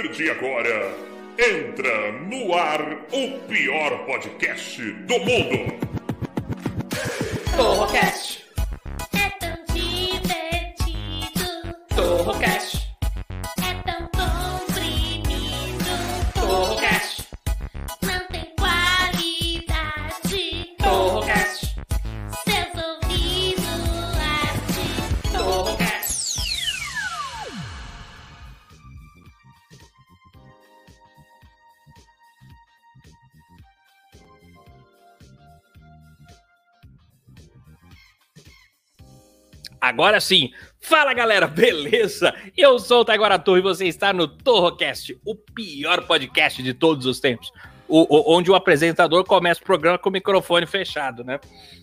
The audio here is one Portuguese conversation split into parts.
Partir de agora, entra no ar o pior podcast do mundo. Torrocast. Agora sim. Fala galera, beleza? Eu sou o Taiguara e você está no Torrocast, o pior podcast de todos os tempos. O- o- onde o apresentador começa o programa com o microfone fechado, né?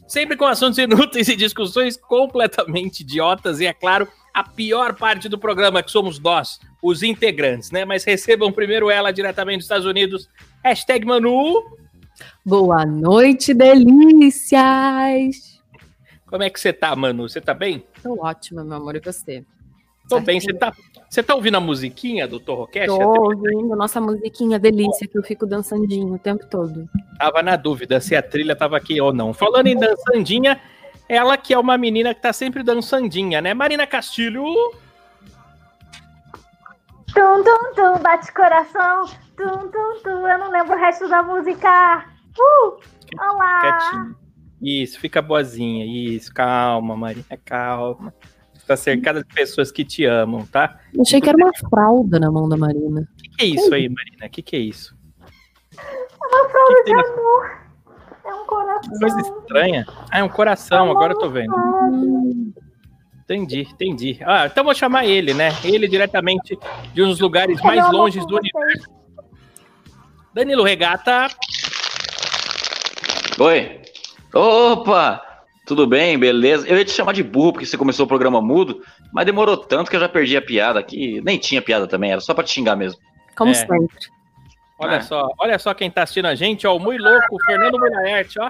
Sempre com assuntos inúteis e discussões completamente idiotas, e é claro, a pior parte do programa, que somos nós, os integrantes, né? Mas recebam primeiro ela diretamente dos Estados Unidos. Hashtag Manu. Boa noite, delícias! Como é que você tá, Manu? Você tá bem? Tô ótima, meu amor, e você? Tô bem. Você tá, você tá ouvindo a musiquinha do Torrocast? Tô ouvindo nossa musiquinha delícia que eu fico dançandinho o tempo todo. Tava na dúvida se a trilha tava aqui ou não. Falando em dançandinha, ela que é uma menina que tá sempre dançandinha, né? Marina Castilho. Tum, tum, tum, bate coração. Tum, tum, tum. Eu não lembro o resto da música. Uh! Olá! Quietinha. Isso, fica boazinha. Isso, calma, Marina, calma. Você tá cercada de pessoas que te amam, tá? Eu achei que era uma fralda na mão da Marina. O que, que é isso aí, Marina? O que, que é isso? Uma fralda Que que de tem amor. É um coração. Coisa estranha. Ah, é um coração, agora eu tô vendo. Hum, Entendi, entendi. Ah, então vou chamar ele, né? Ele diretamente de um dos lugares mais amor, longes do vocês. universo. Danilo Regata. Oi. Opa! Tudo bem, beleza? Eu ia te chamar de burro porque você começou o programa mudo, mas demorou tanto que eu já perdi a piada aqui. Nem tinha piada também, era só pra te xingar mesmo. como É. sempre. Olha Ah. só, olha só quem tá assistindo a gente, ó, o muito louco, o Fernando Mulaerte, ó.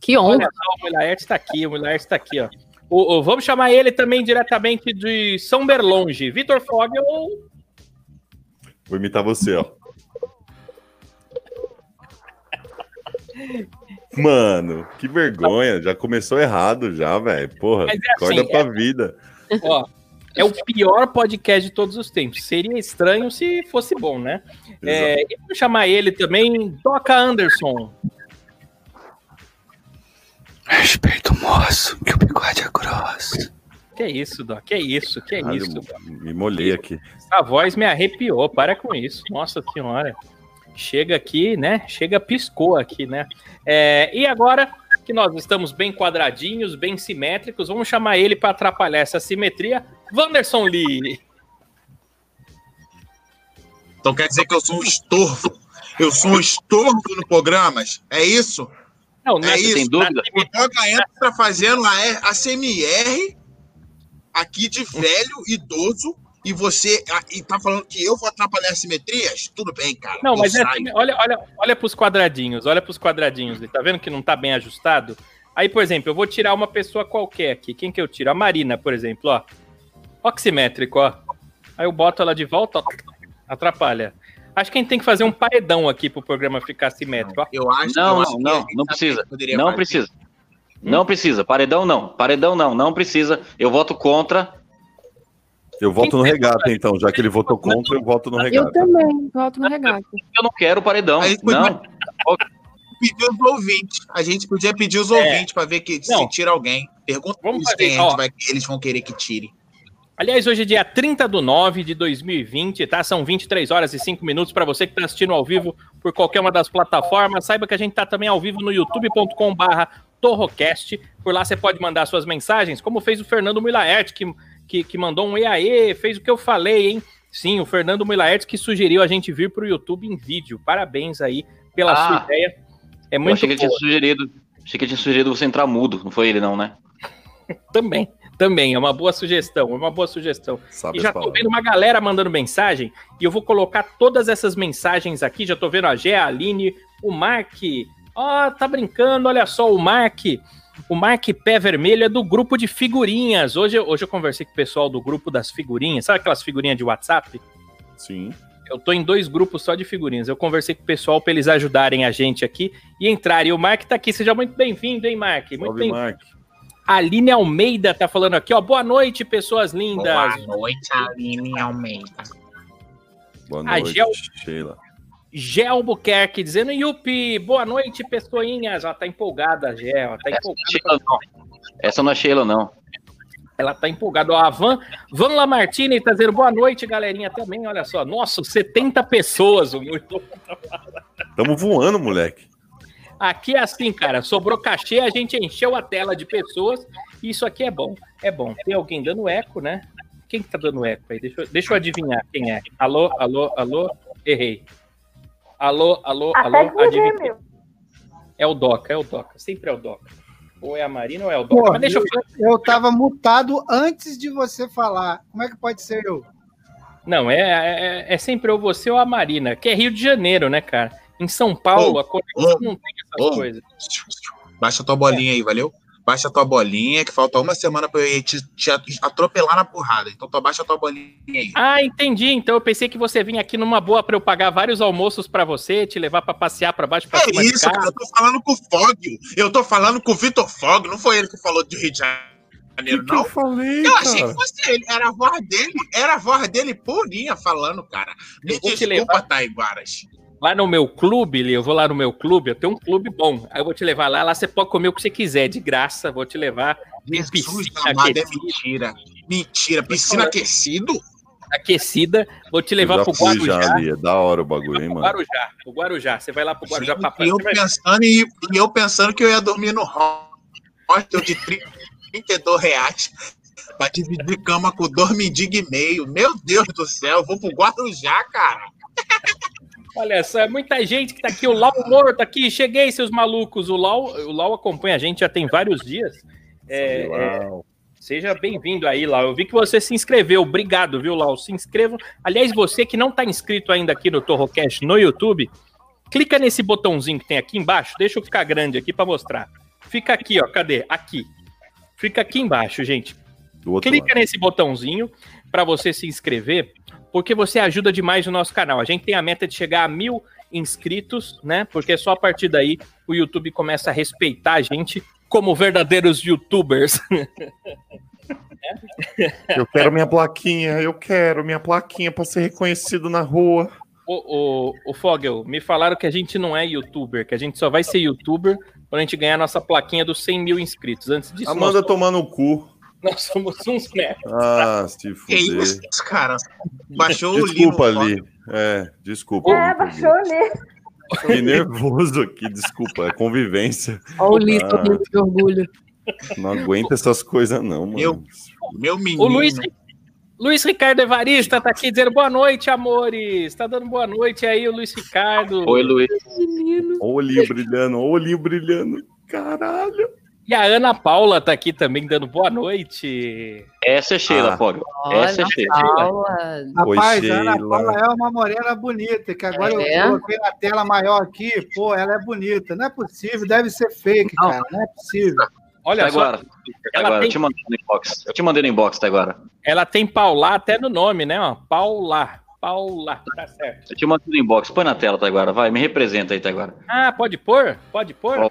Que Olha honra. só, o Mulaerte tá aqui, o Mulaerte tá aqui, ó. O, o- vamos chamar ele também diretamente de São Berlonge, Vitor Fogel. Vou imitar você, ó. Mano, que vergonha. Já começou errado já, velho. Porra, Mas é acorda assim, pra é- vida. Ó, é o pior podcast de todos os tempos. Seria estranho se fosse bom, né? É, e vamos chamar ele também, Doca Anderson. Respeita o moço, que o bigode é grosso. Que isso, Doc? Que isso? Que Caralho, isso? Doc? me molhei aqui. A voz me arrepiou. Para com isso. Nossa senhora. Chega aqui, né? Chega, piscou aqui, né? É, e agora que nós estamos bem quadradinhos, bem simétricos, vamos chamar ele para atrapalhar essa simetria. Wanderson Lee. Então quer dizer que eu sou um estorvo. Eu sou um estorvo no programas? É isso? Não, É isso, Tem dúvida? O Toca entra fazendo a, a CMR aqui de velho, idoso, e você ah, e tá falando que eu vou atrapalhar as simetrias? Tudo bem, cara. Não, mas é assim, olha, olha, olha pros quadradinhos, olha pros quadradinhos. Tá vendo que não tá bem ajustado? Aí, por exemplo, eu vou tirar uma pessoa qualquer aqui. Quem que eu tiro? A Marina, por exemplo, ó. Oximétrico, ó. Aí eu boto ela de volta, ó. Atrapalha. Acho que a gente tem que fazer um paredão aqui pro programa ficar simétrico, ó. Eu acho, Não, eu acho não, que não, não precisa. Não fazer. precisa. Não precisa. Paredão não. Paredão não. Não precisa. Eu voto contra. Eu voto no regata, então. Já que ele votou contra, eu voto no Eu regata. também, volto no regata. Eu não quero paredão. Gente podia- Não. Pedir os ouvintes. A gente podia pedir os É. ouvintes pra ver que Não. se tira alguém. Pergunta Vamos eles quem fazer, a gente ó. vai- eles vão querer que tire. Aliás, hoje é dia 30 do 9 de 2020, tá? São 23 horas e 5 minutos para você que está assistindo ao vivo por qualquer uma das plataformas. Saiba que a gente tá também ao vivo no youtube.com/barra Torrocast. Por lá você pode mandar suas mensagens, como fez o Fernando Milaert, que, que, que mandou um EAE, fez o que eu falei, hein? Sim, o Fernando Milaert que sugeriu a gente vir pro YouTube em vídeo. Parabéns aí pela Ah. sua ideia. É Eu muito achei que tinha sugerido. Achei que tinha sugerido você entrar mudo. Não foi ele, não, né? Também, também. É uma boa sugestão, é uma boa sugestão. Sabe E já tô palavras. vendo uma galera mandando mensagem, e eu vou colocar todas essas mensagens aqui. Já tô vendo a Gé, a Aline, o Mark. Ó, tá brincando, olha só, o Mark. O Mark Pé Vermelho é do grupo de figurinhas. Hoje, eu- hoje eu conversei com o pessoal do grupo das figurinhas. Sabe aquelas figurinhas de WhatsApp? Sim. Eu tô em dois grupos só de figurinhas. Eu conversei com o pessoal pra eles ajudarem a gente aqui e entrarem. E o Mark tá aqui. Seja muito bem-vindo, hein, Mark? Muito Salve, bem. Mark. A Aline Almeida tá falando aqui, ó. Boa noite, pessoas lindas. noite, Aline Almeida. Boa A noite, Gel- Sheila. Gé Albuquerque dizendo, Yupi, boa noite, pessoinhas. Ela tá empolgada, Gé. Ela tá Essa não é empolgada. Sheila, não. Essa não é Sheila, não. Ela tá empolgada. Ó, a Van, Van Lamartine tá dizendo boa noite, galerinha, também. Olha só. Nossa, 70 pessoas. o muito- Tamo voando, moleque. Aqui é assim, cara. Sobrou cachê, a gente encheu a tela de pessoas. E isso aqui é bom. É bom. Tem alguém dando eco, né? Quem que tá dando eco aí? Deixa eu, deixa eu adivinhar quem é. Alô, alô, alô. Errei. Alô, alô, Até alô. Adivinha. meu. É o Doca, é o Doca. Sempre é o Doca. Ou é a Marina ou é o Doca. Pô, Mas deixa eu Eu tava mutado antes de você falar. Como é que pode ser eu? Não, é, é, é sempre ou você ou a Marina, que é Rio de Janeiro, né, cara? Em São Paulo, Ô, a conexão ô, não tem essas ô. coisas. Baixa tua bolinha aí, valeu? Baixa tua bolinha, que falta uma semana pra eu te, te atropelar na porrada. Então tu baixa tua bolinha aí. Ah, entendi. Então eu pensei que você vinha aqui numa boa pra eu pagar vários almoços pra você, te levar pra passear pra baixo pra É cima de isso, cara. Eu tô falando com o Fog. Eu tô falando com o Vitor Fog. Não foi ele que falou de Rio de Janeiro, que eu não? falei, Eu achei que fosse ele. Era a voz dele. Era a voz dele purinha falando, cara. Me Eu desculpa, levar. Taiguaras. Lá no meu clube, eu vou lá no meu clube, eu tenho um clube bom. Aí eu vou te levar lá, lá você pode comer o que você quiser, de graça, vou te levar. Jesus piscina amado, é aquecida, mentira. Mentira. Piscina aquecido? aquecida, vou te levar pro Guarujá. já ali. É da hora o bagulho, hein, O mano. Guarujá, o Guarujá. Você vai lá pro Guarujá pra e praia. eu pensando, e, e eu pensando que eu ia dormir no hostel de 32 reais pra dividir cama com dois mendigos e meio. Meu Deus do céu, eu vou pro Guarujá, cara. Olha só, é muita gente que tá aqui. O Lau Morto aqui. Cheguei, seus malucos. O Lau, o Lau acompanha a gente já tem vários dias. É, é, seja bem-vindo aí, Lau. Eu vi que você se inscreveu. Obrigado, viu, Lau? Se inscrevam. Aliás, você que não tá inscrito ainda aqui no Torrocast no YouTube, clica nesse botãozinho que tem aqui embaixo. Deixa eu ficar grande aqui para mostrar. Fica aqui, ó. Cadê? Aqui. Fica aqui embaixo, gente. Clica lado. nesse botãozinho para você se inscrever, porque você ajuda demais o nosso canal. A gente tem a meta de chegar a mil inscritos, né? Porque só a partir daí o YouTube começa a respeitar a gente como verdadeiros YouTubers. Eu quero minha plaquinha, eu quero minha plaquinha pra ser reconhecido na rua. o, o, o Fogel, me falaram que a gente não é YouTuber, que a gente só vai ser YouTuber quando a gente ganhar a nossa plaquinha dos 100 mil inscritos. Antes disso, Amanda nós, tomando o cu. Nós somos uns merda. Ah, se Que fuder. isso, cara? Baixou o Desculpa livro. ali. É, desculpa. É, baixou ali. Fiquei nervoso aqui, desculpa. É convivência. Olha o Listo Ah. de orgulho. Não aguento essas coisas, não, mano. Eu- Meu menino. O Luiz, Luiz Ricardo Evarista tá aqui dizendo boa noite, amores. Tá dando boa noite aí, o Luiz Ricardo. Oi, Luiz. Menino. Olha o olhinho brilhando, olha o olhinho brilhando. Caralho. E a Ana Paula tá aqui também dando boa noite. Essa é Sheila, Ah. Essa é Sheila. Paula. Oi, Rapaz, a Ana. Paula é uma morena bonita, que agora É? eu coloquei na tela maior aqui. Pô, ela é bonita. Não é possível, deve ser fake, Não. cara. Não é possível. Olha Tá só, agora. Tá ela agora. tem- Eu te mandei no inbox. Eu te mandei no inbox, tá agora. ela tem Paula até no nome, né? Ó, Paula. Paula, tá certo. Eu te mandei no inbox. Põe na tela, tá agora. Vai, me representa aí, tá agora. Ah, pode pôr? Pode pôr? Ó,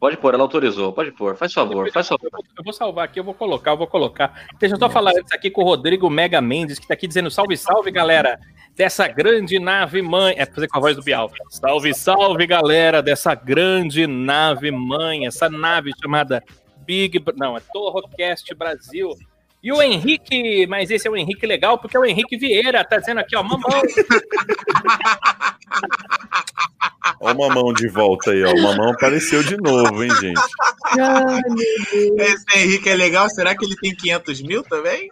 Pode pôr, ela autorizou. Pode pôr. Faz favor, faz favor. Eu vou- Eu vou salvar aqui, eu vou colocar, eu vou colocar. Deixa eu só falar antes aqui com o Rodrigo Mega Mendes, que tá aqui dizendo salve, salve, galera, dessa grande nave mãe. É fazer com a voz do Bial. Salve, salve, galera, dessa grande nave mãe, essa nave chamada Big. Não, é Torrocast Brasil. E o Henrique, mas esse é o Henrique legal, porque é o Henrique Vieira, tá dizendo aqui, ó, mamão. Ó o mamão de volta aí, ó. O mamão apareceu de novo, hein, gente? Ai. Esse Henrique é legal. Será que ele tem 500 mil também?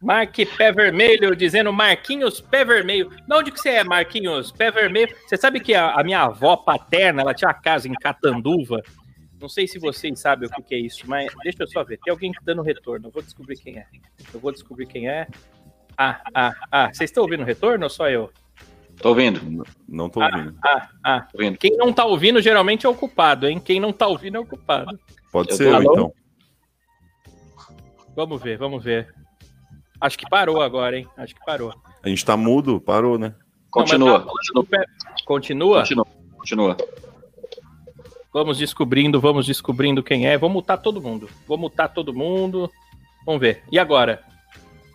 Mark Pé Vermelho dizendo Marquinhos Pé Vermelho. De onde que você é, Marquinhos Pé Vermelho? Você sabe que a, a minha avó paterna, ela tinha uma casa em Catanduva. Não sei se vocês sabem o que, que é isso, mas deixa eu só ver. Tem alguém dando retorno. Eu vou descobrir quem é. Eu vou descobrir quem é. Ah, ah, ah. Vocês estão ouvindo o retorno ou só eu? Tô ouvindo. Não tô ouvindo. Ah, ah. Tô ouvindo. Quem não tá ouvindo geralmente é o culpado, hein? Quem não tá ouvindo é o culpado. Pode Eu ser eu, então. Vamos ver, vamos ver. Acho que parou agora, hein? Acho que parou. A gente tá mudo, parou, né? Continua, Não, tá pé- Continua? Continua, continua. Vamos descobrindo, vamos descobrindo quem é. Vamos mutar todo mundo. Vou mutar todo mundo. Vamos ver. E agora?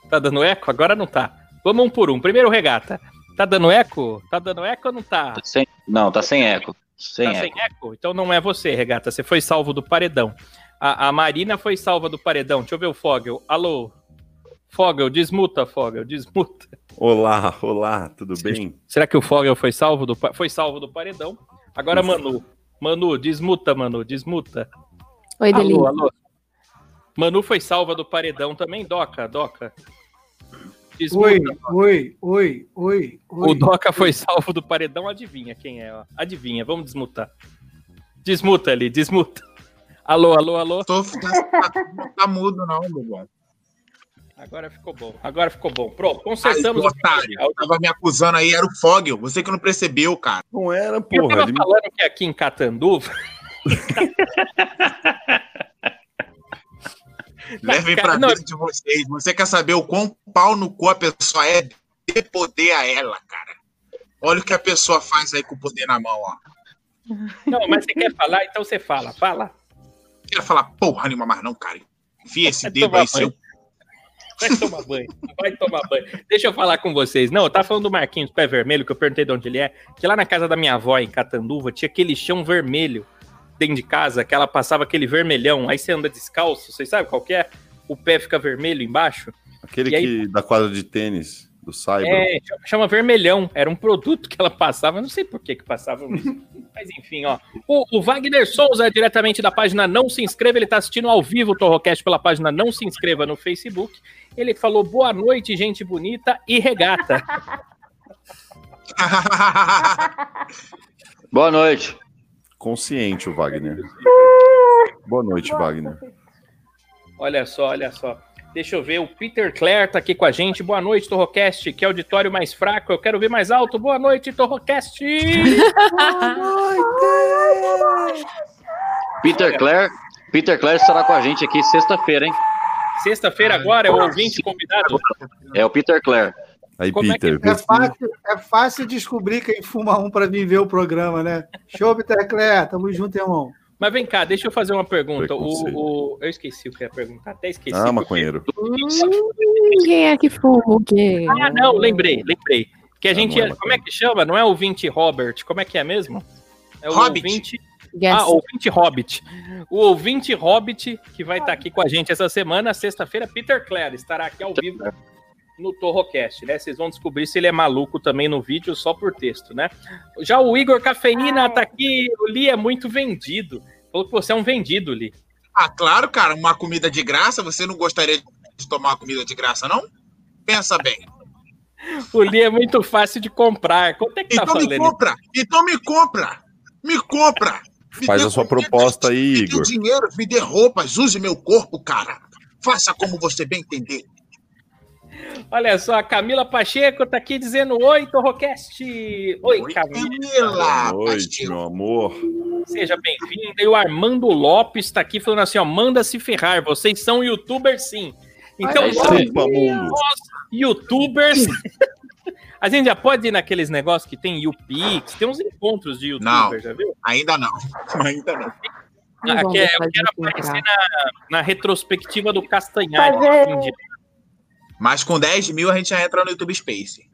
Tá dando eco? Agora não tá. Vamos um por um. Primeiro regata. Tá dando eco? Tá dando eco ou não tá? Tá sem- não, tá sem eco. Sem tá eco. sem eco? Então não é você, regata. Você foi salvo do paredão. A, a Marina foi salva do paredão. Deixa eu ver o Fogel. Alô? Fogel, desmuta, Fogel, desmuta. Olá, olá, tudo bem? Será que o Fogel foi salvo do, foi salvo do paredão? Agora, Manu. Manu, desmuta, Manu, desmuta. Oi, Alô, Delícia. alô. Manu foi salva do paredão também, Doca, Doca. Desmuta. Oi, oi, oi, oi, oi. O Doca foi salvo do paredão, adivinha quem é, ó. Adivinha, vamos desmutar. Desmuta ali, desmuta. Alô, alô, alô. Tô, tá, não tá mudo, não, meu bom. Agora ficou bom. Agora ficou bom. Pronto, Aí, consertamos o otário, tava me acusando aí, era o Fogel. Você que não percebeu, cara. Não era, Eu porra. tava Ele... falando que aqui em Catanduva. Levem pra não. vida de vocês. Você quer saber o quão pau no cu a pessoa é? Dê poder a ela, cara. Olha o que a pessoa faz aí com o poder na mão, ó. Não, mas você quer falar, então você fala. Fala. Não quero falar porra nenhuma mais, não, cara. Enfia esse Vai dedo aí seu. Vai tomar banho. Vai tomar banho. Deixa eu falar com vocês. Não, eu tava falando do Marquinhos Pé Vermelho, que eu perguntei de onde ele é. Que lá na casa da minha avó, em Catanduva, tinha aquele chão vermelho dentro de casa, que ela passava aquele vermelhão. Aí você anda descalço, vocês sabem qual que é? O pé fica vermelho embaixo. Aquele aí- que da quadra de tênis, do Cyber. É, chama- vermelhão. Era um produto que ela passava. Não sei por que que passava isso. Mas enfim, ó. O, o Wagner Souza, diretamente da página Não Se Inscreva, ele tá assistindo ao vivo o Torrocast pela página Não Se Inscreva no Facebook. Ele falou boa noite, gente bonita e regata. Boa noite. Consciente o Wagner. Boa noite, Wagner. Olha só, olha só. Deixa eu ver, o Peter Clare tá aqui com a gente. Boa noite, Torrocast. Que auditório mais fraco, eu quero ver mais alto. Boa noite, Torrocast. Peter Clare. Peter Clare estará com a gente aqui sexta-feira, hein? Sexta-feira agora é o ouvinte convidado. É o Peter Clare. Aí, Como é que- Peter, vê É fácil, é fácil descobrir quem fuma um para vir ver o programa, né? Show, Peter Clé, tamo junto, irmão. Mas vem cá, deixa eu fazer uma pergunta. O, o- eu esqueci o que ia perguntar, até esqueci. Ah, porque- maconheiro. Hum, quem é que fuma o quê? Ah, não, lembrei, lembrei. Que a Ah, gente. não é ia- como é que chama? Não é ouvinte Robert? Como é que é mesmo? É o Hobbit. ouvinte. Guess. Ah, ouvinte Hobbit. O ouvinte Hobbit, que vai estar aqui com a gente essa semana, sexta-feira, Peter Clare, estará aqui ao vivo no Torrocast, né? Vocês vão descobrir se ele é maluco também no vídeo, só por texto, né? Já o Igor Cafeína tá aqui, o Li é muito vendido. Falou que você é um vendido, Li. Ah, claro, cara, uma comida de graça. Você não gostaria de tomar uma comida de graça, não? Pensa bem. O Li é muito fácil de comprar. Quanto é que tá Então me falando? compra. Então me compra. Me compra. Me Faz dê a sua comida, proposta aí, Me dê Igor. dinheiro, me dê roupas, use meu corpo, cara. Faça como você bem entender. Olha só, a Camila Pacheco tá aqui dizendo oi, Torrocast. Oi, Oi, Camila. Camila. Boa noite, Pastil. meu amor. Seja bem-vinda. E o Armando Lopes tá aqui falando assim, ó, manda se ferrar, vocês são youtubers sim. Então, isso nós, mundo. youtubers, a gente já pode ir naqueles negócios que tem YouPix, tem uns encontros de Não. youtubers, já viu? Ainda não. Ainda não. Não Ah, que é- eu quero aparecer na, na retrospectiva do Castanhari. Fazer- fim de- Mas com 10 mil a gente já entra no YouTube Space.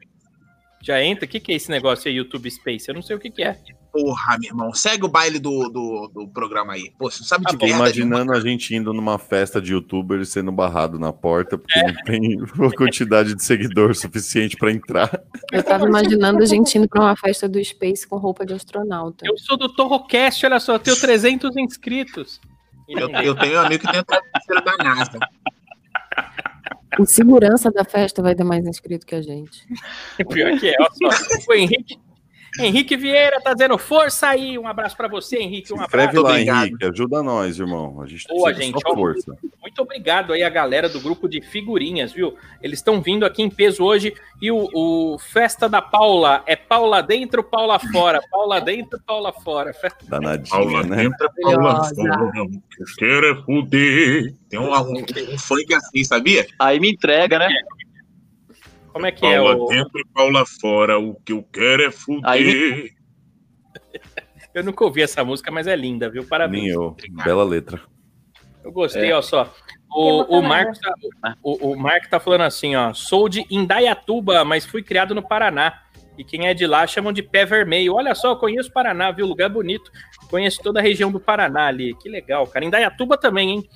Já entra? O que, que é esse negócio aí, YouTube Space? Eu não sei o que, que é. Porra, meu irmão. Segue o baile do, do, do programa aí. Pô, você não sabe Tá de bom. merda Imaginando a gente indo numa festa de youtuber e sendo barrado na porta porque não tem uma quantidade de seguidor suficiente pra entrar. Eu tava imaginando a gente indo pra uma festa do Space com roupa de astronauta. Eu sou do Torrocast, olha só, eu tenho 300 inscritos. Eu, eu tenho um amigo que tem a da NASA. O segurança da festa vai ter mais inscrito que a gente. Pior que é, olha só. O Henrique, Henrique Vieira tá dizendo força aí. Um abraço pra você, Henrique. Um abraço. Escreve lá, obrigado. Henrique. Ajuda nós, irmão. A gente Boa, precisa gente, ó. força. Muito obrigado aí a galera do grupo de figurinhas, viu? Eles estão vindo aqui em peso hoje e o, o Festa da Paula é Paula dentro, Paula fora. Paula dentro, Paula fora. Festa- Danadinha, né? Paula fora, o que eu quero é fuder. Tem um, um, um funk assim, sabia? Aí me entrega, né? Como é que é Paula o. dentro e Paula fora. O que eu quero é fuder. Aí- Eu nunca ouvi essa música, mas é linda, viu? Parabéns. Nem eu. Bela letra. Eu gostei, É. ó só. O, o, Marco tá, o, o Marco tá falando assim, ó. Sou de Indaiatuba, mas fui criado no Paraná. E quem é de lá chamam de pé vermelho. Olha só, eu conheço o Paraná, viu? Lugar bonito. Conheço toda a região do Paraná ali. Que legal, cara. Indaiatuba também, hein?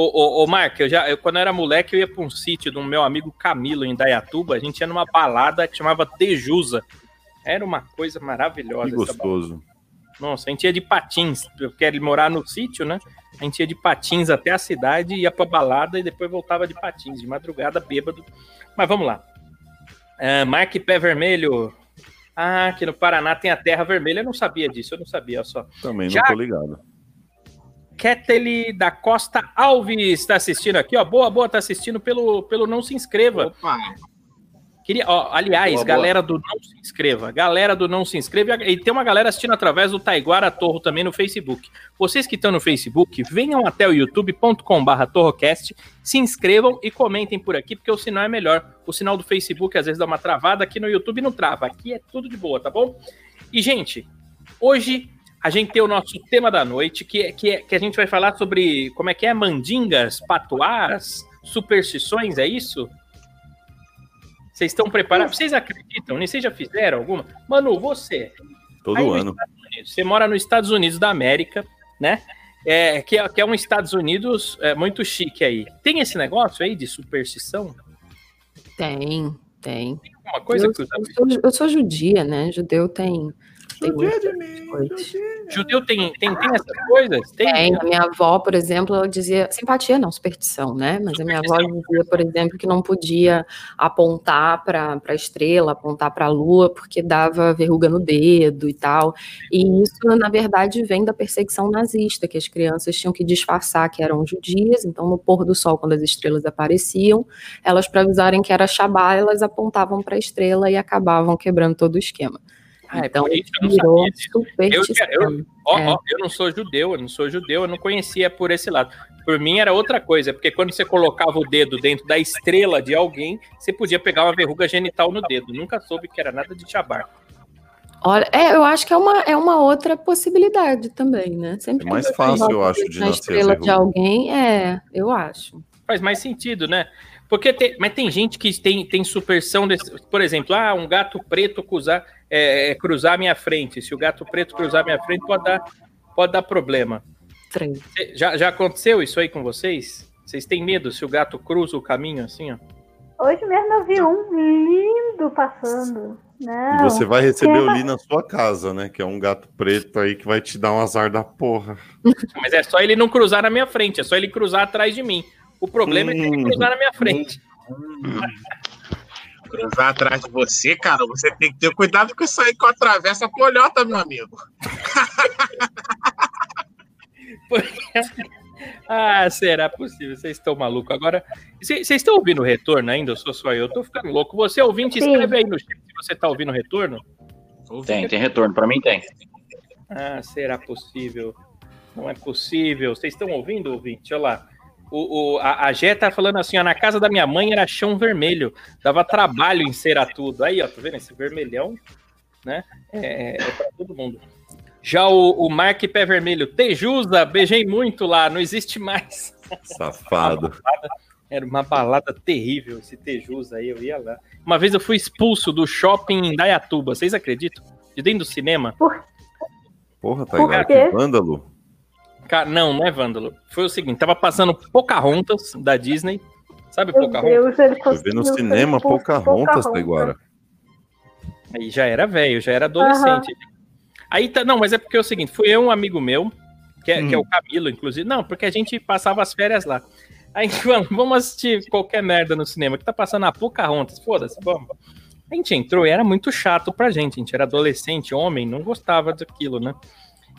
Ô, ô, ô Marco, eu já, eu, quando eu era moleque, eu ia pra um sítio do meu amigo Camilo em Indaiatuba. A gente ia numa balada que chamava Tejusa. Era uma coisa maravilhosa. Que gostoso. Nossa, a gente ia de patins, porque ele morar no sítio, né? A gente ia de patins até a cidade, ia pra balada e depois voltava de patins, de madrugada, bêbado. Mas vamos lá. É, Mark Pé Vermelho. Ah, aqui no Paraná tem a Terra Vermelha. Eu não sabia disso, eu não sabia, só. Também Já- não tô ligado. Ketely da Costa Alves está assistindo aqui, ó. Boa, boa, tá assistindo pelo, pelo Não Se Inscreva. Opa, Queria, ó, aliás, Boa, boa. galera do Não Se Inscreva, galera do Não Se Inscreva, e tem uma galera assistindo através do Taiguara Torro também no Facebook. Vocês que estão no Facebook, venham até o youtube.com.br torrocast, se inscrevam e comentem por aqui, porque o sinal é melhor. O sinal do Facebook às vezes dá uma travada, aqui no YouTube não trava, aqui é tudo de boa, tá bom? E, gente, hoje a gente tem o nosso tema da noite, que, é, que, é, que a gente vai falar sobre como é que é mandingas, patuás, superstições, é isso? Vocês estão preparados? Vocês acreditam? Vocês já fizeram alguma? Manu, você. Todo ano. Unidos, Você mora nos Estados Unidos da América, né? É, que, é, que é um Estados Unidos é, muito chique aí. Tem esse negócio aí de superstição? Tem, tem. Alguma coisa eu, que os eu sou, eu sou judia, né? Judeu tem. Tem muitas coisas. judeu tem, tem, tem essas coisas? Tem. Tem, a minha avó, por exemplo, ela dizia, simpatia não, superstição, né? Mas a minha avó dizia, por exemplo, que não podia apontar para a estrela, apontar para a lua, porque dava verruga no dedo e tal. E isso, na verdade, vem da perseguição nazista, que as crianças tinham que disfarçar que eram judias, então no pôr do sol, quando as estrelas apareciam, elas, para avisarem que era Shabá, elas apontavam para a estrela e acabavam quebrando todo o esquema. Ah, é então, não virou. Eu, eu, ó, É. ó, eu não sou judeu, eu não sou judeu, eu não conhecia por esse lado. Por mim era outra coisa, porque quando você colocava o dedo dentro da estrela de alguém, você podia pegar uma verruga genital no dedo. Nunca soube que era nada de chabar. Olha, é, eu acho que é uma, é uma outra possibilidade também, né? Sempre É mais fácil, eu acho, de na nascer estrela de alguém, é, eu acho. Faz mais sentido, né? Porque tem, mas tem gente que tem, tem superstição, desse, por exemplo, ah, um gato preto cruzar, é, é, cruzar a minha frente. Se o gato preto cruzar a minha frente, pode dar, pode dar problema. Já, já aconteceu isso aí com vocês? Vocês têm medo se o gato cruza o caminho assim, ó? Hoje mesmo eu vi um lindo passando. Não. E você vai receber o Li na sua casa, né? Que é um gato preto aí que vai te dar um azar da porra. Mas é só ele não cruzar na minha frente, é só ele cruzar atrás de mim. O problema é que ele Hum. cruzar na minha frente. Cruzar atrás de você, cara, você tem que ter cuidado com isso aí que eu atravesso a polhota, meu amigo. Ah, será possível? Vocês estão malucos. Agora, vocês estão ouvindo o retorno ainda? Eu sou só eu. Eu tô ficando louco. Você ouvinte, Sim. escreve aí no chat se você tá ouvindo o retorno. Tem, tem retorno. Pra mim tem. Ah, será possível? Não é possível. Vocês estão ouvindo, ouvinte? Olha lá. O, o- a, a Gé tá falando assim, ó, na casa da minha mãe era chão vermelho. Dava trabalho em cerar tudo. Aí, ó, tá vendo? Esse vermelhão, né? É, é pra todo mundo. Já o, o Mark Pé Vermelho, Tejusa, beijei muito lá, não existe mais. Safado. Era uma balada terrível esse Tejusa aí, eu ia lá. Uma vez eu fui expulso do shopping em Dayatuba, vocês acreditam? De dentro do cinema? Porra, Taiguara, quê? que vândalo. Cara, não, não é vândalo. Foi o seguinte, tava passando Pocahontas da Disney. Sabe Meu Pocahontas? Deus, ele Foi ver no cinema de Pocahontas, Taiguara. Aí já era velho, já era adolescente. Aí tá, não, mas é porque é o seguinte, fui eu e um amigo meu, que é, que é o Camilo, inclusive. Não, porque a gente passava as férias lá. Aí, vamos, vamos assistir qualquer merda no cinema, que tá passando a Pocahontas, foda-se, vamos. A gente entrou e era muito chato pra gente, a gente era adolescente, homem, não gostava daquilo, né?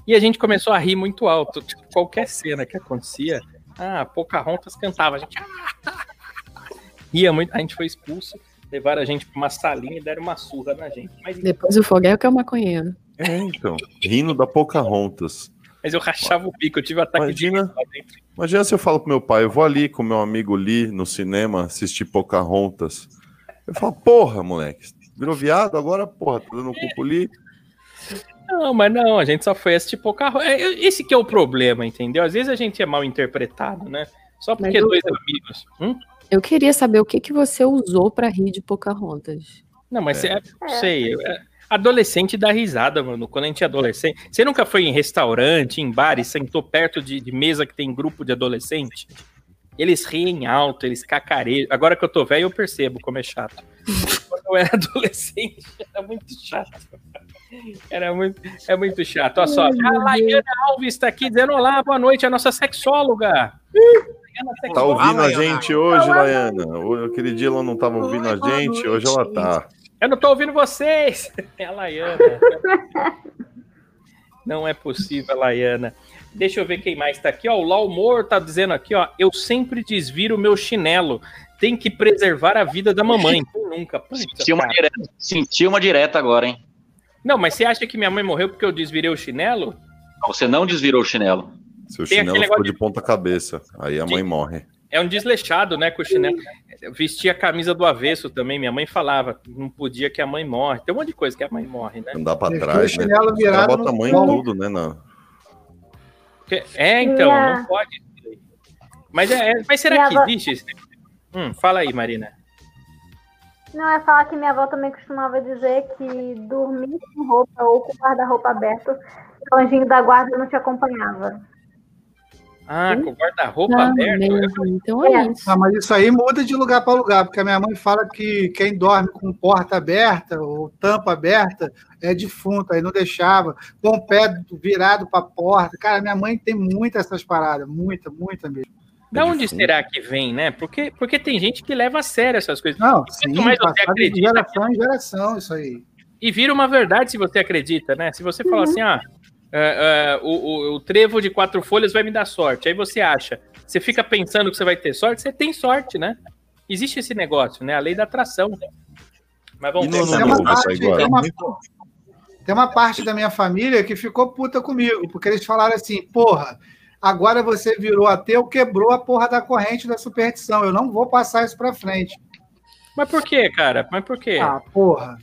E a gente começou a rir muito alto, tipo, qualquer cena que acontecia, ah, Pocahontas cantava, a gente "Ah, ria muito, a gente foi expulso, levaram a gente pra uma salinha e deram uma surra na gente. Mas, Depois o foguete que é o maconheiro. É, então. Rindo da Pocahontas. mas eu rachava o bico, eu tive ataque Imagina. de lá dentro. Imagina se eu falo pro meu pai, eu vou ali com meu amigo Li no cinema assistir Pocahontas. Eu falo, porra, moleque, virou viado, agora, porra, tá dando cupo ali. Não, mas não, a gente só foi assistir Pocahontas. É, é, Esse que é o problema, entendeu? Às vezes a gente é mal interpretado, né? Só porque eu- dois amigos. Hum? Eu queria saber o que, que você usou pra rir de Pocahontas. Não, mas é. não sei. é- Adolescente dá risada, mano. Quando a gente é adolescente. Você nunca foi em restaurante, em bar e sentou perto de, de mesa que tem grupo de adolescente? Eles riem alto, eles cacarejam. Agora que eu tô velho, eu percebo como é chato. Eu era adolescente, era muito chato. Era muito, é muito chato. Olha só, a Laiana Alves está aqui dizendo: Olá, boa noite, a nossa sexóloga. Tá sexóloga. ouvindo a gente hoje, Laiana? O- Aquele dia ela não tava ouvindo a gente, hoje ela tá. Eu não tô ouvindo vocês! É a Laiana. Não é possível, Laiana. Deixa eu ver quem mais tá aqui, ó. O Laumor tá dizendo aqui, ó. Eu sempre desviro o meu chinelo. Tem que preservar a vida da mamãe. Quem nunca? Puta, Senti uma, direta, senti uma direta agora, hein? Não, mas você acha que minha mãe morreu porque eu desvirei o chinelo? Você não desvirou o chinelo. Seu Tem chinelo ficou negócio de ponta cabeça. Aí a mãe morre. É um desleixado, né, com o chinelo. Eu vestia a camisa do avesso também. Minha mãe falava, não podia que a mãe morre. Tem um monte de coisa que a mãe morre, né? Andar pra Deixou trás, o né? chinelo virado bota a mãe em tudo, né? na- É, então, não pode. Mas, é, é- mas será que existe? esse- Hum, fala aí, Marina. Não, é falar que minha avó também costumava dizer que dormir com roupa ou com guarda-roupa aberto, o anjinho da guarda não te acompanhava. Ah, com guarda-roupa Ah, aberto? mesmo. Então é É. isso. Ah, mas isso aí muda de lugar para lugar, porque a minha mãe fala que quem dorme com porta aberta ou tampa aberta é defunto, aí não deixava, com o pé virado para a porta. Cara, minha mãe tem muitas essas paradas, muita, muita mesmo. Da onde defunto. será que vem, né? Porque, porque tem gente que leva a sério essas coisas. Não, sim, mais você passado de acredita- geração em geração, isso aí. E vira uma verdade se você acredita, né? Se você falar assim, ah, é, é, o, o- o trevo de quatro folhas vai me dar sorte. Aí você acha, você fica pensando que você vai ter sorte, você tem sorte, né? Existe esse negócio, né? A lei da atração. Mas vamos ver. Tem uma, parte, tem, uma, tem uma parte da minha família que ficou puta comigo, porque eles falaram assim, porra, agora você virou ateu, quebrou a porra da corrente da superstição, eu não vou passar isso pra frente. Mas por quê, cara? Mas por quê? Ah, porra,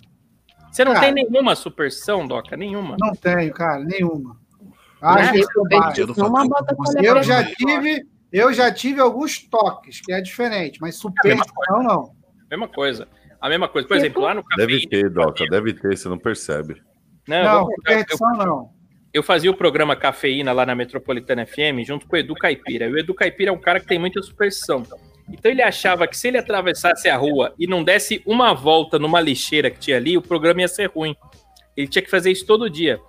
Você não cara. tem nenhuma superstição, Doca? Nenhuma. não tenho, cara, nenhuma. Acho uma bota folha Eu preta. já tive, eu já tive alguns toques, que é diferente, mas superstição não. Mesma coisa. A mesma coisa. Por Tipo? exemplo, lá no Deve cafeína. ter, Doca, deve ter, você não percebe. Não, eu Não, eu- superstição não. Eu fazia o programa Cafeína lá na Metropolitana FM junto com o Edu Caipira. E o Edu Caipira é um cara que tem muita superstição. Então ele achava que se ele atravessasse a rua e não desse uma volta numa lixeira que tinha ali, o programa ia ser ruim. Ele tinha que fazer isso todo dia.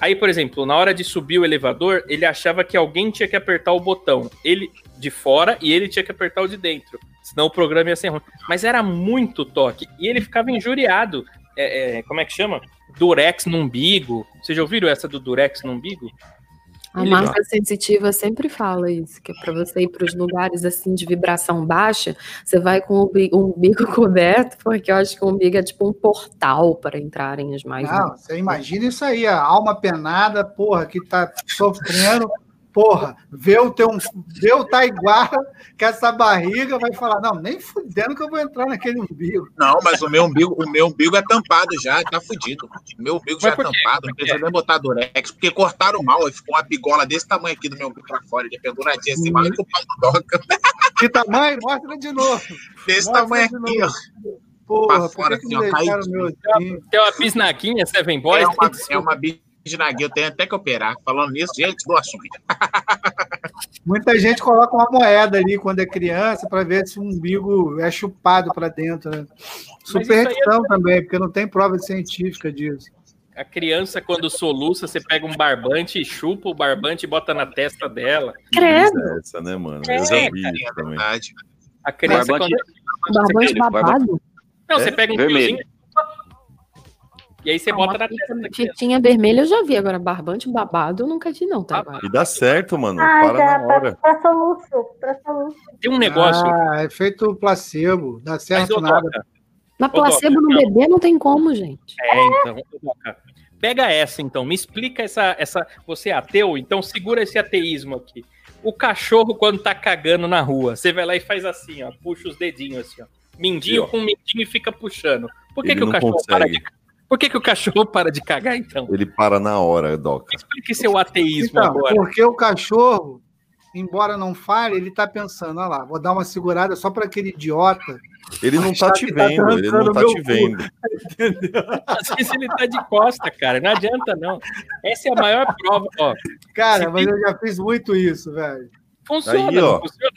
Aí, por exemplo, na hora de subir o elevador, ele achava que alguém tinha que apertar o botão. Ele de fora e ele tinha que apertar o de dentro. Senão o programa ia ser ruim. Mas era muito toque. E ele ficava injuriado. É, é, como é que chama? Durex no umbigo. Vocês já ouviram essa do Durex no umbigo? A marca sensitiva sempre fala isso, que é para você ir para os lugares assim de vibração baixa, você vai com o umbi- o umbigo coberto, porque eu acho que o umbigo é tipo um portal para entrarem os mais. Não, você imagina isso aí, a alma penada, porra, que tá sofrendo, porra, vê o teu, vê o Taiguara com essa barriga, vai falar, não, nem fudendo que eu vou entrar naquele umbigo. Não, mas o meu umbigo, o meu umbigo é tampado já, tá fudido. O meu umbigo já é tampado, não precisa nem botar durex, porque cortaram mal, ficou uma bigola desse tamanho aqui do meu umbigo pra fora, de penduradinha assim, mais que o pau do doca. Que tamanho? Mostra de novo. Desse Mostra tamanho de aqui, novo. ó. Porra, Pra por fora, que, que assim, ó, meu assim? Tem uma bisnaguinha, Seven Boys. É uma, é uma bisnaguinha, eu tenho até que operar. Falando nisso, gente, doações. Muita gente coloca uma moeda ali quando é criança para ver se o umbigo é chupado para dentro, né? Superstição também, porque não tem prova científica disso. A criança, quando soluça, você pega um barbante, chupa o barbante e bota na testa dela. Credo, é essa, né, mano? É, Eu já vi É isso também. verdade. A criança, Barbante- quando. barbante Você babado. Não, você É? pega um Vermelho. fiozinho. E aí você Ah, bota na fita- testa. Fitinha vermelha eu já vi, agora barbante babado eu nunca vi não, tá? agora. E dá certo, mano. Ah, Para já, na pra, hora. pra soluço, pra soluço. Tem um negócio. Ah, é feito placebo, dá mas, certo ô, nada. Doca, Mas placebo no bebê não tem como, gente. É, então, Doca, pega essa então, me explica essa, essa. Você é ateu, então segura esse ateísmo aqui. O cachorro, quando tá cagando na rua, você vai lá e faz assim, ó, puxa os dedinhos assim, ó. Mindinho ó. com mindinho e fica puxando. Por que, Ele que o cachorro para consegue. de Por que, que o cachorro para de cagar, então? Ele para na hora, Doca. Explique seu ateísmo Então, agora. porque o cachorro, embora não fale, ele tá pensando, olha lá, vou dar uma segurada só para aquele idiota. Ele não tá Achar te que tá vendo, ele não tá meu te cu. vendo. Às vezes ele tá de costa, cara. Não adianta, não. Essa é a maior prova. Ó, Cara, Se mas tem- eu já fiz muito isso, velho. funciona, Aí, ó. funciona?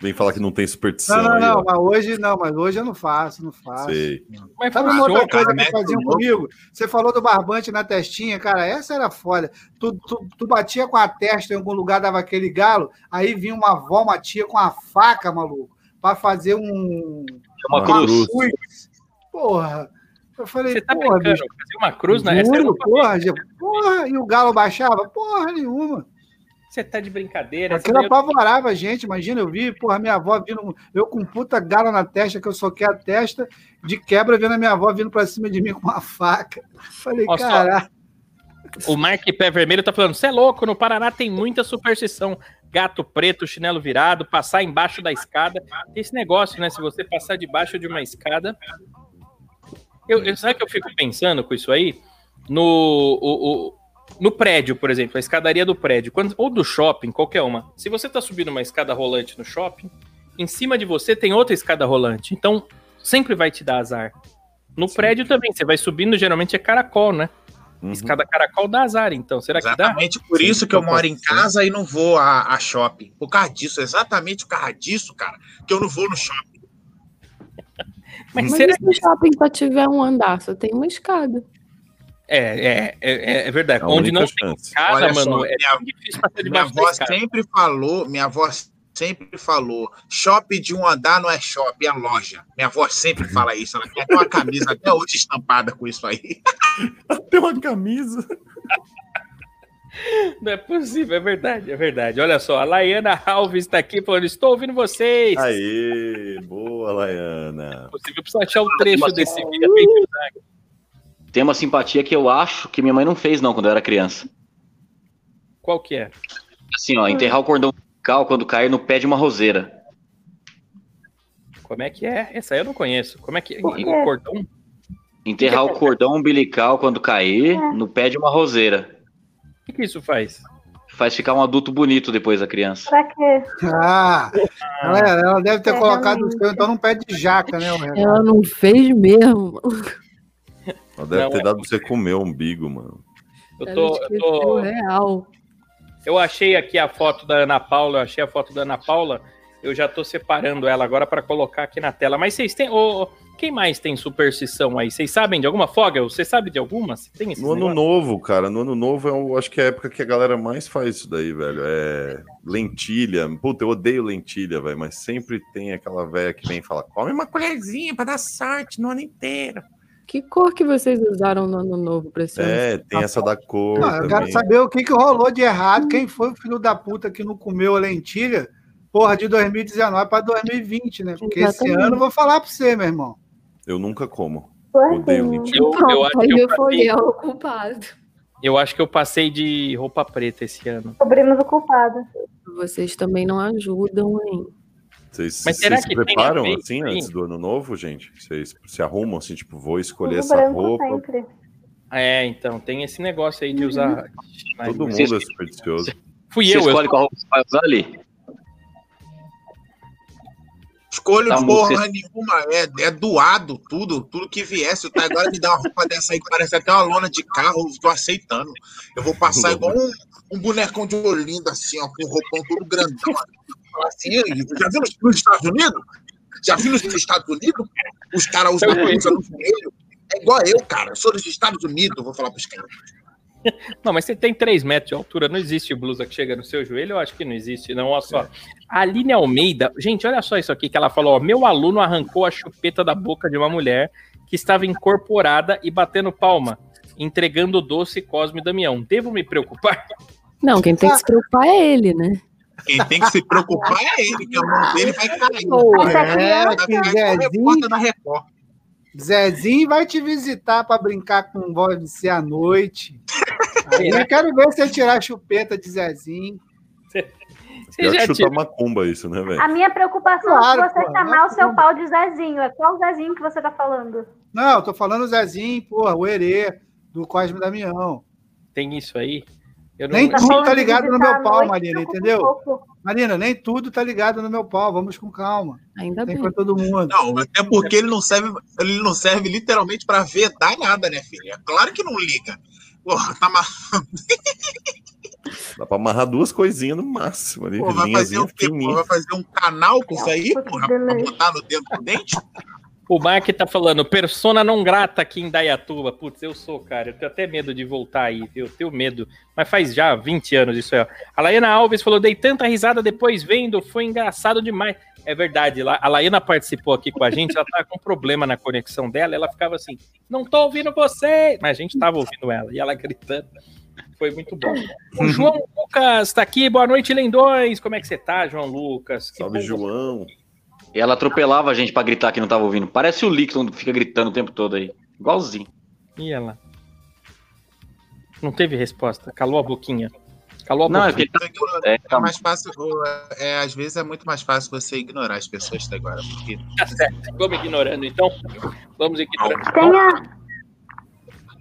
Vem falar que não tem superstição Não, não, aí, não, mas hoje não, mas hoje eu não faço, não faço. Sei. Mas Sabe uma outra coisa que mete o faziam comigo? Você falou do barbante na testinha, cara, essa era foda. Tu, tu, tu batia com a testa em algum lugar, dava aquele galo, aí vinha uma avó, uma tia com a faca, maluco, pra fazer um. Uma Uma cruz. cruz. Porra. Eu falei, Você tá porra, brincando? bicho. Fazer uma cruz eu Juro, porra, porra, e o galo baixava? Porra nenhuma. Você tá de brincadeira. Aquilo apavorava a gente, imagina, eu vi, porra, minha avó vindo, eu com puta gala na testa, que eu soquei a testa, de quebra, vendo a minha avó vindo pra cima de mim com uma faca. Falei, só. caralho. O Mark Pé Vermelho tá falando: você é louco, no Paraná tem muita superstição. Gato preto, chinelo virado, passar embaixo da escada. Tem esse negócio, né? Se você passar debaixo de uma escada. Eu, eu- sabe o que eu fico pensando com isso aí? No, o- o- no prédio, por exemplo, a escadaria do prédio, quando- ou do shopping, qualquer uma. Se você tá subindo uma escada rolante no shopping, em cima de você tem outra escada rolante. Então, sempre vai te dar azar. No prédio também, você vai subindo, geralmente é caracol, né? Uhum. Escada caracol dá azar, então. Será que dá? Exatamente por isso que eu moro em casa e não vou a, a shopping. Por causa disso, exatamente por causa disso, cara, que eu não vou no shopping. Mas, Mas será e se o shopping só tiver um andar, só tem uma escada. É, é, é, é verdade. A Onde não tem chance. escada, Olha mano, só, é minha- difícil Minha avó sempre falou, minha avó sempre falou, shopping de um andar não é shopping, é loja. Minha avó sempre fala isso, ela tem até uma camisa até hoje estampada com isso aí. Tem uma camisa. Não é possível, é verdade, é verdade. Olha só, a Laiana Alves está aqui falando: estou ouvindo vocês. Aê, boa, Laiana. É possível, eu preciso achar o trecho Mas- desse vídeo. Tem uma simpatia que eu acho que minha mãe não fez, não, quando eu era criança. Qual que é? Assim, ó, enterrar o cordão umbilical quando cair no pé de uma roseira. Como é que é? Essa aí eu não conheço. Como é que é? O cordão? Enterrar o cordão umbilical quando cair É. no pé de uma roseira. O que, que isso faz? Faz ficar um adulto bonito depois da criança. Pra quê? Ah, ela, ela deve ter É, colocado o realmente. seu, então não pé de jaca, né? Ela não fez mesmo. Ela deve Não, ter é- dado pra você comer o umbigo, mano. Eu, tô, eu, tô- real. eu achei aqui a foto da Ana Paula, eu achei a foto da Ana Paula. Eu já tô separando ela agora para colocar aqui na tela. Mas vocês têm. ô, quem mais tem superstição aí? Vocês sabem de alguma folga? Você sabe de alguma? Você tem No ano novo, cara, no ano novo eu acho que é a época que a galera mais faz isso daí, velho. É lentilha. Puta, eu odeio lentilha, velho, mas sempre tem aquela velha que vem e fala: come uma colherzinha pra dar sorte no ano inteiro. Que cor que vocês usaram no ano novo pra esse ano? É, tem essa da cor. Não, eu quero saber o que, que rolou de errado, quem foi o filho da puta que não comeu a lentilha, porra, de 2019 para 2020, né? Porque esse Exatamente. ano eu vou falar pra você, meu irmão. Eu nunca como. Gordinho. Odeio lentilha. Eu, eu, Pronto, acho aí que eu, eu fui passei, eu o culpado. eu acho que eu passei de roupa preta esse ano. Descobrimos o culpado. Vocês também não ajudam, hein? Vocês, Mas vocês será se que tem a preparam ver assim aí? antes do ano novo, gente? Vocês se arrumam assim, tipo, vou escolher Tudo essa roupa. sempre. É, então, tem esse negócio aí de usar. Todo mundo Vocês- é supersticioso. Fui Você eu, eu. escolhe qual roupa você vai usar ali? Escolho Tá, porra você- nenhuma, é, é doado tudo, tudo que viesse. O agora me dá uma roupa dessa aí que parece até uma lona de carro, eu tô aceitando. Eu vou passar igual um, um bonecão de Olinda, assim, ó, com um roupão todo grandão. Assim, já viu nos, Estados Unidos? Já viu nos Estados Unidos? Os caras usam vi. camisa no joelho. É igual eu, cara. Eu sou dos Estados Unidos, vou falar pros caras. Não, mas você tem 3 metros de altura, não existe blusa que chega no seu joelho, eu acho que não existe, não. Olha só. A Aline Almeida, gente, olha só isso aqui que ela falou: ó, meu aluno arrancou a chupeta da boca de uma mulher que estava incorporada e batendo palma, entregando o doce Cosme e Damião. Devo me preocupar? Não, quem tem que se preocupar é ele, né? Quem tem que se preocupar é ele, que a mão dele vai cair. É, que Vai ficar igual Zezinho, da Record. Zezinho vai te visitar para brincar com você à noite. Aí eu quero ver você tirar a chupeta de Zezinho. Você Pior que já chutar tirou. macumba isso, né, velho? A minha preocupação Claro, é se você pô, chamar o seu pau de Zezinho. É qual Zezinho que você tá falando? Não, eu tô falando o Zezinho, porra, o Herê, do Cosme Damião. Tem isso aí? Eu não... Nem Tá tudo tá de ligado no meu pau, Marina, um entendeu? pouco. Marina, nem tudo tá ligado no meu pau, vamos com calma. Ainda Tem bem. pra todo mundo. Não, até porque ele não serve, ele não serve literalmente pra vedar nada, né, filho? É claro que não liga. Porra, tá ma... Dá pra amarrar duas coisinhas no máximo ali. Pô, vai fazer quê? Pô, vai fazer um canal com isso aí, porra, pra botar no dedo do dente? O Mark tá falando, persona não grata aqui em Dayatuba. Putz, eu sou, cara. Eu tenho até medo de voltar aí, viu? Eu tenho medo. Mas faz já 20 anos isso aí, ó. A Laína Alves falou, dei tanta risada depois vendo, foi engraçado demais. É verdade, a Laína participou aqui com a gente, ela tá com problema na conexão dela, ela ficava assim, não tô ouvindo você! Mas a gente tava ouvindo ela, e ela gritando. Foi muito bom. O João Lucas tá aqui, boa noite, lendões. Como é que você tá, João Lucas? Que Salve, bom João. E ela atropelava a gente pra gritar que não tava ouvindo. Parece o Lickson que fica gritando o tempo todo aí. Igualzinho. E ela? Não teve resposta. Calou a boquinha. Calou a Não, é boquinha. porque tá. É, É tá- mais fácil, é, às vezes é muito mais fácil você ignorar as pessoas até agora, porque Tá certo. Vamos ignorando, então. Vamos ignorando. Tem, a,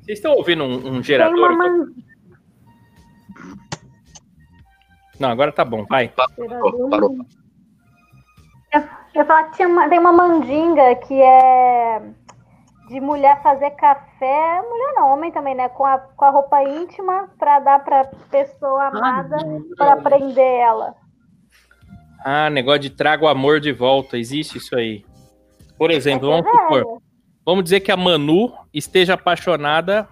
Vocês estão ouvindo um, um tem uma gerador? man... Não, agora tá bom. Vai. Parou, parou. Eu ia falar que tinha uma- tem uma mandinga que é de mulher fazer café, mulher não, homem também, né? Com a, com a roupa íntima pra dar pra pessoa amada pra prender ela. Ah, negócio de traga o amor de volta. Existe isso aí. Por exemplo, Essa é vamos supor. Vamos dizer que a Manu esteja apaixonada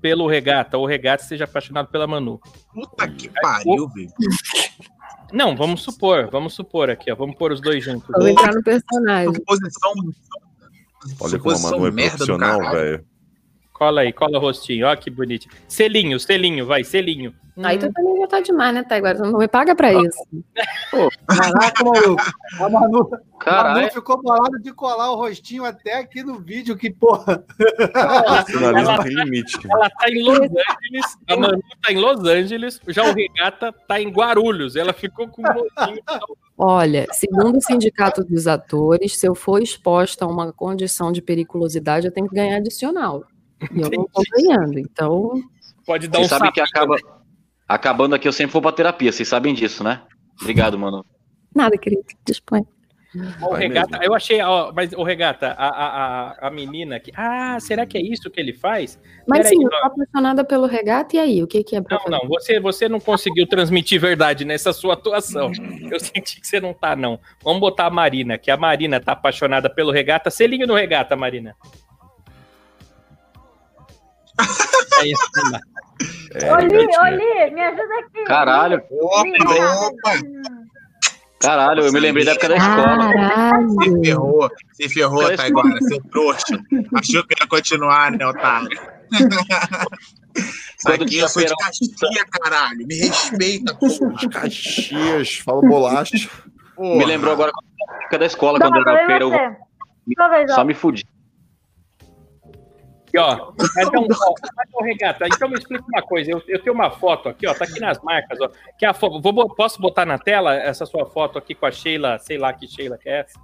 pelo Regata, ou o Regata esteja apaixonado pela Manu. puta que pariu, velho. Não, vamos supor, vamos supor aqui, ó. Vamos pôr os dois juntos. Vou entrar no personagem. Suposição. Olha como a Manu é merda do profissional, velho. Cola aí, cola o rostinho. Ó, que bonito. Selinho, selinho, vai, selinho. Aí tu também já tá demais, né, Taiguara? Tu não me paga pra isso. Caraca, maluco. A Manu, a Caralho. Manu ficou bolada de colar o rostinho até aqui no vídeo, que porra. Profissionalismo Ela- tem limite. Ela tá em Los Angeles, a Manu tá em Los Angeles, já o Regata tá em Guarulhos. Ela ficou com um rostinho. Olha, segundo o Sindicato dos Atores, se eu for exposta a uma condição de periculosidade, eu tenho que ganhar adicional. E eu não tô ganhando. Então, Pode dar Vocês um sabem que acaba. Acabando aqui, eu sempre vou pra terapia. Vocês sabem disso, né? Obrigado, mano. nada, querido. Dispõe. O regata, eu achei, ó, mas o regata, a, a, a, a menina que. Ah, será que é isso que ele faz? Mas Peraí, sim, eu ó. tô apaixonada pelo regata, e aí? O que, que é pra Não, fazer? não, você, você não conseguiu transmitir verdade nessa sua atuação. Eu senti que você não tá, não. Vamos botar a Marina, que a Marina tá apaixonada pelo regata. Selinho no regata, Marina. É isso, Marina. É, Oli. Oli, me ajuda aqui. Caralho, Opa, opa, caralho, eu me lembrei da época da escola. Caralho! se ferrou, se ferrou, Parece- Taiguara, seu trouxa. Achou que ia continuar, né, otário? Quando aqui eu sou de tinha Caxias, caralho. Me respeita, porra. Caxias, fala bolacha. Porra. Me lembrou agora da época da escola, Não, quando eu era feira, eu só me fudi. Aqui, ó. Então, ó, ô, regata, então me explica uma coisa. Eu, eu tenho uma foto aqui, ó. Tá aqui nas marcas, ó. Que é a fo- vou, posso botar na tela essa sua foto aqui com a Sheila, sei lá que Sheila que é essa?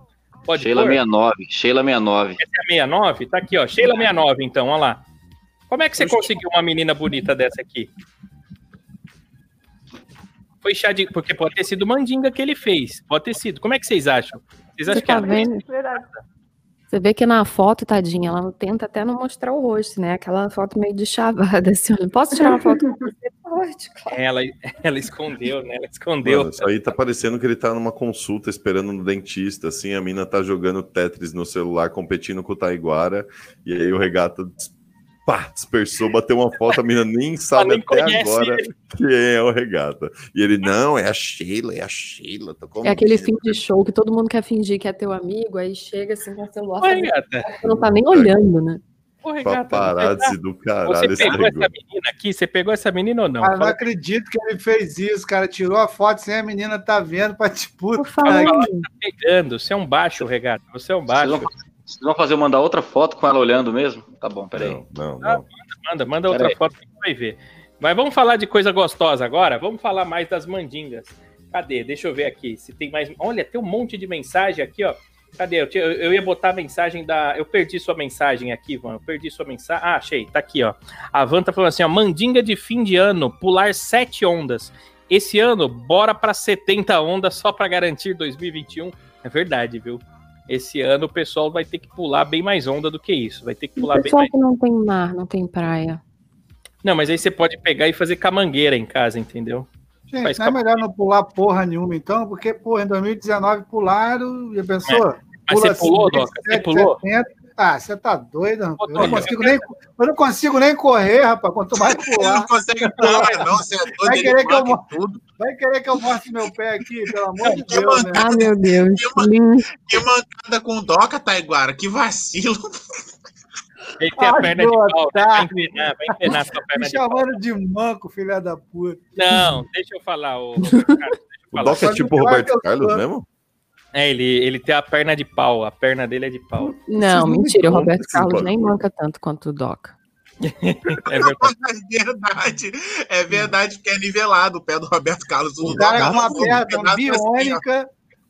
Pode Sheila pôr? 69, Sheila 69. Essa é a 69? Tá aqui, ó. Sheila 69, então, ó lá. Como é que você conseguiu uma menina bonita dessa aqui? Foi chá de. Porque pode ter sido mandinga que ele fez. Pode ter sido. Como é que vocês acham? Vocês acham Você que tá ela vendo? Você vê que na foto, tadinha, ela tenta até não mostrar o rosto, né? Aquela foto meio de chavada, assim. olha, Posso tirar uma foto com você? Pode, claro. ela, ela escondeu, né? Ela escondeu. Mano, isso aí tá parecendo que ele tá numa consulta esperando no dentista, assim, a mina tá jogando Tetris no celular, competindo com o Taiguara, e aí o regata pá, dispersou, bateu uma foto, a mina nem sabe nem até agora ele. quem é o regata. E ele, não, é a Sheila, é a Sheila. Tô É aquele comendo." fim de show que todo mundo quer fingir que é teu amigo, aí chega assim com o celular, Ô, você não tá nem olhando, né? Ô, regata. Paparazzi do Você caralho, esse pegou essa menina aqui? Você pegou essa menina ou não? Cara, não Fala- acredito que ele fez isso, cara. Tirou a foto sem a menina tá vendo pra te Por puta. favor. cara. pegando. Você é um baixo, regata. Você é um Vocês baixo. vão, vocês vão fazer eu mandar outra foto com ela olhando mesmo? Tá bom, peraí. Não, não, Ah, não. Manda, manda outra Pera aí. foto que vai ver. Mas vamos falar de coisa gostosa agora? Vamos falar mais das mandingas. Cadê? Deixa eu ver aqui se tem mais. Olha, tem um monte de mensagem aqui, ó. Cadê? Eu, tinha- eu- eu ia botar a mensagem da. Eu perdi sua mensagem aqui, Van. Eu perdi sua mensagem. Ah, achei. Tá aqui, ó. A Van tá falando assim, ó. Mandinga de fim de ano, pular sete ondas. Esse ano, bora pra 70 ondas só pra garantir 2021. É verdade, viu? Esse ano o pessoal vai ter que pular bem mais onda do que isso. Vai ter que pular bem Pessoal mais. que não tem mar, não tem praia. Não, mas aí você pode pegar e fazer camangueira em casa, entendeu? Gente, Faz não é melhor não pular porra nenhuma, então, porque, porra, em 2019 pularam, já pensou? Mas você pulou, Doca? Você 7, pulou? 70. Ah, você tá doido, rapaz. Eu não, Doca, consigo nem, eu não consigo nem correr, rapaz. Quanto mais pular. não consegue pular, não. Você é doido, Vai querer que eu tudo. Vai querer que eu mostre meu pé aqui, pelo amor de Que Deus, né? Ah, meu Deus. Que mancada com Doca, Taiguara. Que vacilo. Ele tem a Ai, perna de pau, né? vai empenar, vai empenar sua perna Me de chamando de manco, filha da puta. Não, deixa eu falar, ô Roberto Carlos, deixa eu O falar. Doc é tipo que que Roberto Carlos mesmo? É, ele, ele tem a perna de pau, a perna dele é de pau. Não, me mentira. O Roberto Carlos nem manca tanto quanto o Doca. É verdade. É verdade. É verdade que é nivelado o pé do Roberto Carlos. O cara é uma perna assim, biônica,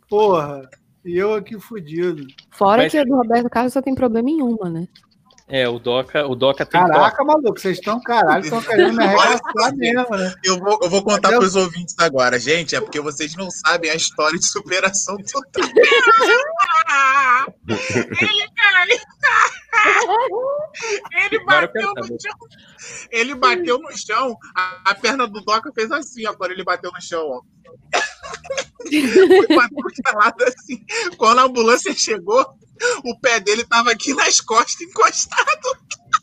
porra. E eu aqui fudido. Fora Mas- que a do Roberto Carlos só tem problema em uma, né? É, o Doca, o Doca tem Caraca, maluco, vocês estão caralho, estão querendo me arregaçar mesmo, né? Eu vou, eu vou contar eu- pros ouvintes agora, gente. É porque vocês não sabem a história de superação total. ele, cara, ele, ele Agora eu quero bateu no chão. Ele bateu no chão. A, a perna do Doca fez assim, ó, quando ele bateu no chão, ó. Foi assim. Quando a ambulância chegou, o pé dele tava aqui nas costas, encostado.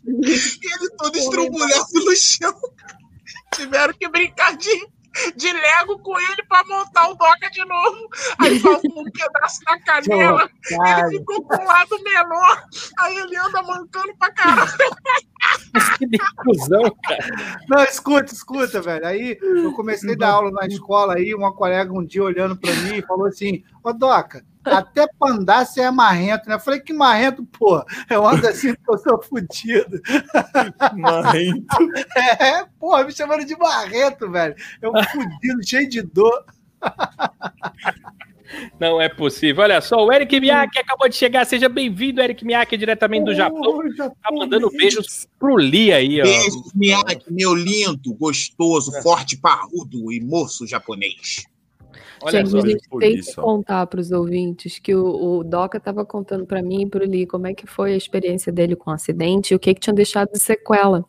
E ele todo estrubulhado no chão. Tiveram que brincar de, de Lego com ele pra montar o Doca de novo. Aí faltou um pedaço da canela. Ele ficou com o lado menor. Aí ele anda mancando pra caralho. que confusão, cara. Não, escuta, escuta, velho. Aí eu comecei a dar aula na escola aí, uma colega um dia olhando pra mim e falou assim: Ô Doca, até pra andar você é marrento, né? Eu falei, que marrento, pô. Eu ando assim porque eu sou fudido. Marrento. É, porra, me chamando de marrento, velho. Eu fudido, cheio de dor. Não é possível. Olha só, o Eric Miyake acabou de chegar. Seja bem-vindo, Eric Miyake, diretamente do Japão. Tá mandando beijos pro Lee aí, ó. Beijo, Miyake, meu lindo, gostoso, forte, parrudo e moço japonês. Olha gente, só. a gente tem que isso, contar para os ouvintes que o, o Doca estava contando para mim e para o Lee como é que foi a experiência dele com o acidente e o que, que tinha deixado de sequela.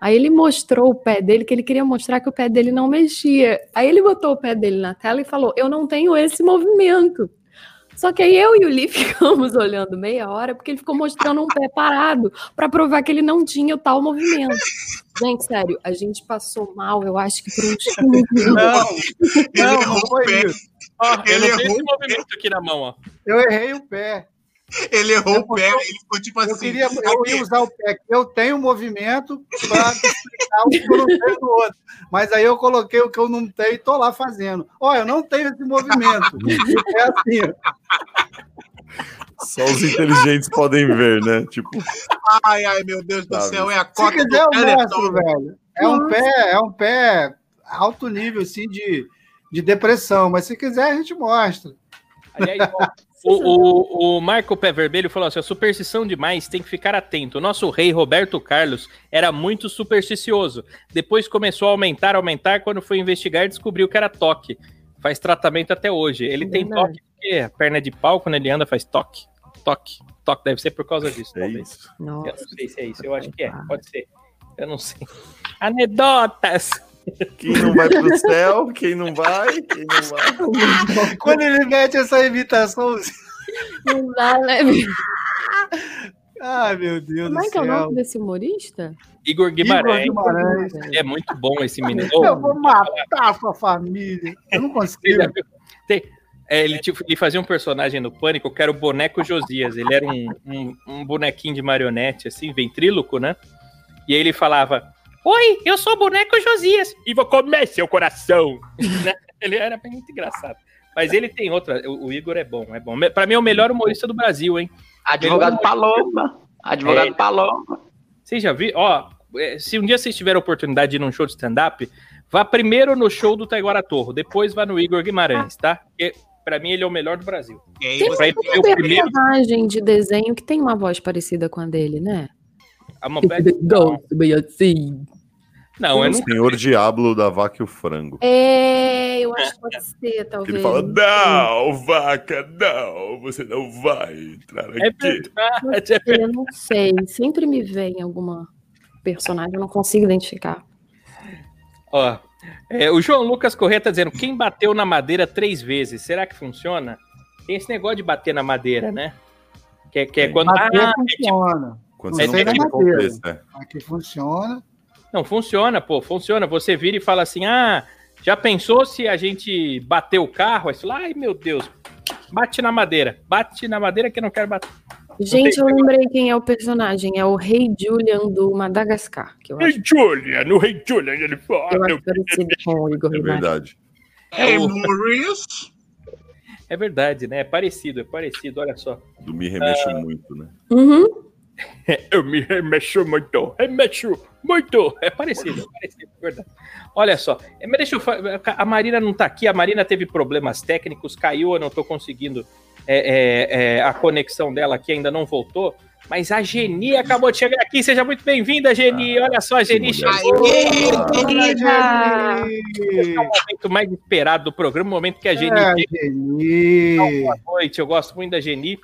Aí ele mostrou o pé dele, que ele queria mostrar que o pé dele não mexia. Aí ele botou o pé dele na tela e falou: Eu não tenho esse movimento. Só que aí eu e o Lee ficamos olhando meia hora, porque ele ficou mostrando um pé parado, para provar que ele não tinha o tal movimento. Gente, sério, a gente passou mal, eu acho que por 15 minutos. Não, não, não foi isso. Ó, eu Ele não tenho errou esse movimento aqui na mão, ó. Eu errei o pé. Ele errou É o pé, ele ficou tipo assim. Eu queria, eu ia usar o pé. Eu tenho movimento para explicar o que eu não tenho no outro. Mas aí eu coloquei o que eu não tenho e tô lá fazendo. Olha, eu não tenho esse movimento. É assim. Só os inteligentes podem ver, né? Tipo, Ai, ai, meu Deus do céu, é a Se cota quiser, eu do velho. É um pé, é um pé alto nível, assim, de, de depressão. Mas se quiser, a gente mostra. Aliás, ó, o, o, o Marco Pé Vermelho falou assim: a superstição demais tem que ficar atento. O nosso rei Roberto Carlos era muito supersticioso. Depois começou a aumentar, aumentar. Quando foi investigar, descobriu que era toque. Faz tratamento até hoje. Ele tem Verdade. toque porque a perna de pau, quando ele anda, faz toque. Toque. Toque. Deve ser por causa disso. é talvez. isso. Eu não sei se é isso. Eu acho que é. Pode ser. Eu não sei. Anedotas. Quem não vai pro céu, quem não vai, quem não vai. Quando ele mete essa imitação. Não dá, né? Ai, meu Deus Como do é que é o nome desse humorista? Igor Guimarães. Igor Guimarães. É muito bom esse menino. Eu vou matar a sua família. Eu não consigo. Tem- é, ele, tipo, ele fazia um personagem no Pânico que era o boneco Josias. Ele era um, um, um bonequinho de marionete, assim, ventríloco, né? E aí ele falava: Oi, eu sou o boneco Josias e vou comer seu coração. Né? Ele era bem muito engraçado. Mas ele tem outra. O, o Igor é bom, é bom. Pra mim é o melhor humorista do Brasil, hein? Advogado Paloma. Advogado É. Paloma. Vocês já viram? Ó, é, se um dia vocês tiverem a oportunidade de ir num show de stand-up, Vá primeiro no show do Taiguara Torro, depois vá no Igor Guimarães, tá? Porque pra mim ele é o melhor do Brasil. Tem Pra ele um primeiro. personagem de desenho que tem uma voz parecida com a dele, né? a mão- Não, eu o senhor Diablo da vaca e o frango. É, eu acho que pode ser, talvez. Ele fala, Não, vaca, não, você não vai entrar É aqui. verdade, é Eu não sei, sempre me vem alguma personagem, eu não consigo identificar. Ó, é, o João Lucas Corrêa tá dizendo: quem bateu na madeira três vezes, será que funciona? Tem esse negócio de bater na madeira, né? Que, é- que é quando. Bater Ah, funciona. Quando Não você sei não tem na madeira. contexto, é. Aqui funciona. Não, funciona, pô, funciona. Você vira e fala assim: ah, já pensou se a gente bater o carro? Aí você fala, ai meu Deus, bate na madeira, bate na madeira que eu não quero bater. Gente, eu lembrei quem é o personagem, é o Rei Julian do Madagascar, que eu acho, Rei Julia, no Rei Julia, ele fala. eu acho parecido com o Igor É verdade. Hey, o- Maurice. É verdade, né? É parecido, é parecido, olha só. Do me remexo muito, né? Uhum. Eu me remexo muito, remexo muito. É parecido, é parecido, é verdade. Olha só, é, deixa eu A Marina não tá aqui, a Marina teve problemas técnicos, caiu, eu não tô conseguindo. é, é, é, a conexão dela aqui ainda não voltou. Mas a Geni acabou de chegar aqui. Seja muito bem-vinda, Geni. Olha só, a Geni chegou. Olha, Esse é o momento mais esperado do programa, o momento que a Geni É. Geni. Boa noite, eu gosto muito da Geni.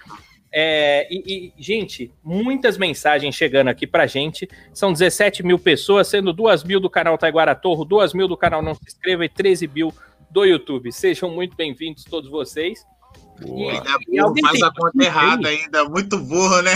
É, e, e, gente, muitas mensagens chegando aqui pra gente. São 17 mil pessoas, sendo 2 mil do canal Taiguara Torro, 2 mil do canal Não Se Inscreva e 13 mil do YouTube. Sejam muito bem-vindos todos vocês. Boa. Ainda burro, faz tem- a conta errada ainda. Muito burro, né?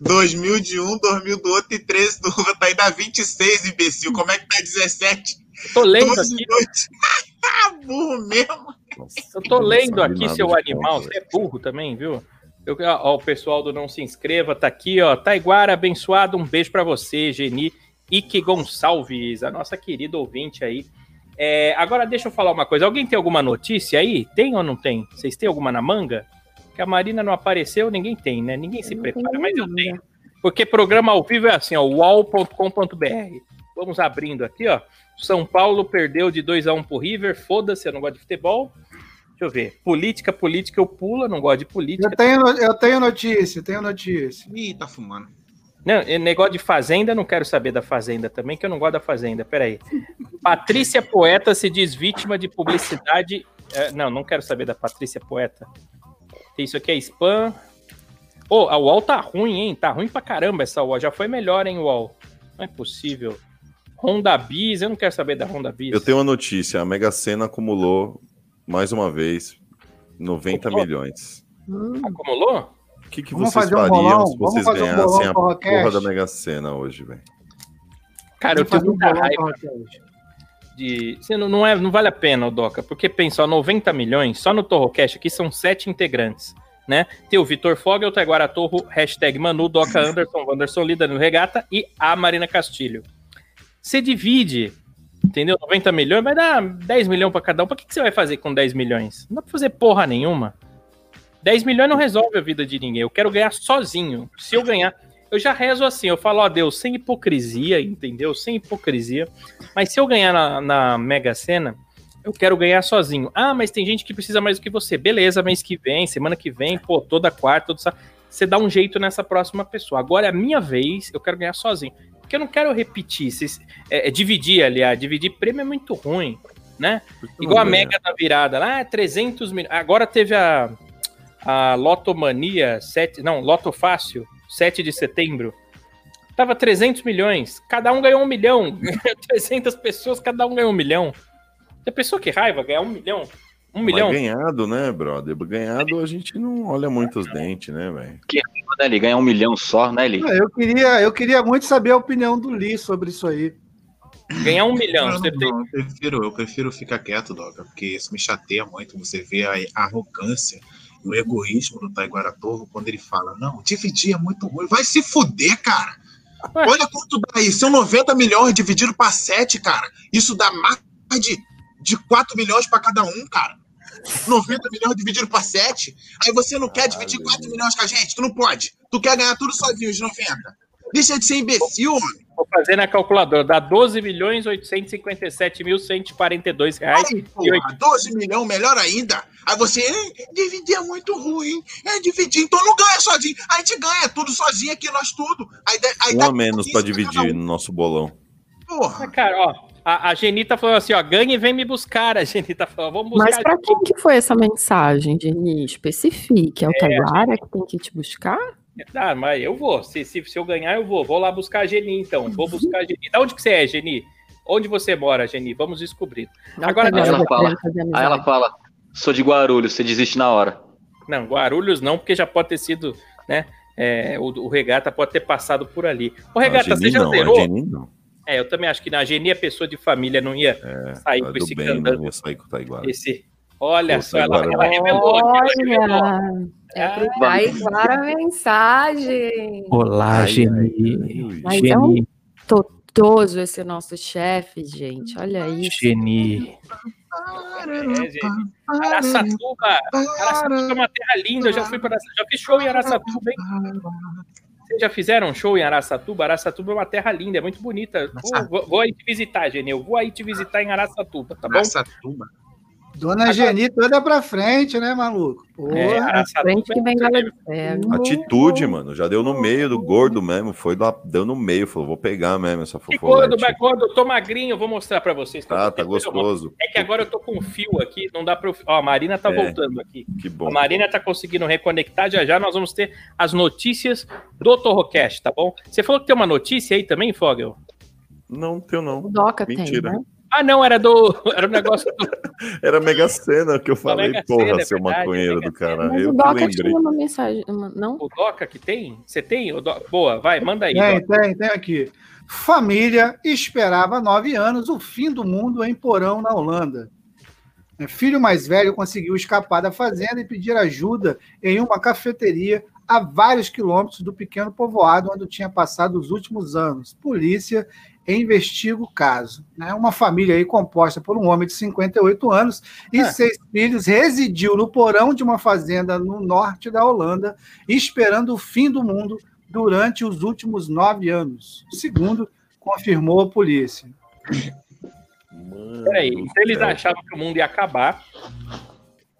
2000 de um, 2000 do outro e 13 do outro. Ainda 26, imbecil. Como é que tá 17? Eu tô lendo 12 aqui, noites. burro mesmo. Nossa, eu tô lendo aqui, seu animal. Você é burro também, viu? Eu, ó, o pessoal do Não Se Inscreva tá aqui, ó. Taiguara, abençoado. Um beijo pra você, Geni. Ike Gonçalves, a nossa querida ouvinte aí. É, agora deixa eu falar uma coisa. Alguém tem alguma notícia aí? Tem ou não tem? Vocês têm alguma na manga? Que a Marina não apareceu, ninguém tem, né? Ninguém se prepara, mas eu tenho. Porque programa ao vivo é assim, ó, wall.com.br. Vamos abrindo aqui, ó. São Paulo perdeu de 2 a 1 pro River. Foda-se, eu não gosto de futebol. Deixa eu ver. Política, política, eu pulo, eu não gosto de política. Eu tenho, eu tenho notícia, eu tenho notícia. Ih, tá fumando. Não, e negócio de fazenda, não quero saber da fazenda também, que eu não gosto da fazenda. Peraí. Patrícia Poeta se diz vítima de publicidade. é, não, não quero saber da Patrícia Poeta. Isso aqui é spam. Ô, a UOL tá ruim, hein? Tá ruim pra caramba essa UOL. Já foi melhor, hein, UOL? Não é possível. Honda Bis, eu não quero saber da Honda Bis. Eu tenho uma notícia. A Mega Sena acumulou, mais uma vez, 90 Acumulou? milhões. Hum, Acumulou? O que, que Vamos vocês fazer um fariam bolão? se vocês um ganhassem bolão a porra Rockcast? da Mega Sena hoje, velho? Cara, eu tenho um muita bolão raiva. de. Não, não, é, não vale a pena, ô Doca, porque pensa, ó, 90 milhões, só no Torrocast aqui são sete integrantes. Né? Tem o Vitor Fogel, Taiguara Torro, hashtag Manu, Doca Anderson, Wanderson Lida no Regata e a Marina Castilho. Você divide, entendeu? 90 milhões, vai dar 10 milhões pra cada um. Pra que, que você vai fazer com 10 milhões? Não dá pra fazer porra nenhuma. 10 milhões não resolve a vida de ninguém. Eu quero ganhar sozinho. Se eu ganhar, eu já rezo assim. Eu falo, ó Deus, sem hipocrisia, entendeu? Sem hipocrisia. Mas se eu ganhar na, na Mega Sena, eu quero ganhar sozinho. Ah, mas tem gente que precisa mais do que você. Beleza, mês que vem, semana que vem, pô, toda quarta, todo sábado. Você dá um jeito nessa próxima pessoa. Agora é a minha vez, eu quero ganhar sozinho. Porque eu não quero repetir. Se, é, é dividir, aliás. Dividir prêmio é muito ruim, né? Igual a Mega da virada. Lá, 300 milhões. Agora teve a, a Lotomania, 7, não, Loto Fácil, 7 de setembro. Tava 300 milhões. Cada um ganhou um milhão. 300 pessoas, cada um ganhou um milhão. Já pensou que raiva ganhar um milhão? Um milhão? Mas ganhado, né, brother? Ganhado a gente não olha muito os dentes, né, velho? Né, Ele ganha um milhão só, né, Eli? Ah, Eu queria, eu queria muito saber a opinião do Lee sobre isso aí. Ganhar um milhão. Não, Você tem... não, eu, prefiro, eu prefiro ficar quieto, Doca, porque isso me chateia muito. Você vê a arrogância e o egoísmo do Taiguara Torro quando ele fala: Não, dividir é muito ruim. Vai se fuder, cara. Ué. Olha quanto dá aí. São 90 milhões dividido para 7, cara. Isso dá mais de, de 4 milhões para cada um, cara. 90 milhões dividido para 7. Aí você não quer dividir 4 milhões com a gente? Tu não pode. Tu quer ganhar tudo sozinho, os 90. Deixa de ser imbecil, homem. Vou fazer na calculadora. Dá 12 milhões 857 mil 142 reais. Aí, porra, 12 milhões, melhor ainda. Aí você, "É, dividir é muito ruim. É dividir, então não ganha sozinho. A gente ganha tudo sozinho aqui, nós tudo. Aí, aí Um dá a menos pra 15 cada dividir um. no nosso bolão. Porra. Mas, cara, ó. A, a Genita falou assim, ó, ganha e vem me buscar. A Genita falou, vamos buscar. Mas pra quem que foi essa mensagem, Geni? Especifique. É o Taiguara que tem que te buscar? Ah, mas eu vou. Se, se, se eu ganhar, eu vou. Vou lá buscar a Geni, então. Vou buscar a Geni. Da onde que você é, Geni? Onde você mora, Geni? Vamos descobrir. Agora, Aí deixa eu... ela fala, aí ela fala, sou de Guarulhos, você desiste na hora. Não, Guarulhos não, porque já pode ter sido, né? é, o, o Regata pode ter passado por ali. Ô, Regata, a você Geni já não, zerou? Geni. É, eu também acho que na Geni a pessoa de família não ia sair A com esse bem candando. não ia sair com o Taiguara. Esse. Olha só, ela, ela revelou. ela revelou. Olha, é pro Taiguara a mensagem. Olá, Geni. Mas é um totoso esse nosso chefe, gente. Olha isso. Geni. É, gente. Araçatuba. Araçatuba é uma terra linda. Eu já fui para já fiz show em Araçatuba, hein? Vocês já fizeram show em Araçatuba? Araçatuba é uma terra linda, é muito bonita. Vou, vou- vou aí te visitar, Geni. Eu vou aí te visitar em Araçatuba, tá bom? Araçatuba. Dona Geni toda pra frente, né, maluco? Porra. É, Frente que vem galera Atitude, mano. Já deu no meio do gordo mesmo. Foi lá, deu no meio. Falou, vou pegar mesmo essa Que gordo, mas gordo, eu tô magrinho, eu vou mostrar pra vocês. Tá, tá Depois eu gostoso. É que agora eu tô com um fio aqui, não dá pra eu... Ó, a Marina tá É. voltando aqui. Que bom. A Marina tá conseguindo reconectar, já já nós vamos ter as notícias do Torrocast, tá bom? Você falou que tem uma notícia aí também, Fogel? Não, teu não. Doca Mentira. tem, né? Ah, não, era do... Era o negócio do... Era Mega Sena que eu falei, porra, é seu verdade, maconheiro do cara. Mas Eu o Doca tinha uma mensagem, uma- não? O Doca que tem? Você tem? O Do- Boa, vai, manda aí. Tem, Doca. tem, tem aqui. Família esperava nove anos o fim do mundo em Porão, na Holanda. É, Filho mais velho conseguiu escapar da fazenda e pedir ajuda em uma cafeteria a vários quilômetros do pequeno povoado onde tinha passado os últimos anos. Polícia investiga o caso. né? Uma família aí composta por um homem de 58 anos e seis filhos residiu no porão de uma fazenda no norte da Holanda, esperando o fim do mundo durante os últimos nove anos, segundo confirmou a polícia. Peraí, então eles achavam que o mundo ia acabar.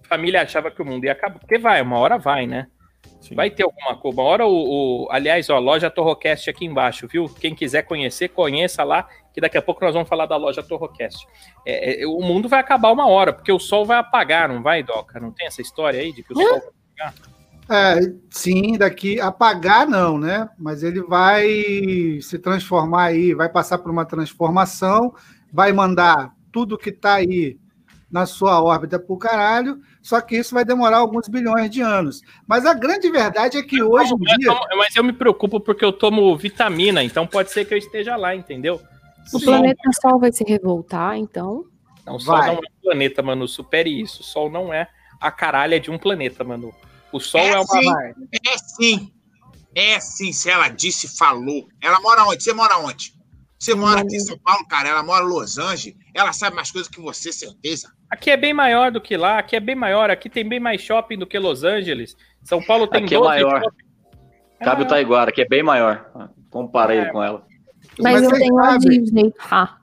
A família achava que o mundo ia acabar. Porque vai, uma hora vai, né? Vai ter alguma coisa. Uma hora o. o- aliás, ó, loja Torrocast aqui embaixo, viu? Quem quiser conhecer, conheça lá, que daqui a pouco nós vamos falar da loja Torrocast. É, é, o mundo vai acabar uma hora, porque o sol vai apagar, não vai, Doca? Não tem essa história aí de que o sol vai apagar? É, sim, daqui apagar não, né? Mas ele vai se transformar aí, vai passar por uma transformação, vai mandar tudo que está aí na sua órbita para o caralho, só que isso vai demorar alguns bilhões de anos. Mas a grande verdade é que hoje em Eu dia. tomo- mas eu me preocupo porque eu tomo vitamina, então pode ser que eu esteja lá, entendeu? O Sim. planeta Sol vai se revoltar, então. Não, o Sol Vai. não é um planeta, mano. Supere isso. O Sol não é a caralha de um planeta, mano. O Sol é, É uma. sim. É sim. É sim, se ela disse, falou. Ela mora onde? Você mora onde? Você mora aqui em São Paulo, cara. Ela mora em Los Angeles. Ela sabe mais coisas que você, certeza. Aqui é bem maior do que lá. Aqui é bem maior. Aqui tem bem mais shopping do que Los Angeles. São Paulo tem Aqui é 12 maior. shopping. Cabe o Taiguara, que é bem maior. Compara ele com ela. Mas, Mas eu tenho a sabem- Disney. Ha.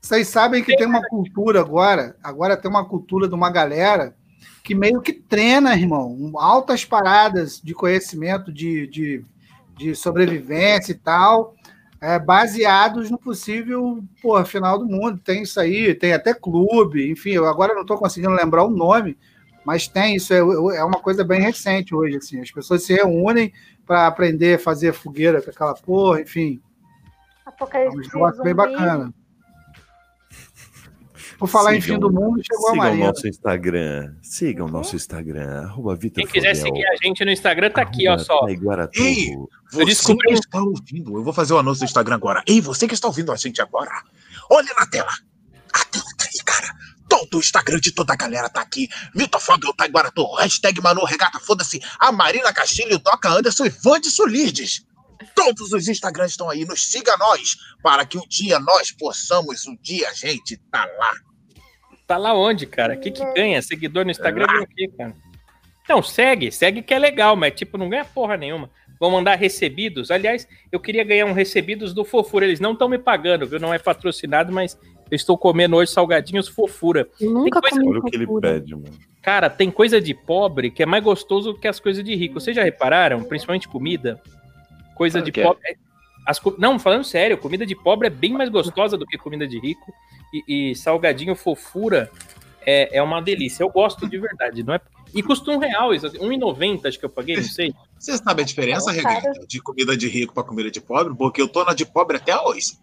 Vocês sabem que tem uma cultura agora, agora tem uma cultura de uma galera que meio que treina, irmão, altas paradas de conhecimento, de, de, de sobrevivência e tal, é, baseados no possível porra, final do mundo. Tem isso aí, tem até clube, enfim, eu agora não estou conseguindo lembrar o nome, mas tem isso, é, é uma coisa bem recente hoje, assim, as pessoas se reúnem para aprender a fazer fogueira com aquela porra, enfim, é um negócio bem bacana. Por falar em Sigam- fim do mundo, chegou a Sigam o Marina. nosso Instagram. Sigam o nosso Instagram. Arroba Vitor Quem quiser Fogel. seguir a gente no Instagram, tá aqui, ó, só. Ei. Você descobri que está ouvindo, eu vou fazer o anúncio do Instagram agora. Ei, você que está ouvindo a gente agora, olha na tela. A tela tá aí, cara. Todo o Instagram de toda a galera tá aqui. Vitor Fogel, Taiguaratu, hashtag Manu Regata, foda-se, a Marina Castilho, Doca Anderson e Vanderson Lides. Todos os Instagrams estão aí, nos siga nós, para que um dia nós possamos, um dia a gente tá lá. Tá lá onde, cara? O que que ganha? Seguidor no Instagram ganha o quê, cara? Não, segue, segue que é legal, mas tipo, não ganha porra nenhuma. vão mandar recebidos. Aliás, eu queria ganhar um recebidos do Fofura. Eles não estão me pagando, viu? Não é patrocinado, mas eu estou comendo hoje salgadinhos Fofura. Eu nunca coisa- comi Olha o que ele pede, mano. Cara, tem coisa de pobre que é mais gostoso que as coisas de rico. Vocês já repararam? Principalmente comida. Coisa Claro de é. pobre. As co- Não, falando sério, comida de pobre é bem mais gostosa do que comida de rico. E, e salgadinho fofura é, é uma delícia. Eu gosto de verdade, não é? E custa um real, isso, R$1,90 acho que eu paguei, não sei. Você sabe a diferença, Reguinho, cara. de comida de rico pra comida de pobre? Porque eu tô na de pobre até hoje.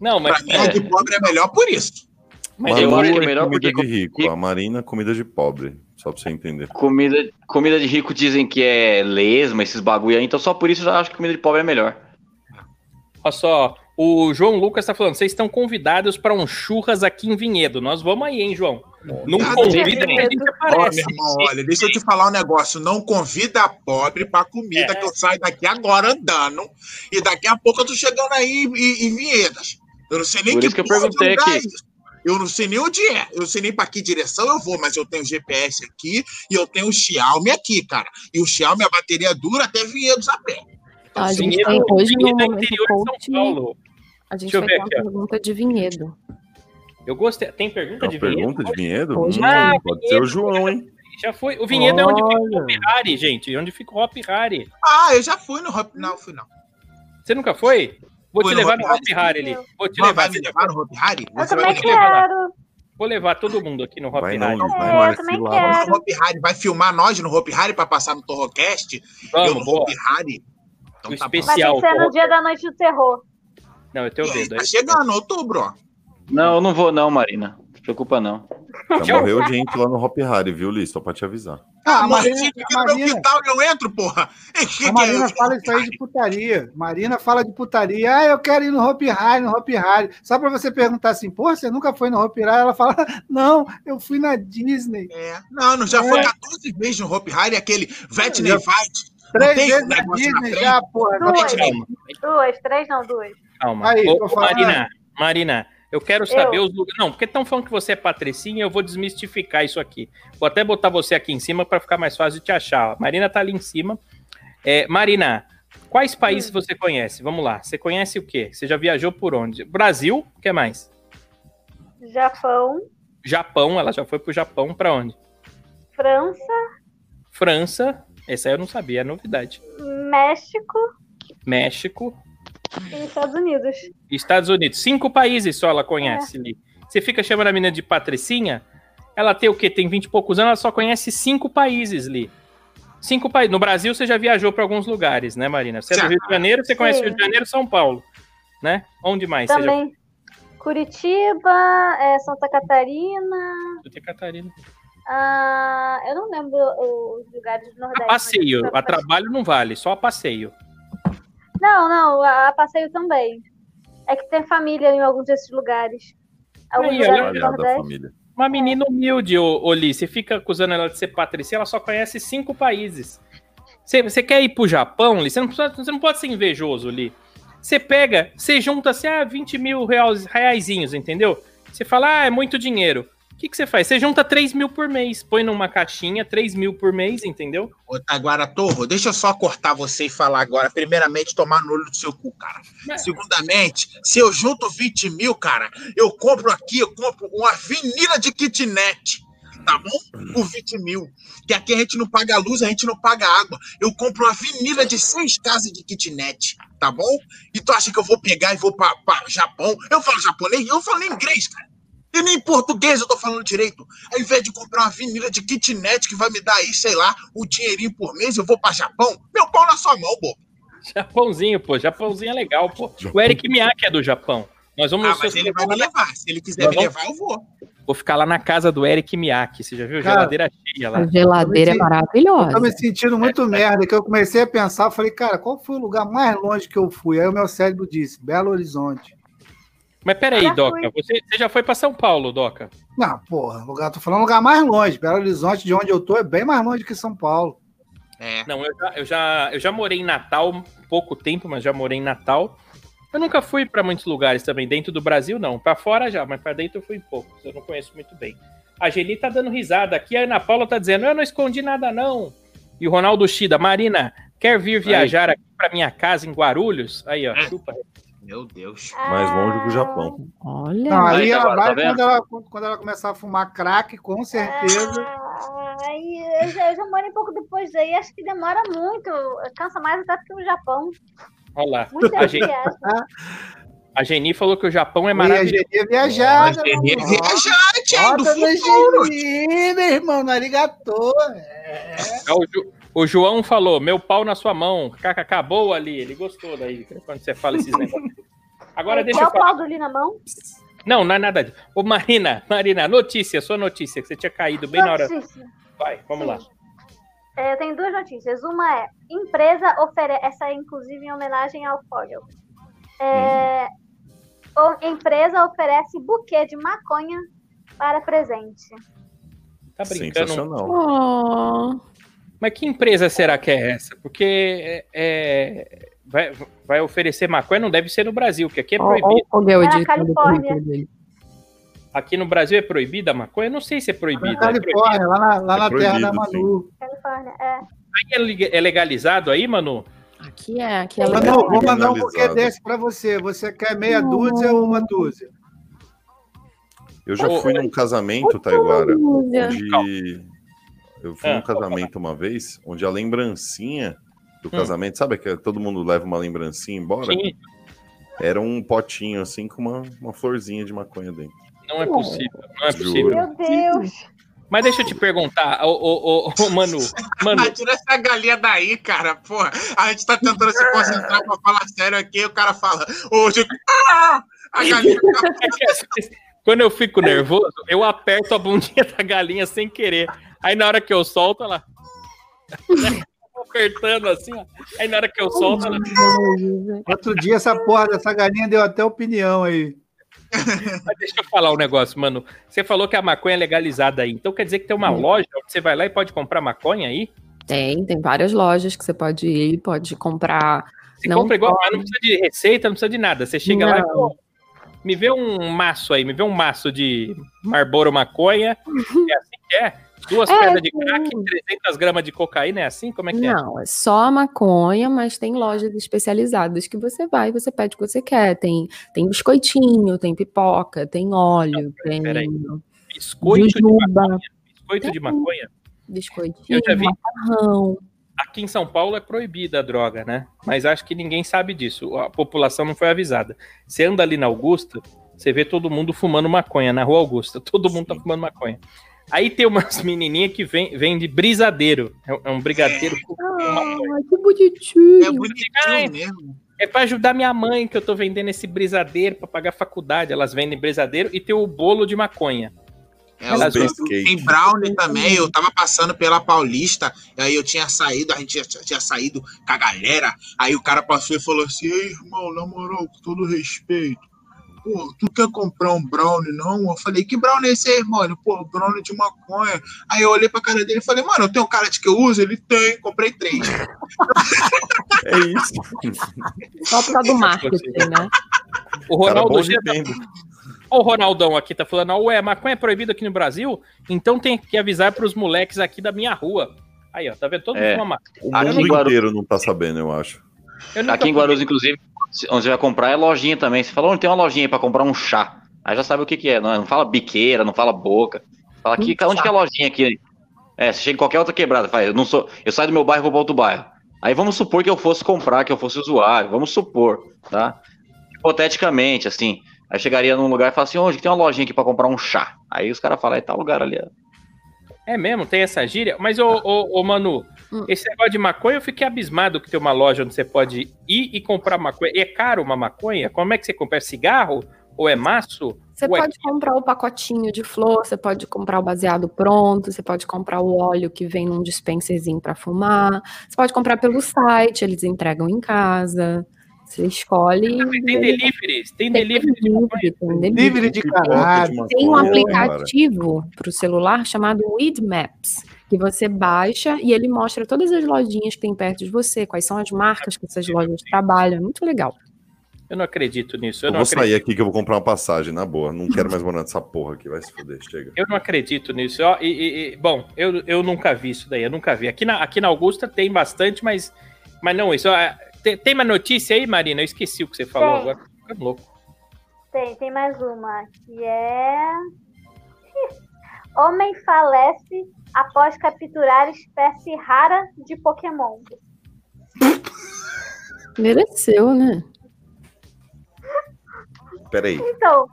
Não, Pra mas mim, a de pobre é melhor por isso. Mas eu Manu acho que é é melhor comida porque de rico, a Marina, comida de pobre. Só pra você entender. Comida, comida de rico dizem que é lesma, esses bagulho aí, então só por isso eu já acho que comida de pobre é melhor. Olha só, o João Lucas tá falando, vocês estão convidados para um churras aqui em Vinhedo. Nós vamos aí, hein, João? Não Nada convida que a gente aparece. irmão, olha, deixa eu te falar um negócio. Não convida a pobre pra comida É. que eu saio daqui agora andando. E daqui a pouco eu tô chegando aí em, em Vinhedas. Eu não sei nem Por que isso que eu perguntei aqui. é isso. Eu não sei nem onde é. Eu não sei nem pra que direção eu vou, mas eu tenho GPS aqui e eu tenho o Xiaomi aqui, cara. E o Xiaomi, a bateria dura até Vinhedos a pé. Então, A se gente Vinhedo- tem hoje no Vinhedo é momento interior de São Paulo. A gente Deixa eu vai ter uma aqui, ó. pergunta de vinhedo. Eu gostei. Tem pergunta de Vinhedo? pergunta de vinhedo? Hoje Hum, Ah, pode vinhedo. ser o João, hein? Já foi. O Vinhedo é onde fica o Olha. Hop Harry, gente. Onde fica o Hop Harry. Ah, eu já fui no Hop. Não, fui não. Você nunca foi? Vou Fui te no levar no Hop Harry. Ali. Vou te levar. vai me levar no Hop Harry? Eu Você vai também quero. Vou levar todo mundo aqui no Hop Vai Harry. não, vai É, não, eu é também quero. no Hop Harry, vai filmar nós no Hop Harry pra passar no Torrocast? eu Vamos, no boa. Hop Harry? Então O tá bom. Vai especial. que ser no dia da noite do terror. Não, eu tenho aí, dedo. Tá chegando, outubro, ó. Não, eu não vou não, Marina. Não se preocupa não. Já morreu gente lá no Hop Harry, viu, Li? Só pra te avisar. Ah, Ah, mas Marina, gente, aqui a no meu Marina, quintal eu entro, porra. A é Marina fala isso aí de putaria. Marina fala de putaria. Ah, eu quero ir no Hopi Hari, no Hopi Hari. Só pra você perguntar assim, pô, você nunca foi no Hopi Hari? Ela fala, não, eu fui na Disney. É. Não, não, já É. foi 14 vezes no Hop Harry, aquele Vetney Fight. Três vezes na Disney já, porra. Duas. Duas, três não, duas. Calma. Aí, Ô. Marina, Marina, eu quero saber Eu. os lugares. Não, porque estão falando que você é patricinha, eu vou desmistificar isso aqui. Vou até botar você aqui em cima para ficar mais fácil de te achar. A Marina tá ali em cima. É, Marina, quais Hum. países você conhece? Vamos lá. Você conhece o quê? Você já viajou por onde? Brasil, o que mais? Japão, Japão, ela já foi pro Japão, para onde? França, França, essa aí eu não sabia, é novidade. México México, Estados Unidos. Estados Unidos. Cinco países só ela conhece ali. Você fica chamando a menina de patricinha? Ela tem o quê? Tem 20 e poucos anos, ela só conhece cinco países ali. Cinco países. No Brasil você já viajou para alguns lugares, né, Marina? Você é do. Rio de Janeiro, você conhece Sim. Rio de Janeiro e São Paulo, né? Onde mais? Você já Também Curitiba, é, Santa Catarina. Santa Catarina. ah, eu não lembro os lugares do A Nordeste. passeio, mas- a trabalho não vale, só a passeio. Não, não, a, a passeio também. É que tem família em alguns desses lugares. Alguns Aí, lugares olha, família. Uma menina humilde, ô, ô Li, você fica acusando ela de ser patricinha, ela só conhece cinco países. Você, você quer ir pro Japão, Li? Você não, precisa- você não pode ser invejoso, Li. Você pega, você junta assim, ah, 20 mil reais, reaisinhos, entendeu? Você fala, ah, é muito dinheiro. O que, que você faz? Você junta 3 mil por mês, põe numa caixinha, 3 mil por mês, entendeu? Ô, Taguara Torro, deixa eu só cortar você e falar agora. Primeiramente, tomar no olho do seu cu, cara. Mas- Segundamente, se eu junto 20 mil, cara, eu compro aqui, eu compro uma avenida de kitnet. Tá bom? Por 20 mil. Que aqui a gente não paga luz, a gente não paga água. Eu compro uma avenida de seis casas de kitnet. Tá bom? E tu acha que eu vou pegar e vou pra, pra Japão? Eu falo japonês? Eu falo inglês, cara. E nem em português eu tô falando direito. Ao invés de comprar uma avenida de kitnet que vai me dar aí, sei lá, o dinheirinho por mês, eu vou pra Japão, meu pau na sua mão, pô. Japãozinho, pô. Japãozinho é legal, pô. O Eric Miyake é do Japão. Nós vamos Ah, mas ele vai me levar. Se ele quiser Nós me levar, eu vou. Vou ficar lá na casa do Eric Miyake. Você já viu? Cara, Geladeira cheia lá. A geladeira é Eu tô maravilhosa. me sentindo muito merda, que eu comecei a pensar, falei, cara, qual foi o lugar mais longe que eu fui? Aí o meu cérebro disse, Belo Horizonte. Mas peraí, Já Doca. fui. Você, você já foi pra São Paulo, Doca? Não, porra, lugar, tô falando lugar mais longe. Belo Horizonte, de onde eu tô, é bem mais longe que São Paulo. É. Não, eu já, eu já, eu já morei em Natal pouco tempo, mas já morei em Natal. Eu nunca fui pra muitos lugares também, dentro do Brasil não. Pra fora já, mas pra dentro eu fui em poucos. Eu não conheço muito bem. A Geli tá dando risada aqui, a Ana Paula tá dizendo: "Eu não escondi nada não". E o Ronaldo Shida, Marina, Quer vir viajar aqui pra minha casa em Guarulhos? Aí, ó, chupa. Meu Deus. Mais longe que o Japão. Olha. Não, aí ela agora, tá vai vendo? quando ela, quando ela começar a fumar crack, com certeza. Ai, eu já, eu já morei um pouco depois daí, acho que demora muito. Cansa mais até do que o Japão. Olha lá. Muito A, Geni, a Geni falou que o Japão é E a maravilhoso. gente é viajada. Mas ele é mano. viajante, do Bota no futuro. meu irmão, no arigatô. É. É, O, Ju- o João falou, meu pau na sua mão. KKK, acabou ali. Ele gostou daí, quando você fala esses negócios. Agora Aí, deixa eu pau do ali na mão? Não, não é nada disso. Ô, Marina, Marina, notícia, sua notícia, que você tinha caído bem na hora. Notícia. Vai, vamos lá. É, eu tenho duas notícias. Uma é: empresa oferece. Essa é inclusive em homenagem ao Fogel. É, o- empresa oferece buquê de maconha para presente. Tá brincando? Sensacional. Oh, Mas que empresa será que é essa? Porque é, é, vai, vai oferecer maconha, não deve ser no Brasil, que aqui é ó, ó o proibido. Fogel É na editando o Califórnia. currículo dele. Aqui no Brasil é proibida a maconha? Eu não sei se é Na proibida. É proibida. Califórnia, lá na, lá É na terra da Manu. Califórnia. É. Aí é leg- é legalizado aí, Manu? Aqui é, aqui é Manu, legal. Vou mandar um buquê desse pra você. Você quer meia dúzia ou uma dúzia? Eu já fui num casamento, Taiguara, Dúzia. onde. Eu fui Ah, num casamento uma vez, onde a lembrancinha do casamento, sabe que todo mundo leva uma lembrancinha embora? Sim, Era um potinho assim com uma, uma florzinha de maconha dentro. não é possível. Não é Juro. possível. Meu Deus. Mas deixa eu te perguntar, ô, ô, ô, ô, Manu. Manu, Ah, tira essa galinha daí, cara. Porra, a gente tá tentando se concentrar pra falar sério aqui, o cara fala, hoje. Ah! A galinha quando eu fico nervoso, eu aperto a bundinha da galinha sem querer. Aí na hora que eu solto, ela. apertando assim, ó. Aí na hora que eu solto, ela. Outro dia essa porra dessa galinha deu até opinião aí. Mas deixa eu falar um negócio, mano. Você falou que a maconha é legalizada aí. Então quer dizer que tem uma loja onde você vai lá e pode comprar maconha aí? Tem, tem várias lojas que você pode ir, pode comprar. Você Não compra igual, pode. mas não precisa de receita, não precisa de nada. Você chega lá e Não. Me vê um maço aí, me vê um maço de Marlboro maconha. É assim que é? Duas É, pedras de crack, 300 gramas de cocaína, é assim? Como é que é? Não, é só maconha, mas tem lojas especializadas que você vai, você pede o que você quer. Tem, tem biscoitinho, tem pipoca, tem óleo, tem peraí. Biscoito de maconha. Biscoito de maconha. biscoitinho, macarrão. Aqui em São Paulo é proibida a droga, né? Mas acho que ninguém sabe disso. A população não foi avisada. Você anda ali na Augusta, você vê todo mundo fumando maconha na Rua Augusta. Todo mundo tá fumando maconha. Aí tem umas menininhas que vem, vem de brisadeiro. É um- é brigadeiro com maconha. Ai, que bonitinho. É bonitinho mesmo. É pra ajudar minha mãe que eu tô vendendo esse brisadeiro pra pagar faculdade. Elas vendem brisadeiro e tem o bolo de maconha. É, o- tem brownie também. Eu tava passando pela Paulista, e aí eu tinha saído, a gente tinha, tinha saído com a galera. Aí o cara passou e falou assim: Ei, irmão, na moral, com todo respeito. Pô, tu quer comprar um brownie, não? Eu falei, que brownie é esse aí, irmão? Ele, pô, brownie de maconha. Aí eu olhei pra cara dele e falei, mano, eu tenho um cara de que eu uso? Ele tem, comprei três. É isso. Só por causa do marketing, né? O Ronaldo bom O Ronaldão aqui tá falando, ué, maconha é proibida aqui no Brasil? Então tem que avisar pros moleques aqui da minha rua. Aí, ó, tá vendo? Todo mundo É. fuma maconha. O Aqui mundo inteiro não tá sabendo, eu acho. Eu Aqui em. Guarulhos, inclusive, onde você vai comprar é lojinha também. Você falou, onde tem uma lojinha aí pra comprar um chá. Aí já sabe o que, que é. Não, não fala biqueira, não fala boca. Fala aqui, Um onde que é a lojinha aqui? É, você chega em qualquer outra quebrada, fala, eu não sou. Eu saio do meu bairro e vou pra outro bairro. Aí vamos supor que eu fosse comprar, que eu fosse usuário. Vamos supor, tá? Hipoteticamente, assim. Aí chegaria num lugar e falaria assim, onde que tem uma lojinha aqui pra comprar um chá? Aí os caras falam, é tal lugar ali. ó. É mesmo? Tem essa gíria? Mas, ô, ô, ô, Manu, Hum. esse negócio de maconha, eu fiquei abismado que tem uma loja onde você pode ir e comprar maconha. E é caro uma maconha? Como é que você compra? É cigarro? Ou é maço? Você Ué. pode comprar o pacotinho de flor, você pode comprar o baseado pronto, você pode comprar o óleo que vem num dispenserzinho para fumar, você pode comprar pelo site, eles entregam em casa. Você escolhe. Tem delivery? Tem Tem delivery delivery, tem delivery. De caralho. Tem um aplicativo para o celular chamado Weed Maps, que você baixa e ele mostra todas as lojinhas que tem perto de você, quais são as marcas que essas lojas trabalham. É muito legal. Eu não acredito nisso. Eu Eu não vou acredito. sair aqui que eu vou comprar uma passagem, na boa. Não quero mais morar nessa porra aqui, vai se foder, chega. Eu não acredito nisso. Ó, e- e- e- bom, eu, eu nunca vi isso daí, eu nunca vi. Aqui na, aqui na Augusta tem bastante, mas Mas não, isso. Tem, tem uma notícia aí, Marina? Eu esqueci o que você falou Tem. agora. Ficando louco. Tem, tem mais uma, que é. Homem falece após capturar espécie rara de Pokémon. Mereceu, né? Peraí, Então,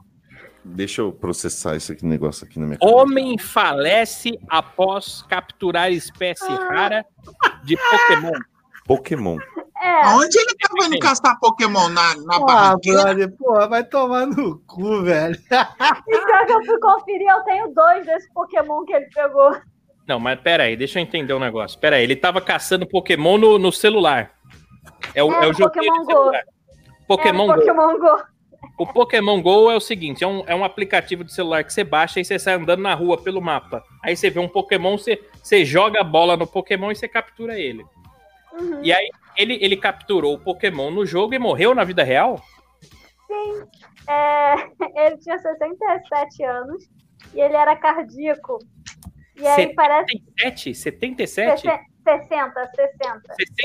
deixa eu processar esse aqui, negócio aqui na minha Homem falece após capturar espécie rara de Pokémon. Pokémon. É. Aonde ele tava indo caçar Pokémon? Na, na barraqueira? brother, porra, vai tomar no cu, velho. E pior que eu fui conferir, eu tenho dois desse Pokémon que ele pegou. Não, mas pera aí, deixa eu entender um negócio. Pera aí, ele tava caçando Pokémon no, no celular. É o, É, é o Pokémon celular. Pokémon é, Go. Pokémon Go. O Pokémon Go é o seguinte: é um, é um aplicativo de celular que você baixa e você sai andando na rua pelo mapa. Aí você vê um Pokémon, você, você joga a bola no Pokémon e você captura ele. Uhum. E aí ele, ele capturou o Pokémon no jogo e morreu na vida real? Sim. É, ele tinha 67 anos e ele era cardíaco. E aí parece 77? 77? 60, 60, 60.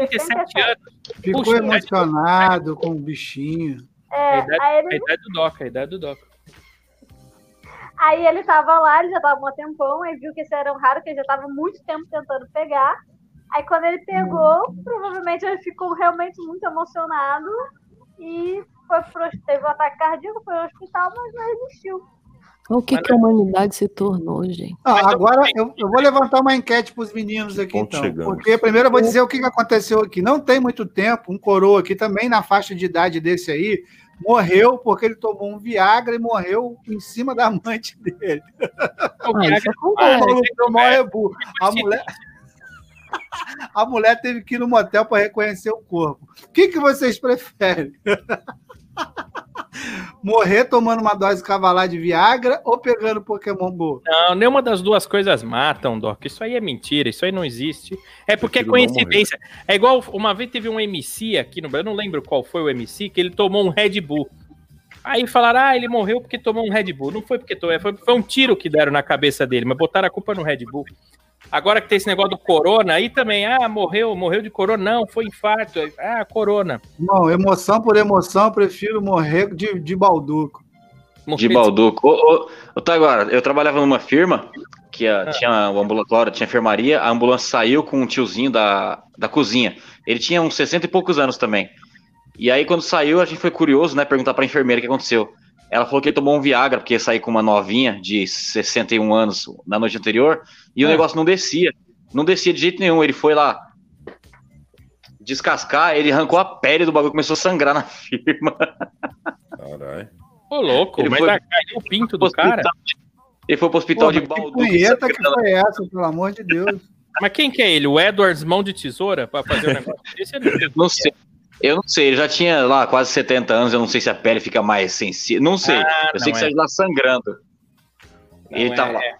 67 anos. Ficou Puxa, emocionado com o bichinho. A É, idade, aí, a ele, idade do Doca, a idade do Doca. aí ele tava lá, ele já tava há um tempão, aí viu que esse era um raro, que ele já tava muito tempo tentando pegar. Aí quando ele pegou, provavelmente ele ficou realmente muito emocionado e foi pro, teve um ataque cardíaco, foi ao hospital, mas não resistiu. O que, que a humanidade se tornou, gente? Eu- agora eu, eu vou levantar uma enquete para os meninos aqui, então. chegamos. Porque primeiro eu vou dizer o que aconteceu aqui. Não tem muito tempo, um coroa aqui também na faixa de idade desse aí, morreu porque ele tomou um Viagra e morreu em cima da amante dele. O Ah, Viagra- isso O maluco deu maior rebu. A mulher. A mulher teve que ir no motel para reconhecer o corpo. O que, que vocês preferem? Morrer tomando uma dose cavalar de Viagra ou pegando Pokémon Go? Não, nenhuma das duas coisas matam, Doc. Isso aí é mentira, isso aí não existe. É porque é coincidência. É igual uma vez teve um MC aqui no Brasil, eu não lembro qual foi o MC, que ele tomou um Red Bull. Aí falaram, ah, ele morreu porque tomou um Red Bull. Não foi porque tomou, foi, foi um tiro que deram na cabeça dele, mas botaram a culpa no Red Bull. Agora que tem esse negócio do corona, aí também, ah, morreu, morreu de corona. Não, foi infarto. Ah, corona. Não, emoção por emoção, eu prefiro morrer de, de balduco. De Balduco. Ô, ô, ô, tá agora, eu trabalhava numa firma que Ah. ah, tinha o ambulatório, tinha enfermaria, a ambulância saiu com um tiozinho da, da cozinha. Ele tinha uns 60 e poucos anos também. E aí, quando saiu, a gente foi curioso, né? Perguntar pra enfermeira o que aconteceu. Ela falou que ele tomou um Viagra, porque ia sair com uma novinha de 61 anos na noite anterior, e o Ah. negócio não descia. Não descia de jeito nenhum. Ele foi lá descascar, ele arrancou a pele do bagulho, começou a sangrar na firma. Caralho. Ô, louco, Ele mas foi- vai cair o pinto do cara. Ele foi pro hospital Pô, de mas que punheta que foi essa, pelo amor de Deus? Mas quem que é ele? O Edwards Mão de Tesoura pra fazer o negócio desse? Não sei. Não sei. Eu não sei, ele já tinha lá quase 70 anos, eu não sei se a pele fica mais sensível. Não sei. Ah, eu sei não, que é. saiu lá sangrando. Não, ele é- tava lá. é-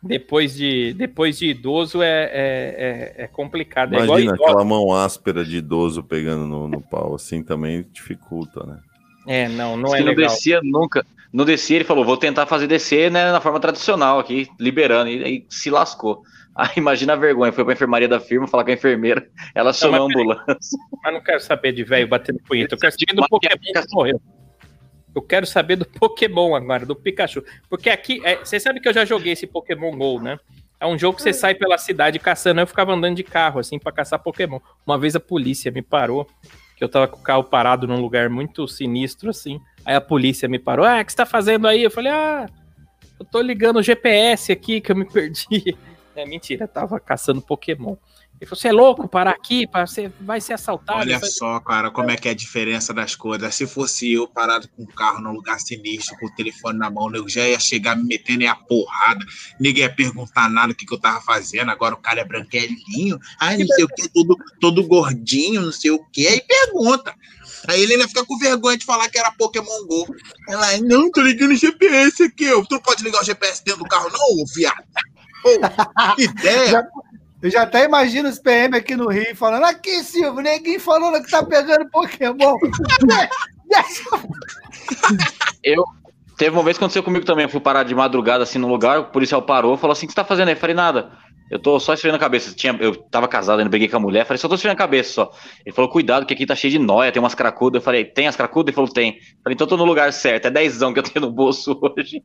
Depois de, depois de idoso é, é, é, é complicado. É igual Imagina aquela mão áspera de idoso pegando no, no pau, assim também dificulta, né? É, não, não Se é não legal. descia nunca. Não descia, ele falou: vou tentar fazer descer né, na forma tradicional aqui, liberando. E aí se lascou. Aí imagina a vergonha, foi pra enfermaria da firma falar com a enfermeira, ela chamou a ambulância. Mas não quero saber de velho batendo punheta. Eu quero saber do Pokémon que morreu. Eu quero saber do Pokémon agora, do Pikachu. Porque aqui, é, você sabe que eu já joguei esse Pokémon GO, né? É um jogo que você sai pela cidade caçando. Eu ficava andando de carro, assim, pra caçar Pokémon. Uma vez a polícia me parou, que eu tava com o carro parado num lugar muito sinistro, assim. Aí a polícia me parou. Ah, o que você tá fazendo aí? Eu falei, ah, eu tô ligando o GPS aqui, que eu me perdi. É mentira, tava caçando Pokémon. Ele falou, você é louco parar aqui? Você vai ser assaltado. Olha só, cara, como é que é a diferença das coisas. Se fosse eu parado com o carro num lugar sinistro, com o telefone na mão, eu já ia chegar me metendo em a porrada. Ninguém ia perguntar nada o que, que eu tava fazendo. Agora o cara é branquelinho, ai, não sei o que, todo, todo gordinho, não sei o que. Aí pergunta. Aí ele ainda fica com vergonha de falar que era Pokémon Go. Ela, não, tô ligando o GPS aqui. Tu não pode ligar o GPS dentro do carro, não, viado? Que ideia. Já- Eu já até imagino os PM aqui no Rio falando: aqui, Silvio, ninguém falando que tá pegando Pokémon. Eu. Teve uma vez que aconteceu comigo também. Eu fui parar de madrugada assim no lugar, o policial parou falou assim: o que você tá fazendo aí? Eu falei, nada. Eu tô só esfriando a cabeça. Tinha, eu tava casado, ainda briguei com a mulher. Falei, só tô esfriando a cabeça só. Ele falou, cuidado, que aqui tá cheio de noia, tem umas cracudas. Eu falei, tem as cracudas? Ele falou, tem. Falei, então eu tô no lugar certo. É dezão que eu tenho no bolso hoje.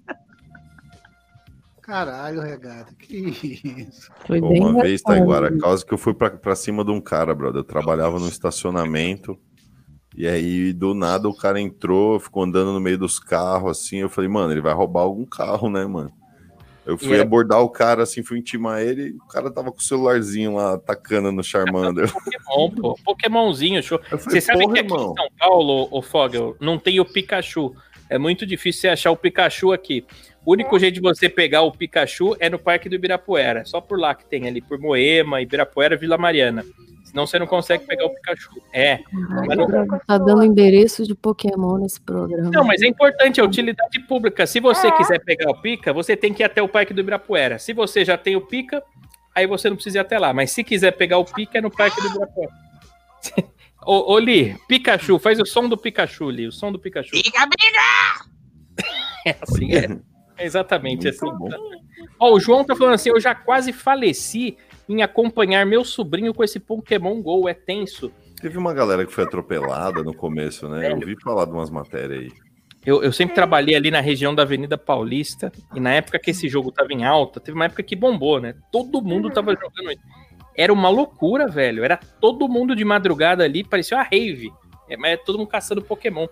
Caralho, regata. Que isso? Foi Pô, bem uma vez, tá. Taiguara, causa que eu fui pra, pra cima de um cara, brother. Eu trabalhava no estacionamento. E aí, do nada, o cara entrou, ficou andando no meio dos carros, assim. Eu falei, mano, ele vai roubar algum carro, né, mano? Eu fui era- abordar o cara, assim, fui intimar ele. E o cara tava com o celularzinho lá, atacando no Charmander. Pokémon, pô. Pokémonzinho, show. Você sabe que aqui irmão. em São Paulo, o Fogel, não tem o Pikachu. É muito difícil você achar o Pikachu aqui. O único jeito de você pegar o Pikachu é no Parque do Ibirapuera. Só por lá que tem ali, por Moema, Ibirapuera, Vila Mariana. Senão você não consegue pegar o Pikachu. É. Mas não- Tá dando endereço de Pokémon nesse programa. Não, mas é importante, é utilidade pública. Se você É. quiser pegar o Pica, você tem que ir até o Parque do Ibirapuera. Se você já tem o Pica, aí você não precisa ir até lá. Mas se quiser pegar o Pica, é no Parque do Ibirapuera. ô, ô, Li, Pikachu, faz o som do Pikachu, Li, o som do Pikachu. Briga, briga! É assim, é. É exatamente Muito assim. bom. Ó, o João tá falando assim, eu já quase faleci em acompanhar meu sobrinho com esse Pokémon GO, é tenso. Teve uma galera que foi atropelada no começo, né? Eu ouvi falar de umas matérias aí. Eu, eu sempre trabalhei ali na região da Avenida Paulista, e na época que esse jogo tava em alta, teve uma época que bombou, né? Todo mundo tava jogando. Era uma loucura, velho. Era todo mundo de madrugada ali, parecia uma rave. É, mas todo mundo caçando Pokémon.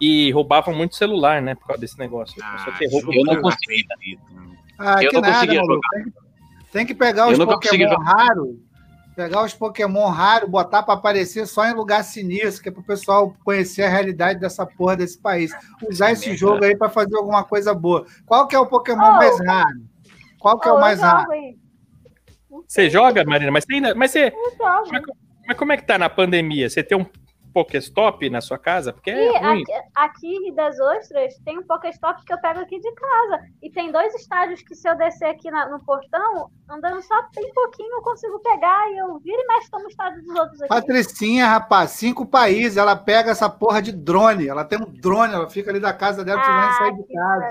E roubavam muito celular, né? Por causa desse negócio. Só que roubo- eu não consegui. Ah, Eu que não nada, conseguia maluco. Tem que, tem que pegar os Pokémon jogar. raros, pegar os Pokémon raros, botar pra aparecer só em lugar sinistro, que é pro pessoal conhecer a realidade dessa porra desse país. Usar esse merda. jogo aí pra fazer alguma coisa boa. Qual que é o Pokémon Oh. mais raro? Qual que é Oh, o eu mais raro? Você joga, Marina? Mas, tem, mas, você, mas como é que tá na pandemia? Você tem um Pokéstop na sua casa? Porque E é ruim. aqui, em das Ostras tem um Pokéstop que eu pego aqui de casa. E tem dois estádios que se eu descer aqui na- no portão, andando só bem pouquinho eu consigo pegar. E eu viro e mexo como estádio dos outros aqui. Patricinha, rapaz, cinco países, ela pega essa porra de drone. Ela tem um drone, ela fica ali da casa dela, você vai sair de que casa.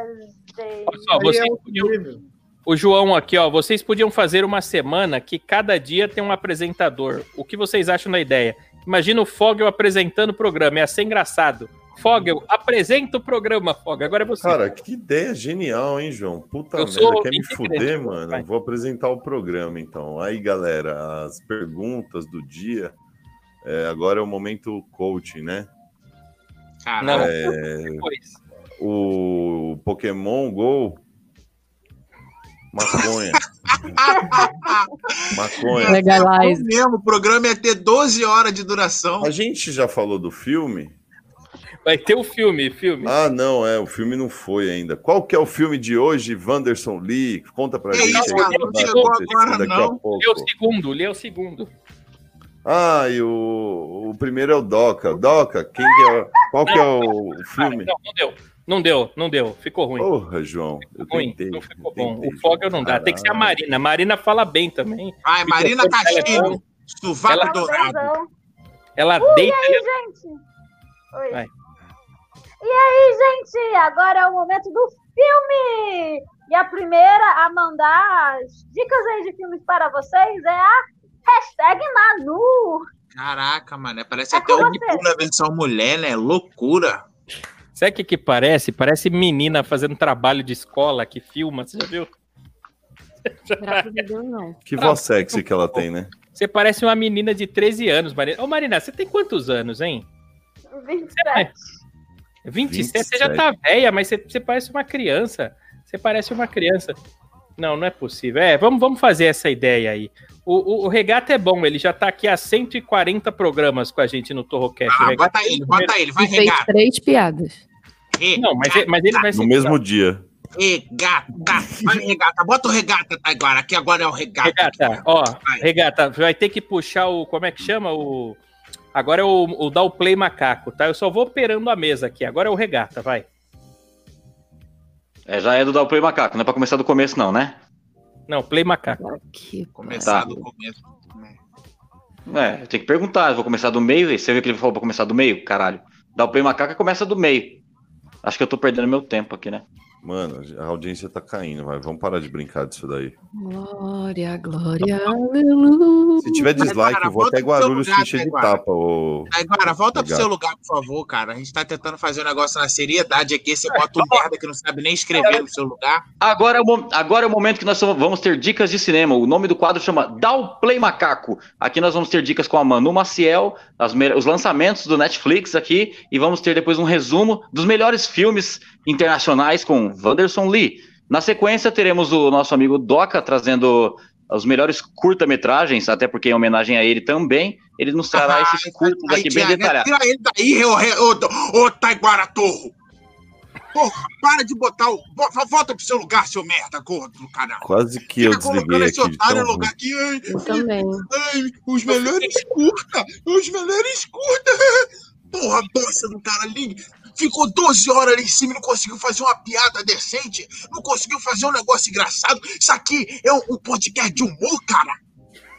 Olha só, vocês é podiam-. O João aqui, ó, vocês podiam fazer uma semana que cada dia tem um apresentador. O que vocês acham da ideia? Imagina o Fogel apresentando o programa, ia ser engraçado. Fogel, apresenta o programa, Fogel. Agora é você. Cara, que ideia genial, hein, João? Puta Eu merda, sou quer me fuder, mano? vai. Vou apresentar o programa, então. Aí, galera, as perguntas do dia. É, agora é o momento coaching, né? Caralho. Não, É, depois. o Pokémon Go. Maconha. Maconha. Legalize. Não mesmo, o programa ia ter 12 horas de duração. A gente já falou do filme? Vai ter o filme, filme. Ah, não, é, o filme não foi ainda. Qual que é o filme de hoje, Wanderson Lee? Conta pra Que gente. isso, cara, não vai chegou agora, daqui a não. pouco. Lê o segundo, lê o segundo. Ah, e o, o primeiro é o Doca. Doca, quem que é, qual que é o filme? Não, não deu. Não deu, não deu. Ficou ruim. Porra, João, eu ruim. tentei. Não ficou bom. tentei, O Fogel não dá. Tem que ser a caralho. Marina. Marina fala bem também. Ai, Marina é Castilho, bom. sovaco Ela- dourado. Ela Uh, deita. e aí, gente? Oi. Vai. E aí, gente? Agora é o momento do filme! E a primeira a mandar as dicas aí de filmes para vocês é a hashtag Manu. Caraca, mano, parece É até o. Bipu na versão mulher, né? Loucura. Sabe o que, que parece? Parece menina fazendo trabalho de escola que filma. Você já viu? Graças a Deus, não. Que voz sexy que ela tem, né? Você parece uma menina de 13 anos, Marina. Ô, Marina, você tem quantos anos, hein? 27. 27, você já tá velha, mas você, você parece uma criança. Você parece uma criança. Não, não é possível. É, vamos, vamos fazer essa ideia aí. O, o, o Regata é bom, ele já tá aqui há 140 programas com a gente no Torrocast. Ah, Regata- bota ele, bota ele, vai E fez três piadas. Não, mas, ele- mas ele vai No ser. mesmo dia. Regata, vai regata, bota o regata tá, agora, aqui agora é o regata. Regata, ó, Vai. Regata, vai ter que puxar o. Como é que chama? O. Agora é o, o dar o play macaco, tá? Eu só vou operando a mesa aqui. Agora é o Regata, vai. É, já é do Dar o Play Macaco, não é pra começar do começo, não, né? Não, play macaco. Que Começar Tá. do começo. É, tem que perguntar, eu vou começar do meio, e você viu que ele falou pra começar do meio? Caralho. Dar o Play Macaco começa do meio. Acho que eu tô perdendo meu tempo aqui, né? Mano, a audiência tá caindo, vai. Vamos parar de brincar disso daí. Glória, glória, aleluia. Se tiver dislike, cara, eu vou até Guarulhos lugar, ficha de tapa. Ô... Agora, volta pro seu lugar, por favor, cara. A gente tá tentando fazer um negócio na seriedade aqui. Você bota um merda que não sabe nem escrever no seu lugar. Agora é, o, agora é o momento que nós vamos ter dicas de cinema. O nome do quadro chama Dá o Play Macaco. Aqui nós vamos ter dicas com a Manu Maciel, as os lançamentos do Netflix aqui, e vamos ter depois um resumo dos melhores filmes internacionais com Wanderson Lee. Na sequência, teremos o nosso amigo Doca trazendo os melhores curta-metragens, até porque em homenagem a ele também, ele nos trará esses curtas Aí, aqui bem tira, detalhados. tira ele daí, ô, ô, ô, ô Taiguara Torro. Porra, para de botar o. Volta pro seu lugar, seu merda, gordo do canal. Quase que eu Fica colocando desliguei esse aqui. de otário no lugar. Ai, Eu também. ai, os melhores curta. Os melhores curta. Porra, bosta do cara ali. Ficou 12 horas ali em cima e não conseguiu fazer uma piada decente. Não conseguiu fazer um negócio engraçado. Isso aqui é um, um podcast de humor, cara.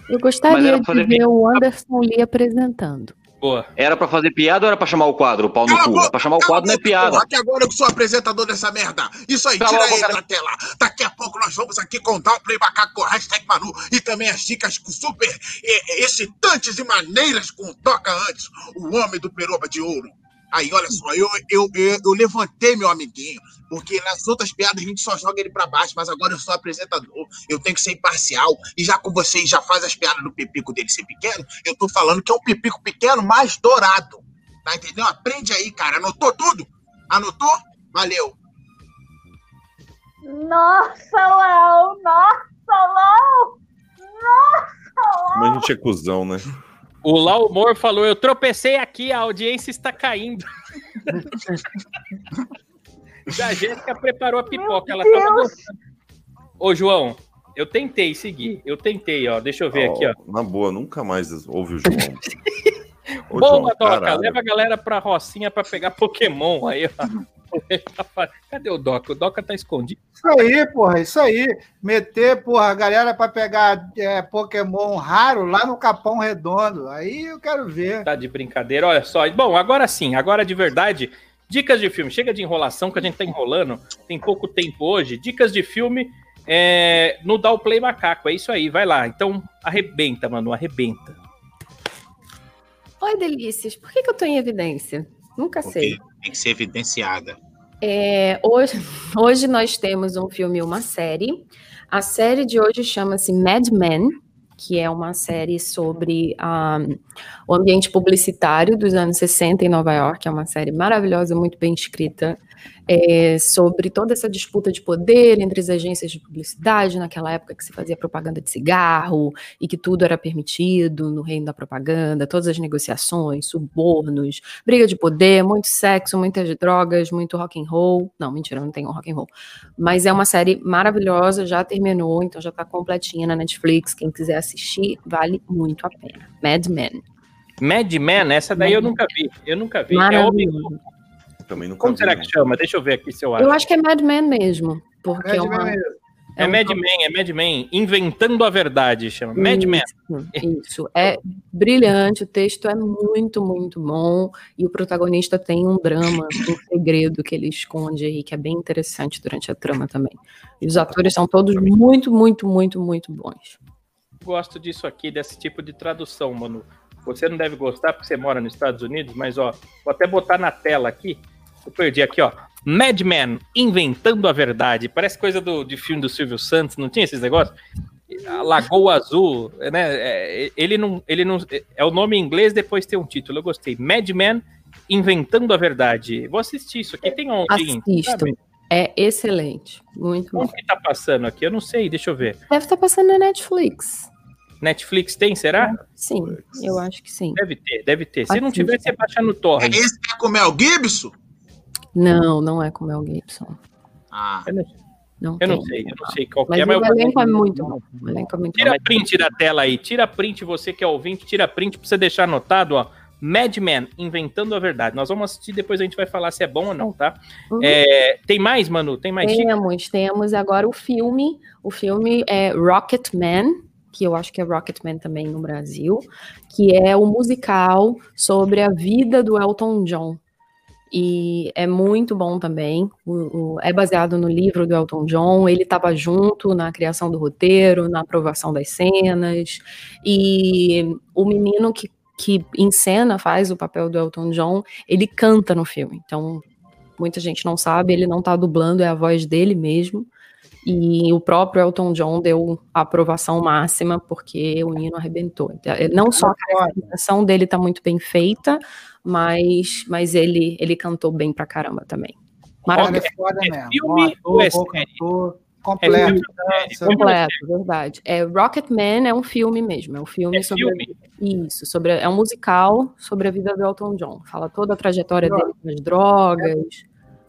Eu gostaria de ver o Anderson Lee apresentando. Boa. Era pra fazer piada ou era pra chamar o quadro, o pau no cu? Pra chamar o quadro não é piada. Porra, que agora eu sou apresentador dessa merda. Isso aí, Cala tira ele da tela. Daqui a pouco nós vamos aqui contar o Play Macaco com hashtag Manu e também as dicas super excitantes e maneiras com Toca antes, o homem do peroba de ouro. Aí, olha só, eu, eu, eu, eu levantei meu amiguinho, porque nas outras piadas a gente só joga ele pra baixo, mas agora eu sou apresentador, eu tenho que ser imparcial. E já com vocês já faz as piadas do pipico dele ser pequeno, eu tô falando que é um pipico pequeno, mas dourado. Tá entendendo? Aprende aí, cara. Anotou tudo? Anotou? Valeu. Nossa, Léo! Nossa, Léo! Nossa, Como a gente é cuzão, né? O Lau Humor falou: Eu tropecei aqui, a audiência está caindo. a Jéssica preparou a pipoca, ela tava gostando. Ô, João, eu tentei seguir. Eu tentei, ó. Deixa eu ver aqui, ó. Na boa, nunca mais ouve o João. Ô, Boa, João, Doca. Leva a galera pra Rocinha pra pegar Pokémon. Aí, ó. Cadê o Doca? O Doca tá escondido. Isso aí, porra, isso aí. Meter, porra, a galera pra pegar é, Pokémon raro lá no Capão Redondo. Aí eu quero ver. Tá de brincadeira, olha só. Bom, agora sim, agora de verdade, dicas de filme. Chega de enrolação que a gente tá enrolando, tem pouco tempo hoje. Dicas de filme é, no Dá o Play Macaco, é isso aí, vai lá. Então, arrebenta, mano, arrebenta. Oi, delícias. Por que, que eu tô em evidência? Nunca sei. Porque tem que ser evidenciada. É, hoje, hoje nós temos um filme e uma série. A série de hoje chama-se Mad Men, que é uma série sobre ah, o ambiente publicitário dos anos 60 em Nova York. É uma série maravilhosa, muito bem escrita, é, sobre toda essa disputa de poder entre as agências de publicidade, naquela época que se fazia propaganda de cigarro e que tudo era permitido no reino da propaganda, todas as negociações, subornos, briga de poder, muito sexo, muitas drogas, muito rock and roll. Não, mentira, não tem um rock and roll. Mas é uma série maravilhosa, já terminou, então já tá completinha na Netflix. Quem quiser assistir, vale muito a pena. Mad Men. Mad Men, essa daí eu nunca vi. Eu nunca vi. É homem, Maravilhoso. Também nunca como vi, será não. que chama? Deixa eu ver aqui se eu acho. Eu acho que é Mad Men mesmo, porque Mad é uma... Mesmo. É um Mad Men, é Mad Men. Inventando a verdade, chama. Mad Men. Isso, é brilhante, o texto é muito, muito bom, e o protagonista tem um drama, um segredo que ele esconde aí, que é bem interessante durante a trama também. E os atores são todos muito, muito, muito, muito bons. Gosto disso aqui, desse tipo de tradução, mano. Você não deve gostar porque você mora nos Estados Unidos, mas ó, vou até botar na tela aqui. Eu perdi aqui, ó. Mad Men, inventando a verdade. Parece coisa do, de filme do Silvio Santos, não tinha esses negócios? A Lagoa Azul, né? é, ele não, ele não. É o nome em inglês, depois tem um título. Eu gostei. Mad Men, inventando a verdade. Vou assistir isso aqui. Tem? Assistam, sabe? é excelente, muito bom. Onde que tá passando aqui? Eu não sei, deixa eu ver. Deve estar passando na Netflix. Netflix tem, será? Sim, eu acho que sim. Deve ter, deve ter. Se não tiver, você baixa no torrent. Esse é com o Mel Gibson? Não, não é com o Mel Gibson. Ah, Eu não, Não eu não sei, eu não sei qual que Mas é, mas o vou- elenco é muito bom. O elenco é muito Tira bom. print da tela aí, tira print, você que é ouvinte, tira print pra você deixar anotado, ó. Mad Men, Inventando a Verdade. Nós vamos assistir, depois a gente vai falar se é bom ou não, tá? Uhum. É, tem mais, Manu? Tem mais dica? Temos, temos agora o filme. O filme é Rocket Man, que eu acho que é Rocket Man também no Brasil, que é o musical sobre a vida do Elton John. E é muito bom também. O, o- é baseado no livro do Elton John. Ele estava junto na criação do roteiro, na aprovação das cenas. E o menino que, que encena, faz o papel do Elton John, ele canta no filme. Então, muita gente não sabe, ele não está dublando, é a voz dele mesmo. E o próprio Elton John deu a aprovação máxima, porque o Nino arrebentou. Então, é, Não só a caracterização dele está muito bem feita, mas, mas ele, ele cantou bem pra caramba também. Maravilha. é foda mesmo. filme ou é série? cantor, É completo. filme. Completo, verdade. É, Rocketman é um filme mesmo, é um filme É sobre filme? isso, sobre é um musical sobre a vida do Elton John. Fala toda a trajetória dele com as drogas.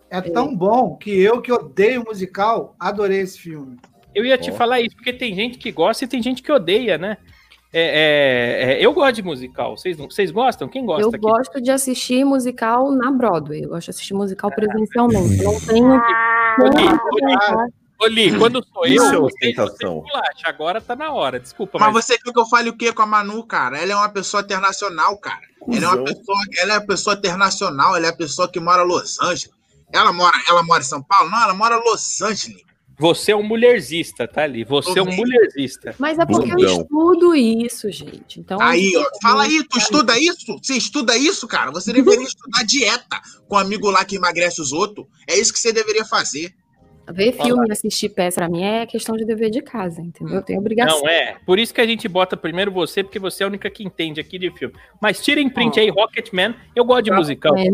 É tão bom que eu que odeio musical, adorei esse filme. Eu ia te Ó. falar isso, porque tem gente que gosta e tem gente que odeia, né? É, é, é, eu gosto de musical. Vocês, vocês gostam? Quem gosta Eu aqui? gosto de assistir musical na Broadway. Eu gosto de assistir musical presencialmente. Eu não tenho Ah, Oli, Oli, quando sou eu, Isso é você, você bolacha. Agora tá na hora, desculpa, Mas mas, você quer que eu fale o quê com a Manu, cara? Ela é uma pessoa internacional, cara. Ela é uma pessoa, ela é uma pessoa internacional, ela é a pessoa que mora em Los Angeles. Ela mora, ela mora em São Paulo? Não, ela mora em Los Angeles. você é um mulherzista, tá ali? Você é um bem. mulherzista. Mas é porque eu Bundão. estudo isso, gente. Então, Aí, ó, fala aí, tu estuda isso? Você estuda isso, cara? Você deveria estudar dieta com um amigo lá que emagrece os outros. É isso que você deveria fazer. Ver filme e assistir peça pra mim é questão de dever de casa, entendeu? Eu tenho obrigação. Não, é. Por isso que a gente bota primeiro você, porque você é a única que entende aqui de filme. Mas tirem print aí, Rocketman. Eu gosto de musical. É.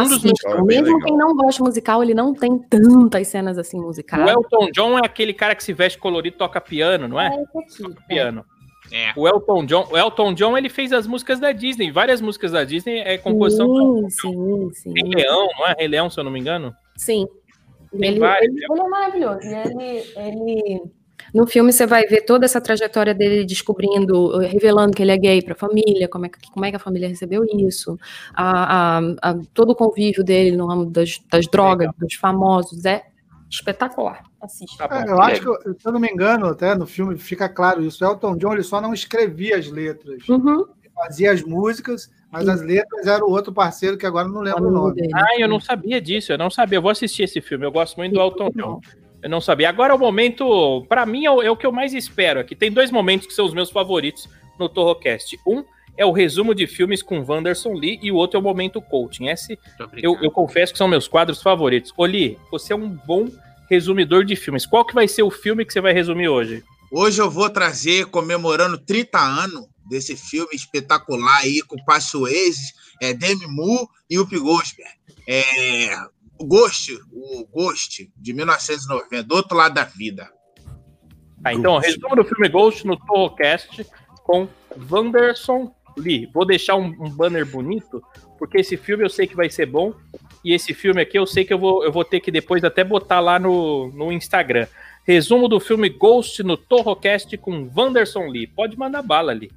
Um dos Assistam. musicais é Mesmo quem não gosta de musical, ele não tem tantas cenas assim O musicais. Elton John é aquele cara que se veste colorido e toca piano, não é? É aqui. Piano. É. O Elton John, o Elton John, ele fez as músicas da Disney. Várias músicas da Disney é composição do Sim, sim, sim. Rei Leão, não é? Rei Leão, se eu não me engano. Sim. Tem Ele, vários, ele- ele é maravilhoso. Ele, ele- No filme você vai ver toda essa trajetória dele descobrindo, revelando que ele é gay para a família, como é, que, como é que a família recebeu isso, a, a- a- todo o convívio dele no ramo das, das drogas, dos famosos, é espetacular. Assista. Tá. É, eu acho que, se eu não me engano, até no filme fica claro isso. O Elton John ele só não escrevia as letras. Uhum. Fazia as músicas, mas as letras era o outro parceiro que agora eu não lembro o nome. dele. Ah, eu não sabia disso, eu não sabia. Eu vou assistir esse filme, eu gosto muito do Elton John. Eu não sabia. Agora é o momento, pra mim, é o, é o que eu mais espero aqui. Tem dois momentos que são os meus favoritos no Torrocast. Um é o resumo de filmes com Wanderson Lee e o outro é o momento coaching. Esse eu, eu confesso que são meus quadros favoritos. Oli, você é um bom resumidor de filmes. Qual que vai ser o filme que você vai resumir hoje? Hoje eu vou trazer, comemorando 30 anos desse filme espetacular aí, com o Passuezes, é, Demi Moore e o Pigosberg. É, Ghost, o Ghost, de 1990, do outro lado da vida. Tá, então, resumo do filme Ghost no Torrocast com Wanderson Lee. Vou deixar um, um banner bonito, porque esse filme eu sei que vai ser bom. E esse filme aqui eu sei que eu vou, eu vou ter que depois até botar lá no, no Instagram. Resumo do filme Ghost no Torrocast com Wanderson Lee. Pode mandar bala ali.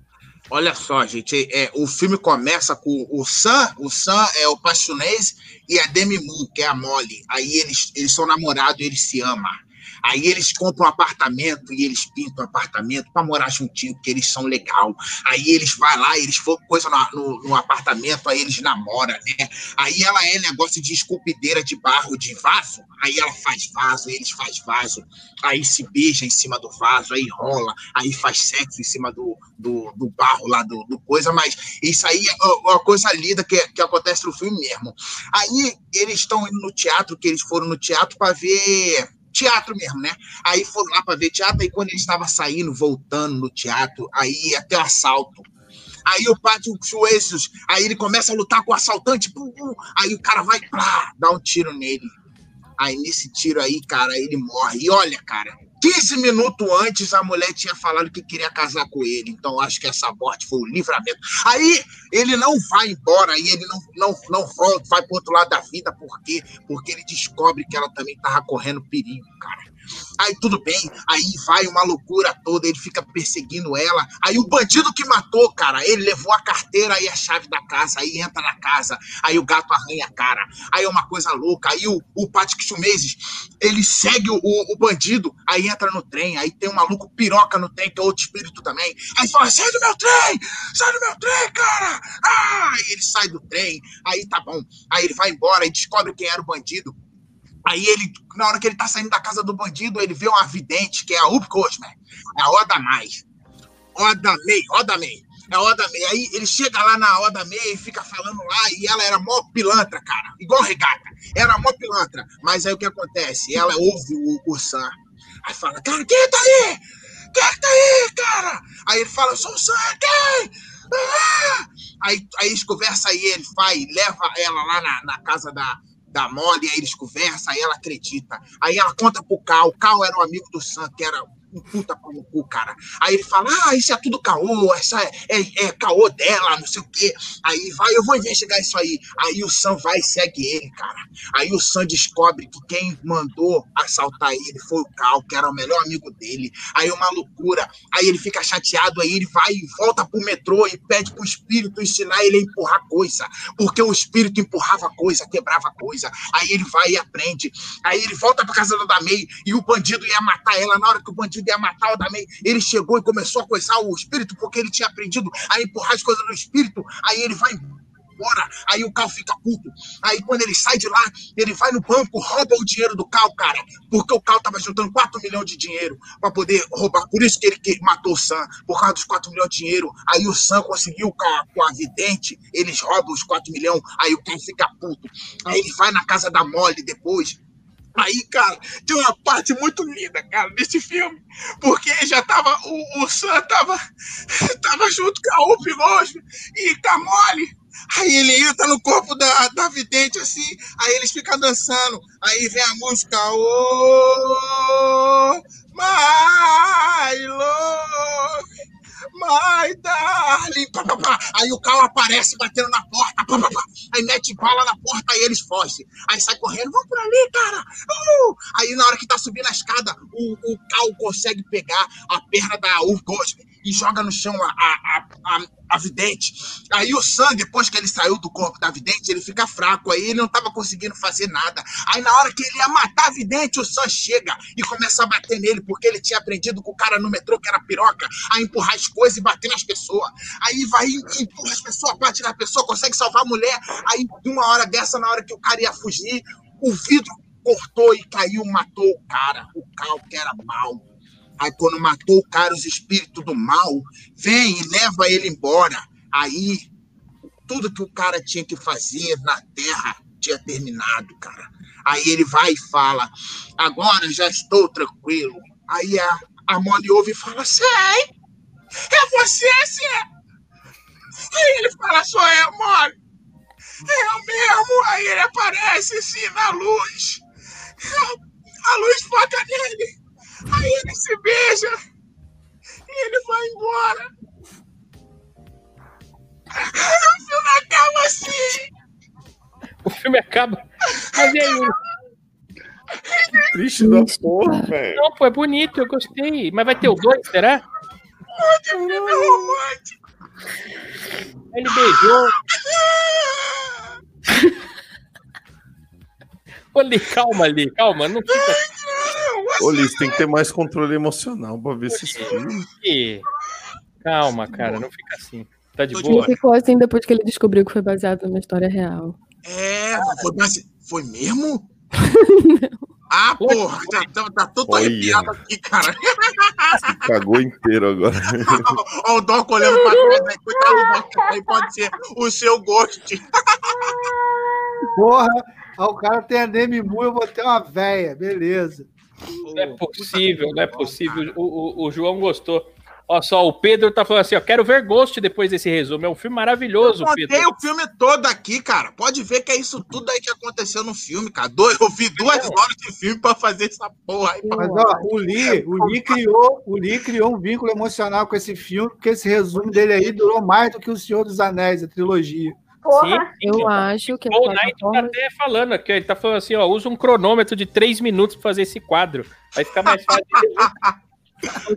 Olha só, gente, é, o filme começa com o Sam, o Sam é o Passionese e a Demi Moore, que é a Molly. Aí eles, eles são namorados, eles se amam. Aí eles compram um apartamento e eles pintam um apartamento para morar juntinho, porque eles são legal. Aí eles vão lá, eles foram coisa no, no, no apartamento, aí eles namoram, né? Aí ela é negócio de esculpideira de barro de vaso, aí ela faz vaso, eles faz vaso, aí se beija em cima do vaso, aí rola, aí faz sexo em cima do, do, do barro lá do, do coisa, mas isso aí é uma coisa linda que, que acontece no filme mesmo. Aí eles estão indo no teatro, que eles foram no teatro para ver teatro mesmo, né? Aí foram lá para ver teatro, e quando ele estava saindo, voltando no teatro, aí até o assalto. Aí o Pátio Suezos, aí ele começa a lutar com o assaltante, pum, pum, aí o cara vai plá, dá um tiro nele. Aí nesse tiro aí, cara, ele morre. E olha, cara, 15 minutos antes a mulher tinha falado que queria casar com ele. Então acho que essa morte foi o livramento. Aí ele não vai embora, aí ele não, não, não volta, vai pro outro lado da vida, por quê? Porque ele descobre que ela também tava correndo perigo, cara. Aí tudo bem, aí vai uma loucura toda, ele fica perseguindo ela. Aí o bandido que matou, cara, ele levou a carteira e a chave da casa, aí entra na casa, aí o gato arranha a cara. Aí é uma coisa louca, aí o, o Patrick Swayze, ele segue o, o, o bandido, aí entra no trem, aí tem um maluco piroca no trem, que é outro espírito também. Aí fala, sai do meu trem, sai do meu trem, cara. Ah, aí ele sai do trem, aí tá bom. Aí ele vai embora e descobre quem era o bandido. Aí ele, na hora que ele tá saindo da casa do bandido, ele vê uma vidente, que é a Up Cosmer, é a Oda Mais. Oda Mei, Oda Mei. É Oda Mei. Aí ele chega lá na Oda Mei e fica falando lá, e ela era mó pilantra, cara. Igual regata. Era mó pilantra. Mas aí o que acontece? Ela ouve o, o Sam. Aí fala, cara, quem tá aí? Quem que tá aí, cara? Aí ele fala, sou o Sam, quem? Ah! Aí, aí eles conversam, aí ele vai, leva ela lá na, na casa da, da Molly, aí eles conversam, aí ela acredita. Aí ela conta pro Cal, o Cal era um amigo do Sam, que era um puta pau no cu, cara. Aí ele fala, ah, isso é tudo caô, essa é, é, é caô dela, não sei o quê. Aí vai, eu vou investigar isso aí. Aí o Sam vai e segue ele, cara. Aí o Sam descobre que quem mandou assaltar ele foi o Cal, que era o melhor amigo dele. Aí uma loucura. Aí ele fica chateado, aí ele vai e volta pro metrô e pede pro espírito ensinar ele a empurrar coisa. Porque o espírito empurrava coisa, quebrava coisa. Aí ele vai e aprende. Aí ele volta pra casa da Damei e o bandido ia matar ela. Na hora que o bandido matar o Damei, ele chegou e começou a coisar o espírito, porque ele tinha aprendido a empurrar as coisas no espírito. Aí ele vai embora. Aí o Cal fica puto. Aí quando ele sai de lá, ele vai no banco, rouba o dinheiro do Cal, cara. Porque o Cal tava juntando 4 milhões de dinheiro para poder roubar. Por isso que ele que matou o Sam, por causa dos 4 milhões de dinheiro. Aí o Sam conseguiu com a, com a vidente, eles roubam os 4 milhões. Aí o Cal fica puto. Aí ele vai na casa da Molly depois. Aí, cara, tem uma parte muito linda, cara, desse filme. Porque já tava. O, o Sam tava, tava junto com a Up Gosme e a Molly. Aí ele entra no corpo da, da vidente assim, aí eles ficam dançando. Aí vem a música. Oh, my love, my darling. Pá, pá, pá. Aí o Cal aparece batendo na porta. Pá, pá, pá. Aí mete bala na porta, aí eles fogem. Aí sai correndo, vamos por ali, cara. Uh! Aí na hora que tá subindo a escada, o, o consegue pegar a perna da Ur Cosme e joga no chão a, a, a, a vidente. Aí o Sam, depois que ele saiu do corpo da vidente, ele fica fraco. Aí ele não tava conseguindo fazer nada. Aí na hora que ele ia matar a vidente, o Sam chega e começa a bater nele, porque ele tinha aprendido com o cara no metrô, que era piroca, a empurrar as coisas e bater nas pessoas. Aí vai e empurra as pessoas, bate na pessoa, consegue salvar a mulher. Aí, uma hora dessa, na hora que o cara ia fugir, o vidro cortou e caiu, matou o cara. O Cal, que era mal. Aí, quando matou o cara, os espíritos do mal vêm e leva ele embora. Aí, tudo que o cara tinha que fazer na terra tinha terminado, cara. Aí ele vai e fala: Agora já estou tranquilo. Aí a, a Molly ouve e fala: Sei, é você, Zé. Aí ele fala: Sou eu, Molly. Eu mesmo. Aí ele aparece assim na luz. A luz foca nele. Aí ele se beija e ele vai embora. O filme acaba assim. O filme acaba. Mas e aí? Triste da porra, velho. Não, pô, é bonito, eu gostei. Mas vai ter o dois, será? Onde o filme é romântico. Ele beijou. Li, calma ali, calma, não fica Ô, Liz, tem que ter mais controle emocional pra ver esses filmes. assim. Calma, cara, não fica assim. Tá de Ele boa? ficou assim depois que ele descobriu que foi baseado numa história real. É, foi, base- foi mesmo? Ah, porra, já tá, tá todo Olha. arrepiado aqui, cara. Se cagou inteiro agora. Olha o Doc olhando pra trás, né? Coitado do Doc, aí pode ser o seu gosto. Porra, o cara tem a Moore, eu vou ter uma véia, beleza. Não é possível, não é possível. O, o, o João gostou. Ó, só o Pedro tá falando assim, ó, quero ver Ghost depois desse resumo. É um filme maravilhoso, Eu Pedro. o filme todo aqui, cara. Pode ver que é isso tudo aí que aconteceu no filme, cara. Eu vi duas horas de filme pra fazer essa porra aí. Mas ó, o Lee, o Lee criou, o Lee criou um vínculo emocional com esse filme, porque esse resumo dele aí durou mais do que o Senhor dos Anéis, a trilogia. Porra. Eu acho que as O Knight tá até falando aqui, ó, ele tá falando assim, ó, usa um cronômetro de 3 minutos pra fazer esse quadro. Vai ficar mais fácil.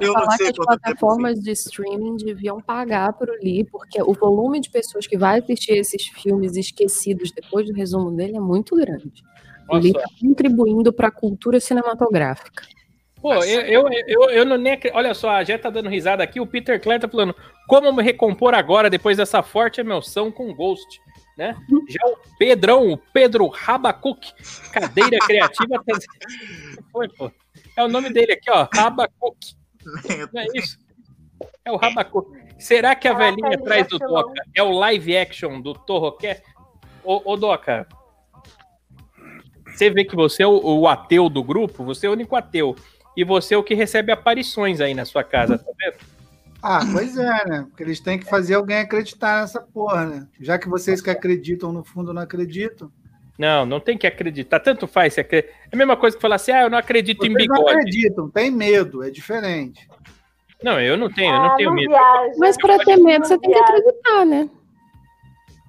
Eu falar que as tempo. plataformas de streaming deviam pagar pro Lee, porque o volume de pessoas que vai assistir esses filmes esquecidos depois do resumo dele é muito grande. O Lee Nossa. está contribuindo para a cultura cinematográfica. Pô, eu, eu, eu, eu não nem Olha só, a Jé tá dando risada aqui, o Peter Clare tá falando como me recompor agora depois dessa forte emoção com Ghost, né? Já o Pedrão, o Pedro Rabacuc, cadeira criativa. tá... Foi, pô. É o nome dele aqui, ó, Rabacuc. Não é isso? É o Rabacuc. Será que a velhinha atrás do. Doca é o live action do Torrocast? Ô, ô Doca, você vê que você é o, o ateu do grupo, você é o único ateu. E você é o que recebe aparições aí na sua casa, tá vendo? Ah, pois é, né? Porque eles têm que fazer alguém acreditar nessa porra, né? Já que vocês que acreditam, no fundo, não acreditam. Não, não tem que acreditar. Tanto faz se acredita. É a mesma coisa que falar assim, ah, eu não acredito em Vocês não bigode. acreditam, tem medo, é diferente. Não, eu não tenho, eu não Ah, tenho não medo. viaja. Mas para ter medo, você tem que acreditar, né?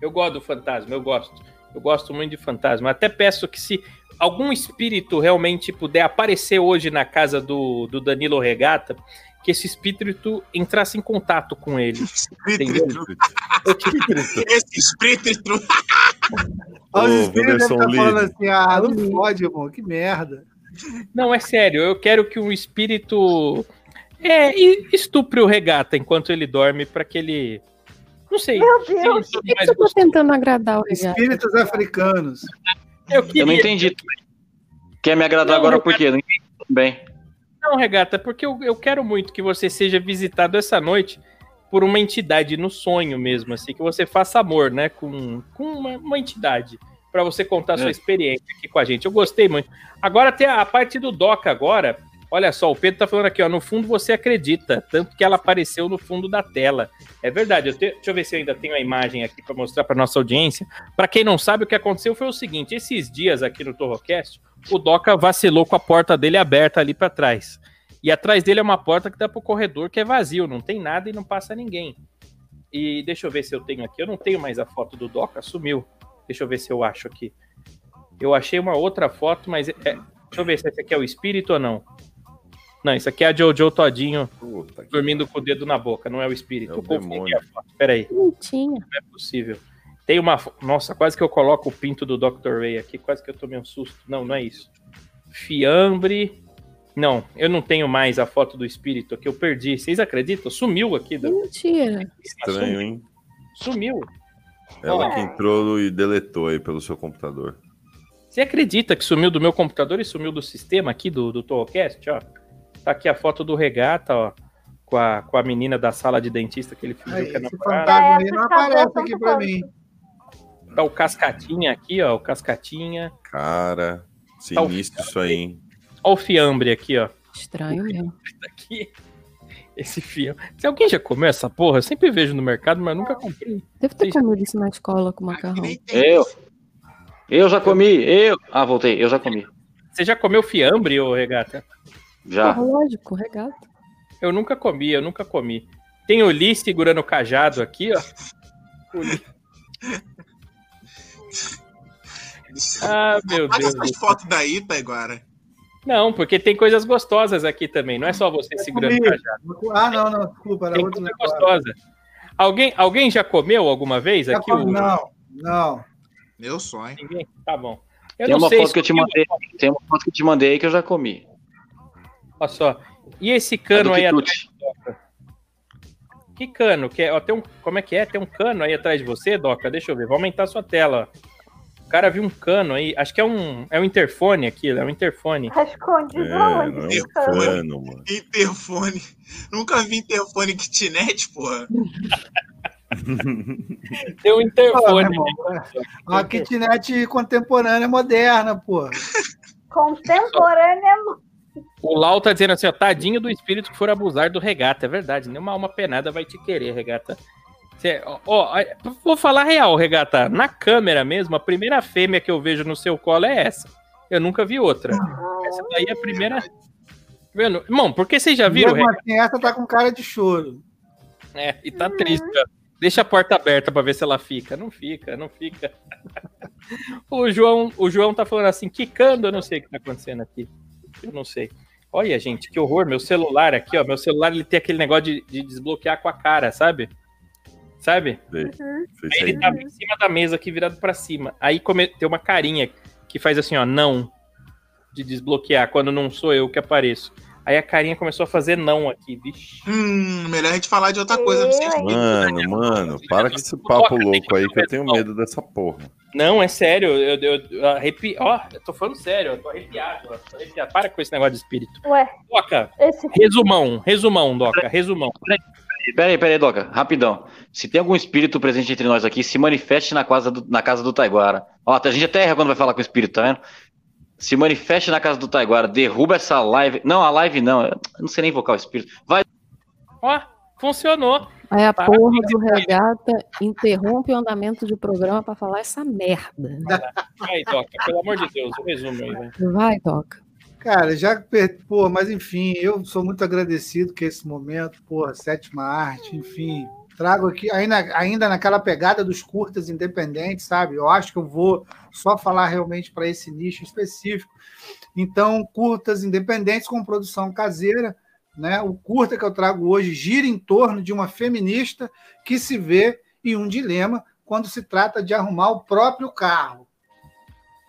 Eu gosto do fantasma, eu gosto. Eu gosto muito de fantasma. Até peço que se algum espírito realmente puder aparecer hoje na casa do, do Danilo Regata, que esse espírito entrasse em contato com ele. Entendeu? Esse espírito. Olha os espíritos devem Wanderson estar falando assim, ah, não pode, irmão, que merda. Não, é sério, eu quero que um espírito é, estupre o regata enquanto ele dorme para que ele. Não sei. Meu Deus. sono Por que mais você tá tentando agradar o regata? Espíritos africanos. Eu Eu não queria. entendi. Quer me agradar Não, agora por quê? Não entendi bem. Não, regata, porque eu, eu quero muito que você seja visitado essa noite por uma entidade no sonho mesmo, assim, que você faça amor, né, com, com uma, uma entidade, para você contar a sua É. experiência aqui com a gente. Eu gostei muito. Agora tem a parte do Doca agora. Olha só, o Pedro tá falando aqui, ó, no fundo você acredita, tanto que ela apareceu no fundo da tela. É verdade, eu te- deixa eu ver se eu ainda tenho a imagem aqui para mostrar para nossa audiência. Para quem não sabe, o que aconteceu foi o seguinte, esses dias aqui no Torrocast, o Doca vacilou com a porta dele aberta ali para trás. E atrás dele é uma porta que dá pro corredor que é vazio, não tem nada e não passa ninguém. E deixa eu ver se eu tenho aqui. Eu não tenho mais a foto do Doca, sumiu. Deixa eu ver se eu acho aqui. Eu achei uma outra foto, mas é- deixa eu ver se esse aqui é o espírito ou não. Não, isso aqui é a Jojo Todinho Puta que dormindo com o dedo na boca, não é o espírito. É o demônio. a foto. Peraí, Bonitinha. não é possível. Tem uma. Nossa, quase que eu coloco o pinto do Dr. Ray aqui, quase que eu tomei um susto. Não, não é isso. Fiambre. Não, eu não tenho mais a foto do espírito aqui, eu perdi. Vocês acreditam? Sumiu aqui. Da... Mentira. estranho, hein? Sumiu. Ela É. que entrou e deletou aí pelo seu computador. Você acredita que sumiu do meu computador e sumiu do sistema aqui do, do Torrocast, ó? Tá aqui a foto do regata, ó. Com a, com a menina da sala de dentista que ele fingiu Aí, que é esse namorada. fantasma aí É, não aparece tanto aqui pra mim. Tá o Cascatinha aqui, ó. O Cascatinha. Cara, Tá o- sinistro isso aí, hein? Ó o Fiambre aqui, ó. Estranho mesmo. aqui. Esse fiambre. Se alguém já comeu essa porra, eu sempre vejo no mercado, mas nunca comprei. Deve ter comido isso na escola com macarrão. Eu. Eu já comi, eu. Ah, voltei, eu já comi. Você já comeu fiambre, ô regata? Já. Porra, lógico, regata. Eu nunca comi, eu nunca comi. Tem o Lee segurando o cajado aqui, ó. O Lee- Ah, meu Olha Deus. essas fotos daí, agora. Não, porque tem coisas gostosas aqui também. Não é só você segurando o comi. cajado. Ah, não, não, desculpa, era Tem outro coisa negócio. gostosa. Alguém, alguém já comeu alguma vez Já aqui? o- Não, não. Meu sonho. Ninguém? Tá bom. Eu Tem não uma sei foto que eu te mandei. Tem uma foto que eu te mandei que eu já comi. Olha só. E esse É cano aí atrás. Doca? Que cano? Que é, ó, tem um, como é que é? Tem um cano aí atrás de você, Doca? Deixa eu ver. Vou aumentar a sua tela. O cara viu um cano aí. Acho que é um, é um interfone aquilo. É um interfone. Tá escondido É, aonde? não é um cano? mano. Interfone. Nunca vi interfone kitnet, porra. Tem um interfone. meu irmão, é Uma kitnet contemporânea, moderna, pô. Contemporânea. O Lau tá dizendo assim, ó, tadinho do espírito que for abusar do regata. É verdade, nenhuma alma penada vai te querer, regata. Cê- ó, ó, vou falar real, regata. Na câmera mesmo, a primeira fêmea que eu vejo no seu colo é essa. Eu nunca vi outra. Essa daí é a primeira. Vendo? Irmão, por que vocês já viram, Mesmo assim, essa tá com cara de choro. É, e tá triste. Deixa a porta aberta pra ver se ela fica. Não fica, não fica. o João, o João tá falando assim, quicando, eu não sei o que tá acontecendo aqui. Eu não sei. Olha, gente, que horror. Meu celular aqui, ó. Meu celular ele tem aquele negócio de, de desbloquear com a cara, sabe? Sabe? Uhum. Aí ele tava em cima da mesa aqui, virado pra cima. Aí come- tem uma carinha que faz assim, ó, não. De desbloquear, quando não sou eu que apareço. Aí a carinha começou a fazer não aqui, vixe. Hum, melhor a gente falar de outra coisa. Não sei se Mano, mano, para com esse papo louco aí que eu tenho medo dessa porra. Não, é sério, eu, eu, eu arrepi... Ó, eu tô falando sério, eu tô arrepiado, ó, tô arrepiado. Para com esse negócio de espírito. Ué, Doca, esse resumão, resumão, Doca, resumão. Peraí, peraí, Doca, rapidão. Se tem algum espírito presente entre nós aqui, se manifeste na casa do, na casa do Taiguara. Ó, a gente até erra quando vai falar com o espírito, tá vendo? Se manifeste na casa do Taiguara, derruba essa live. Não, a live não, eu não sei nem invocar o espírito. Vai, Ó, funcionou. Aí a Para porra do regata interrompe o andamento de programa pra falar essa merda. Aí, Doca, pelo amor de Deus, o resumo aí, velho. Vai, Doca. Cara, já, per- pô, mas enfim, eu sou muito agradecido que esse momento, porra, sétima arte, enfim, trago aqui, ainda, ainda naquela pegada dos curtas independentes, sabe? Eu acho que eu vou só falar realmente para esse nicho específico. Então, curtas independentes com produção caseira, né? O curta que eu trago hoje gira em torno de uma feminista que se vê em um dilema quando se trata de arrumar o próprio carro.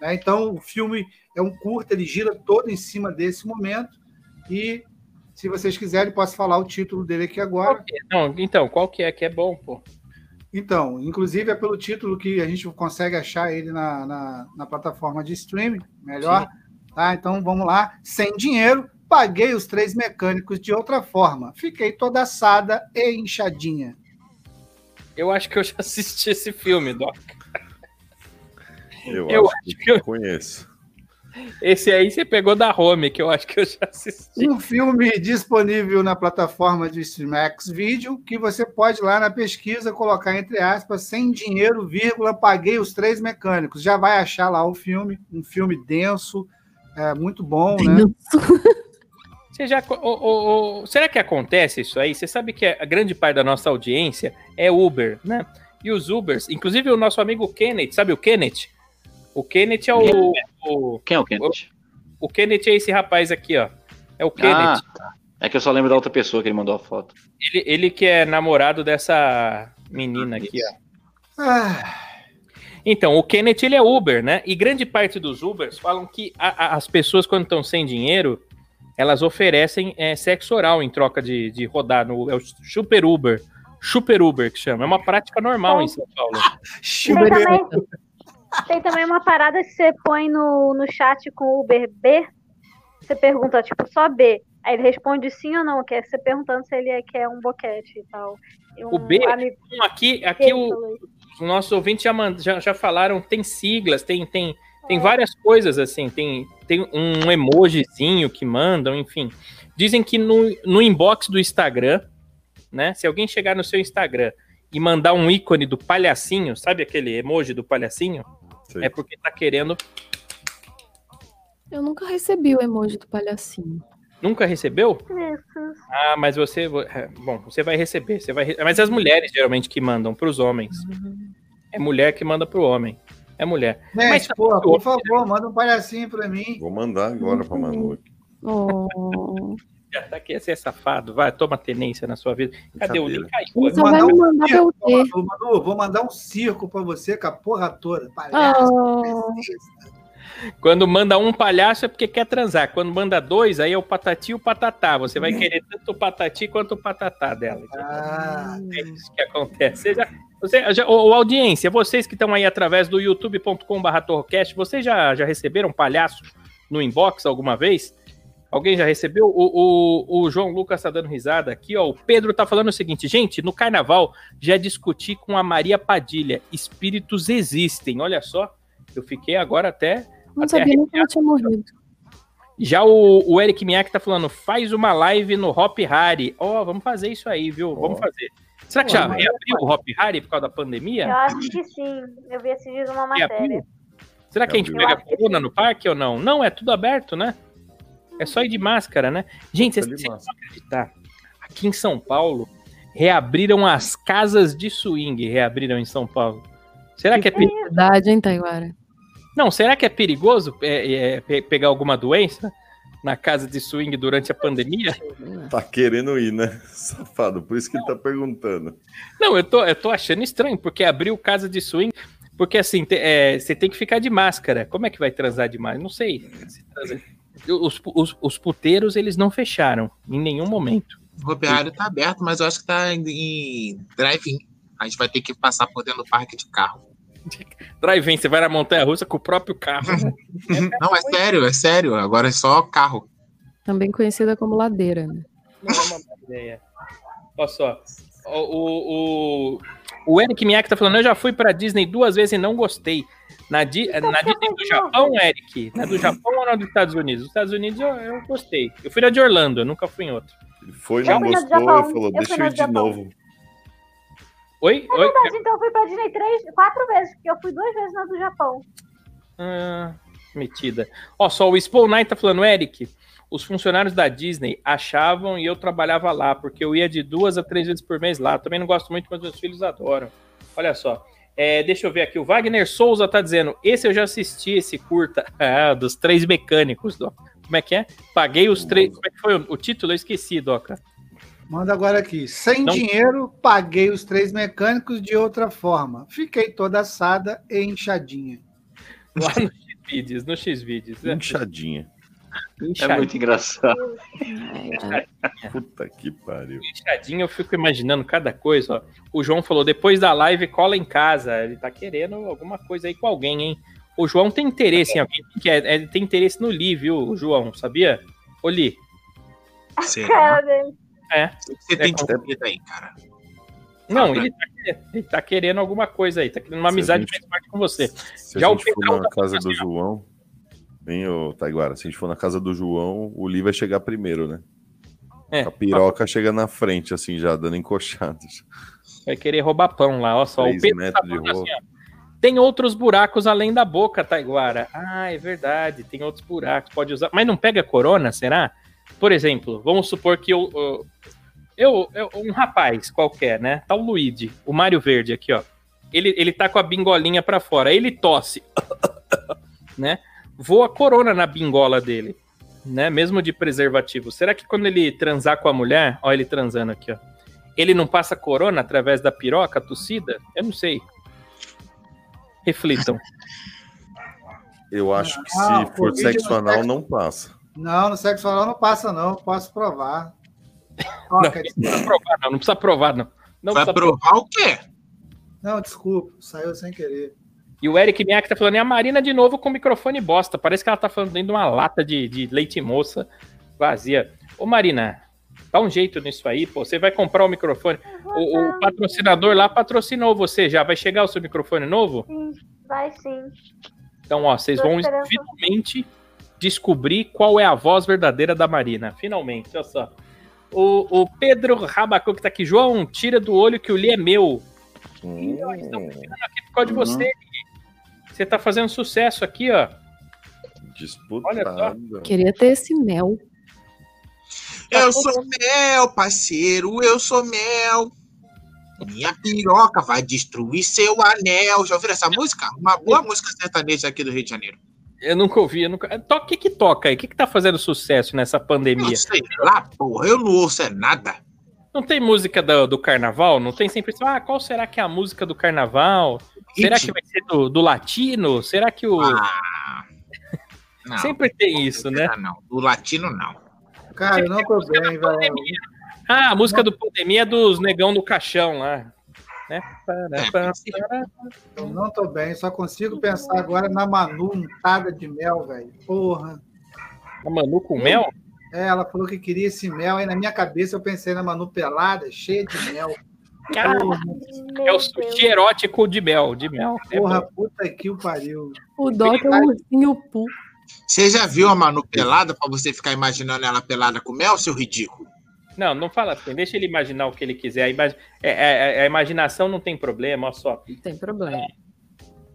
né? Então, o filme é um curta, ele gira todo em cima desse momento. E, se vocês quiserem, posso falar o título dele aqui agora. Não, então, qual que é que é bom, pô? Então, inclusive é pelo título que a gente consegue achar ele na, na, na plataforma de streaming, melhor. Tá? Então vamos lá. Sem dinheiro, paguei os três mecânicos de outra forma. Fiquei toda assada e inchadinha. Eu acho que eu já assisti esse filme, Doc. Eu, Eu acho que eu conheço. Esse aí você pegou da home, que eu acho que eu já assisti. Um filme disponível na plataforma de Streamax Video, que você pode lá na pesquisa colocar entre aspas, sem dinheiro, vírgula, paguei os três mecânicos. Já vai achar lá o filme, um filme denso, é, muito bom, né? Você já, o- o- o- será que acontece isso aí? Você sabe que a grande parte da nossa audiência é Uber, né? E os Ubers, inclusive o nosso amigo Kenneth, sabe o Kenneth? O Kenneth é o. o quem é o Kenneth? O Kenneth é esse rapaz aqui, ó. É o Ah, Kenneth. tá. É que eu só lembro da outra pessoa que ele mandou a foto. Ele, ele que é namorado dessa menina aqui, ó. Ah, Então, o Kenneth ele é Uber, né? E grande parte dos Ubers falam que a- a- as pessoas, quando estão sem dinheiro, elas oferecem é, sexo oral em troca de, de rodar no. É o Super Uber. Super Uber que chama. É uma prática normal em São Paulo. Tem também, tem também uma parada que você põe no, no chat com o Uber B. Você pergunta, tipo, só B. Aí ele responde sim ou não, que é você perguntando se ele é- quer um boquete e tal. E O um B, amigo Então, aqui, aqui o, nossos ouvintes já, mand- já, já falaram, tem siglas, tem, tem, tem várias coisas assim, tem, tem um emojizinho que mandam, enfim. Dizem que no, no inbox do Instagram, né? Se alguém chegar no seu Instagram e mandar um ícone do palhacinho, sabe aquele emoji do palhacinho? Sei. É porque tá querendo. Eu nunca recebi o emoji do palhacinho. Nunca recebeu? Isso. Ah, mas você. é, Bom, você vai receber. Você vai, mas as mulheres geralmente que mandam pros homens. É mulher que manda pro homem. É mulher. Gente, pô, por favor, manda um palhacinho pra mim. Vou mandar agora pra Manu. aqui. Oh. Já tá aqui, você é safado. Vai, toma tenência na sua vida. Cadê o link? Caiu. Vai me mandar pra eu ter. Manu, Manu, vou mandar um circo pra você com a porra toda. Palhaço. Oh. Quando manda um palhaço é porque quer transar. Quando manda dois, aí é o patati e o patatá. Você vai querer tanto o patati quanto o patatá dela. Ah, É isso que acontece. Você já, você, já, ô, audiência, vocês que estão aí através do youtube.com.br torrocast, vocês já, já receberam palhaço no inbox alguma vez? Alguém já recebeu? O, o, o João Lucas tá dando risada aqui, ó. O Pedro tá falando o seguinte, gente, no carnaval já discuti com a Maria Padilha. Espíritos existem, olha só. Eu fiquei agora até. Não até sabia nem que ela tinha morrido. já o, o Eric Miak tá falando, faz uma live no Hop Hari. Ó, vamos fazer isso aí, viu? Vamos fazer. Será que já reabriu o Hop Hari por causa da pandemia? Eu acho que sim. Eu vi esses dias uma matéria. Reabriu? Será que a gente Eu pega que corona no parque ou não? Não, é tudo aberto, né? É só ir de máscara, né? Gente, vocês vão acreditar. Aqui em São Paulo, reabriram as casas de swing, reabriram em São Paulo. Será que é perigoso? Verdade, hein, Taiguara? Não, será que é perigoso é, é, pe- pegar alguma doença na casa de swing durante a pandemia? Tá querendo ir, né? Safado, por isso que ele tá perguntando. Não, eu tô, eu tô achando estranho, porque abriu casa de swing, porque assim, te- é, você tem que ficar de máscara. Como é que vai transar demais? Não sei. Os, os, os puteiros, eles não fecharam em nenhum momento. O rodoviário tá aberto, mas eu acho que tá em, em drive-in. A gente vai ter que passar por dentro do parque de carro. Drive-in, você vai na montanha russa com o próprio carro. Não, é sério, é sério. Agora é só carro. Também conhecida como ladeira, né? Não é uma boa ideia. Olha só. O, o, o, Eric Miyake tá falando, eu já fui pra Disney duas vezes e não gostei. Na, Di- na Disney do Japão, Eric? Na do Japão ou na dos Estados Unidos? Dos Estados Unidos eu, eu gostei. Eu fui na de Orlando, eu nunca fui em outro. Ele foi, não gostou e falou, deixa eu ir de Japão. novo. Oi? Na Oi? verdade, então eu fui pra Disney três, quatro vezes, porque eu fui duas vezes na do Japão. Ah, metida. Ó, só o Spawn Knight tá falando, Eric, os funcionários da Disney achavam e eu trabalhava lá, porque eu ia de duas a três vezes por mês lá. Também não gosto muito, mas meus filhos adoram. Olha só. É, deixa eu ver aqui. O Wagner Souza tá dizendo: esse eu já assisti, esse curta. Ah, dos três mecânicos. Como é que é? Paguei os três. Como é que foi o, o título? Eu esqueci, Doca. Manda agora aqui. Sem Não- dinheiro, paguei os três mecânicos de outra forma. Fiquei toda assada e inchadinha. Lá no Xvideos, no Xvideos. É, Inchadinha. É muito engraçado. Puta que pariu. Inchadinho, eu fico imaginando cada coisa, ó. O João falou, depois da live, cola em casa. Ele tá querendo alguma coisa aí com alguém, hein? O João tem interesse em alguém. Que é, ele tem interesse no Li, viu, o João? Sabia? Ô, Li. Será? Cara dele. É. Você tem descobrido aí, cara. Não, ele tá, querendo, ele tá querendo alguma coisa aí. Tá querendo uma amizade gente- mais forte com você. Se Já a o gente for na tá casa do. João, vem o Taiguara, se a gente for na casa do João, o Li vai chegar primeiro, né? É, A piroca chega na frente, assim, já dando encoxadas. vai querer roubar pão lá, ó só. O Pedro tá de assim, ó. Tem outros buracos além da boca, Taiguara. Ah, é verdade, tem outros buracos, pode usar. Mas não pega corona, será? Por exemplo, vamos supor que eu, eu, eu- um rapaz qualquer, né? Tá o Luigi, o Mário Verde aqui, ó. Ele, ele tá com a bingolinha pra fora, ele tosse, né? Voa corona na bingola dele, né? Mesmo de preservativo. Será que quando ele transar com a mulher, ó, ele transando aqui, ó, ele não passa corona através da piroca, tossida? Eu não sei. Reflitam. Eu acho que Ah, se for Covid sexo anal, sexo- não passa. Não, no sexo oral não passa, não. Posso provar. Toca, Não precisa provar, não. Não precisa provar, não. não Vai precisa provar o quê? Não, desculpa, saiu sem querer. E o Eric Miak tá falando, é a Marina de novo com o microfone bosta. Parece que ela tá falando dentro de uma lata de, de leite moça vazia. Ô Marina, dá um jeito nisso aí, pô. Você vai comprar o microfone. O, o patrocinador lá patrocinou você já. Vai chegar o seu microfone novo? Sim, vai sim. Então, ó, vocês Tô vão esperando. finalmente descobrir qual é a voz verdadeira da Marina. Finalmente, olha só. O, o Pedro Rabacu que tá aqui. João, tira do olho que o Li é meu. Hum, Aqui por causa de você. Li. Você tá fazendo sucesso aqui, ó. disputado. Queria ter esse mel. Eu sou mel, parceiro, eu sou mel. Minha piroca vai destruir seu anel. Já ouviram essa música? Uma boa música sertaneja aqui do Rio de Janeiro. Eu nunca ouvi. Eu nunca... O que que toca aí? O que que tá fazendo sucesso nessa pandemia? Eu sei lá, porra, eu não ouço é nada. Não tem música do, do carnaval? Não tem sempre isso? Ah, qual será que é a música do carnaval? Será que vai ser do, do latino? Será que o... Ah, não, Sempre tem isso, né? não, não. Do latino, não. Cara, eu não tô bem, velho. Ah, a música do pandemia é dos negão do caixão lá. Né? Eu não tô bem, só consigo pensar agora na Manu untada de mel, velho. Porra. A Manu com mel? É, ela falou que queria esse mel, aí na minha cabeça eu pensei na Manu pelada, cheia de mel. Cara, é o sushi erótico de mel, de mel. É Porra, bom. puta que o pariu. O Doc é um ursinho pu. Você já viu a Manu pelada pra você ficar imaginando ela pelada com mel, seu ridículo? Não, não fala assim. Deixa ele imaginar o que ele quiser. A, imag- é- é- é- a imaginação não tem problema, olha só. Não tem problema.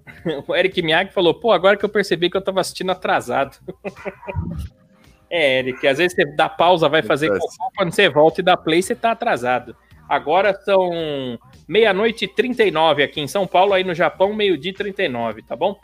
O Eric Miyagi falou, pô, agora que eu percebi que eu tava assistindo atrasado. é, Eric, às vezes você dá pausa, vai fazer cocô, quando você volta e dá play, você tá atrasado. Agora são meia-noite e 39 aqui em São Paulo, aí no Japão, meio-dia e 39, tá bom?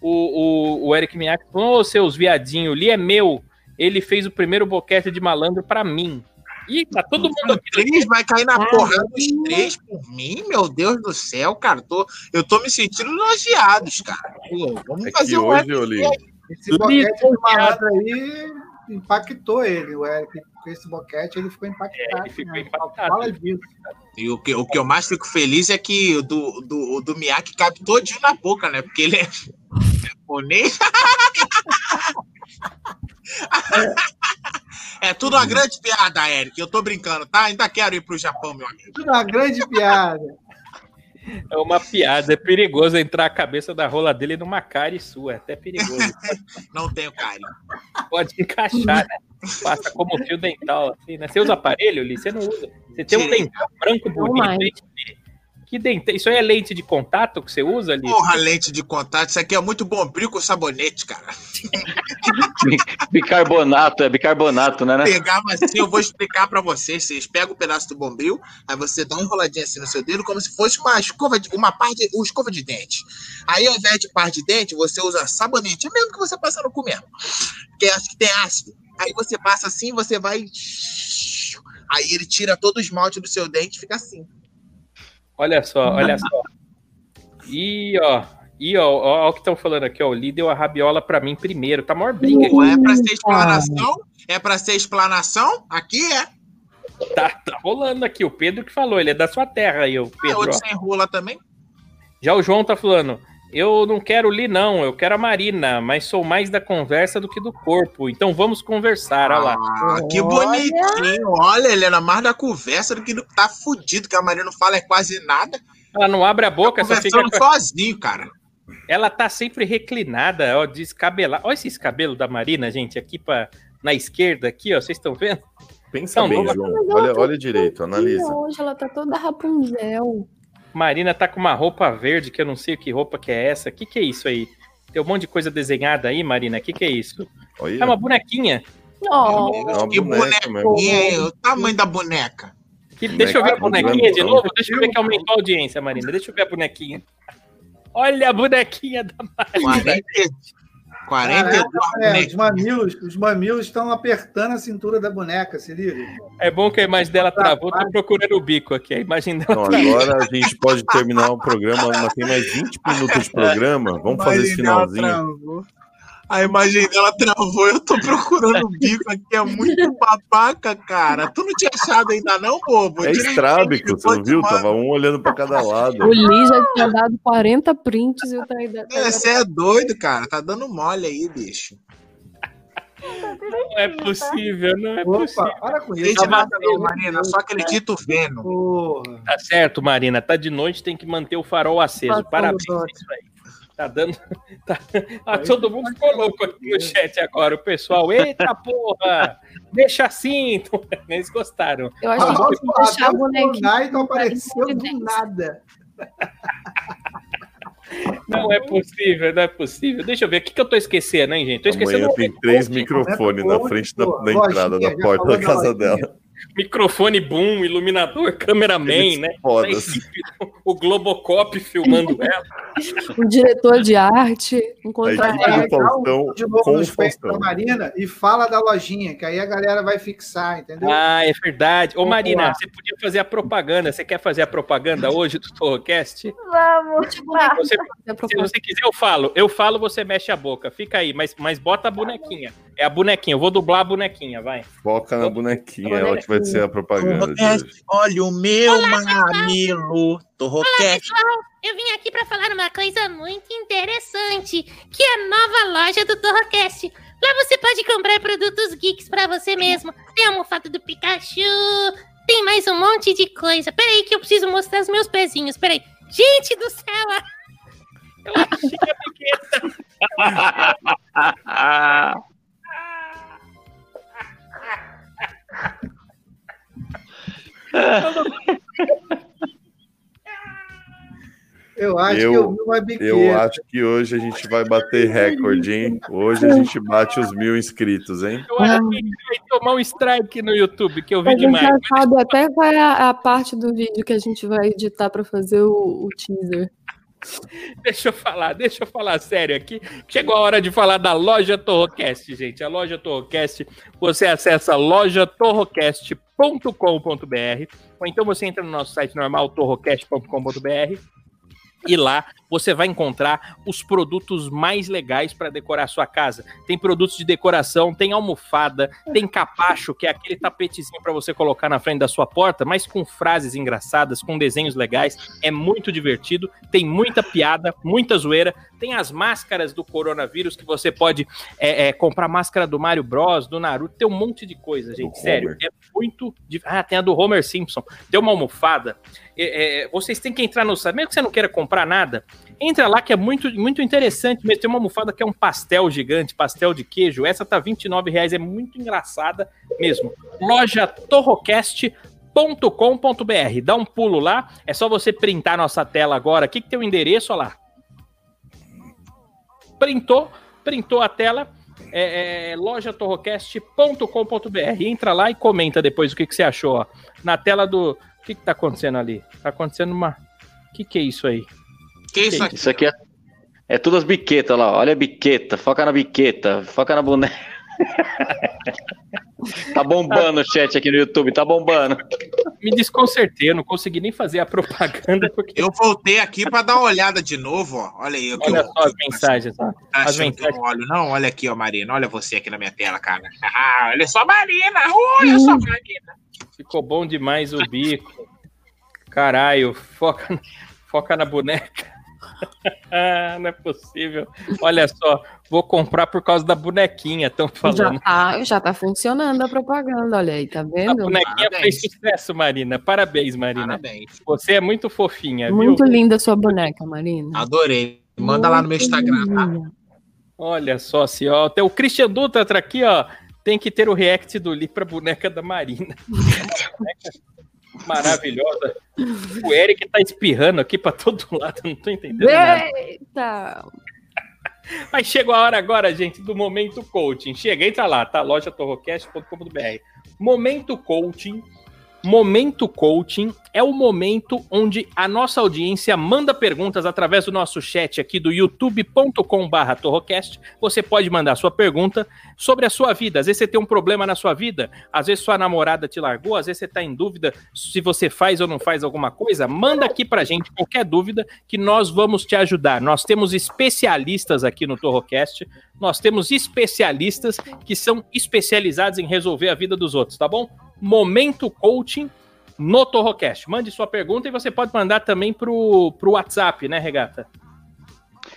O, o, o Eric Miyake falou: Ô, seus viadinhos, Li é meu. Ele fez o primeiro boquete de malandro pra mim. Ih, tá todo mundo aqui. Três vai cair na porrada dos três por mim, meu Deus do céu, cara. Tô, eu tô me sentindo elogiados, cara. Pô, vamos É fazer que um hoje, ô, Li, Esse boquete malandro aí impactou ele, o Eric. Com esse boquete ele ficou impactado. É, ele ficou né? impactado. Fala disso. E o que, o que eu mais fico feliz é que o do, do, do Miyake cabe todinho na boca, né? Porque ele é japonês. É tudo uma grande piada, Eric. Eu tô brincando, tá? Ainda quero ir pro Japão, meu amigo. Tudo uma grande piada. É uma piada, é perigoso entrar a cabeça da rola dele numa cara sua, é até perigoso. Não tenho carinho. Pode encaixar, né? Passa como fio dental, assim, né? Você usa aparelho, Li? Você não usa. Você tem um dental branco bonito. Que dente? Isso aí é lente de contato que você usa, Li? Porra, lente de contato. Isso aqui é muito bombril com sabonete, cara. Bicarbonato, é bicarbonato, né? né? Pegava assim, eu vou explicar pra vocês. Vocês pegam o pedaço do bombril, aí você dá uma enroladinha assim no seu dedo, como se fosse uma escova de, uma parte, uma escova de dente. Aí, ao invés de parte de dente, você usa sabonete, é mesmo que você passa no cu mesmo. Porque acho que tem ácido. Aí você passa assim, você vai. Aí ele tira todo o esmalte do seu dente e fica assim. Olha só, olha só. E ó, e ó, ó, ó o que estão falando aqui, ó. O Li deu a rabiola pra mim primeiro. Tá maior briga aqui. Ou é pra ser explanação? É pra ser explanação? Aqui é. Tá, tá rolando aqui. O Pedro que falou, ele é da sua terra aí, o Ah, Pedro. outro ó. sem rola também. Já o João tá falando. Eu não quero o Li, não. Eu quero a Marina, mas sou mais da conversa do que do corpo. Então vamos conversar. Olha lá. Ah, que bonitinho. Olha, Helena, mais da conversa do que do tá fudido, que a Maria não fala é quase nada. Ela não abre a boca, só fica. Sozinho, cara. Ela tá sempre reclinada, ó, descabelada. Olha esses cabelos da Marina, gente, aqui pra... na esquerda, aqui, ó. Vocês estão vendo? Pensa Não, bem, João. Olha, tá olha direito, analisa. Hoje ela tá toda Rapunzel. Marina tá com uma roupa verde, que eu não sei que roupa que é essa. O que, que é isso aí? Tem um monte de coisa desenhada aí, Marina. O que, que é isso? Olha, É uma bonequinha. Oh, é uma que bonequinha, hein? O tamanho da boneca. Que- deixa eu ver a Bonequinha, de novo. Deixa eu ver que aumentou a audiência, Marina. Deixa eu ver a bonequinha. Olha a bonequinha da Marina. 40, 42 É, os mamilos, os mamilos estão apertando a cintura da boneca, se liga. É bom que a imagem dela travou. Tô procurando o bico aqui. A imagem dela Então, travou. agora a gente pode terminar o programa, mas tem mais 20 minutos de programa. Vamos fazer esse finalzinho. A imagem dela travou, eu tô procurando o bico aqui, é muito babaca, cara. Tu não tinha achado ainda não, bobo? É estrábico, você não viu? Tava um olhando pra cada lado. o Lee já tinha dado 40 prints e o Taida. É, Você é doido, cara. Tá dando mole aí, bicho. Não é possível, não é Opa, possível. para com isso. Gente, Tá Marina. Só acredito vendo. Porra. Tá certo, Marina. Tá de noite, tem que manter o farol aceso. Passando Parabéns por isso aí. Tá dando. tá- Ah, todo mundo ficou louco aqui no chat agora. O pessoal, eita porra! Deixa assim! Eles gostaram. Eu acho que a Ah, gente tem que deixar o bonequinha. Fortnite apareceu do Evidência. nada. Não é possível, não é possível. Deixa eu ver. O que, que eu tô esquecendo, hein, gente? Tô esquecendo Amanhã tem três microfones na frente da, da entrada da porta da casa dela. Microfone boom, iluminador, cameraman, né? Equipe, o Globocop filmando ela. Um diretor de arte, um Faustão De novo com o da Faustão. Marina e fala da lojinha, que aí a galera vai fixar, entendeu? Ah, é verdade. Ô, Marina, você podia fazer a propaganda. Você quer fazer a propaganda hoje do Torrocast? Vamos. Ah, Você, se você quiser, eu falo. Eu falo, você mexe a boca. Fica aí, mas, mas bota a bonequinha. É a bonequinha. Eu vou dublar a bonequinha, vai. Foca na bonequinha, ela que vai ser a propaganda. Olha o meu mamilo. Torroquete. Eu vim aqui pra falar uma coisa muito interessante, que é a nova loja do Torrocast. Lá você pode comprar produtos geeks pra você mesmo. Tem a almofada do Pikachu, tem mais um monte de coisa. Peraí que eu preciso mostrar os meus pezinhos, peraí. Gente do céu, Eu achei a pequena. Eu- acho que hoje a gente vai bater recorde, hein? Hoje a gente bate os mil inscritos, hein? Eu acho que a gente vai tomar um strike no YouTube, que eu vi A gente demais. já sabe até qual é a, a parte do vídeo que a gente vai editar para fazer o, o teaser. Deixa eu falar, deixa eu falar sério aqui. Chegou a hora de falar da loja Torrocast, gente. A loja Torrocast, você acessa lojatorrocast.com.br ou então você entra no nosso site normal, torrocast.com.br e lá você vai encontrar os produtos mais legais para decorar a sua casa. Tem produtos de decoração, tem almofada, tem capacho, que é aquele tapetezinho para você colocar na frente da sua porta, mas com frases engraçadas, com desenhos legais. É muito divertido, tem muita piada, muita zoeira. Tem as máscaras do coronavírus que você pode é, é, comprar máscara do Mario Bros, do Naruto, tem um monte de coisa, gente. Sério, é muito. Ah, tem a do Homer Simpson. Tem uma almofada. É, é, vocês têm que entrar no site, mesmo que você não queira comprar nada, entra lá que é muito, muito interessante mesmo. Tem uma almofada que é um pastel gigante, pastel de queijo. Essa tá 29 reais, é muito engraçada mesmo. Loja torrocast.com.br. Dá um pulo lá, é só você printar nossa tela agora. Aqui que tem o endereço, olha lá. Printou, printou a tela. É, é, lojatorrocast.com.br. Entra lá e comenta depois o que, que você achou. Ó. Na tela do. O que, que tá acontecendo ali? Tá acontecendo uma. O que, que é isso aí? Que isso aqui? Isso aqui é, é tudo as biquetas lá. Olha a biqueta, foca na biqueta, foca na boneca. tá bombando o chat aqui no YouTube, tá bombando. Me desconcertei, eu não consegui nem fazer a propaganda porque. Eu voltei aqui pra dar uma olhada de novo, ó. Olha aí. o que Olha eu- só as mensagens. ó. Tá As mensagens. olho, não? Olha aqui, ó, Marina. Olha você aqui na minha tela, cara. Ah, olha só, Marina. Olha só, Marina. Ficou bom demais o bico. Caralho, foca, foca na boneca. Ah, não é possível. Olha só, vou comprar por causa da bonequinha, estão Já falando. tá, já tá funcionando a propaganda, olha aí, tá A vendo? bonequinha Parabéns. fez sucesso, Marina. Parabéns, Marina. Parabéns. Você é muito fofinha, Muito viu? linda a sua boneca, Marina. Adorei. Manda lá no meu Instagram, tá? Olha só, se ó, tem o Christian Dutra aqui, ó. Tem que ter o react do Lee pra boneca da Marina. Maravilhosa. O Eric tá espirrando aqui pra todo lado, não tô entendendo nada. Eita! Mas chegou a hora agora, gente, do Momento Coaching. Chega, entra lá, tá? lojatorrocast.com.br. Momento Coaching. Momento Coaching é o momento onde a nossa audiência manda perguntas através do nosso chat aqui do youtube.com/barra torrocast. Você pode mandar sua pergunta sobre a sua vida. Às vezes você tem um problema na sua vida, às vezes sua namorada te largou, às vezes você tá em dúvida se você faz ou não faz alguma coisa. Manda aqui pra gente qualquer dúvida que nós vamos te ajudar. Nós temos especialistas aqui no Torrocast, nós temos especialistas que são especializados em resolver a vida dos outros, tá bom? Momento Coaching no Torrocast. Mande sua pergunta e você pode mandar também pro, pro WhatsApp, né, Regata?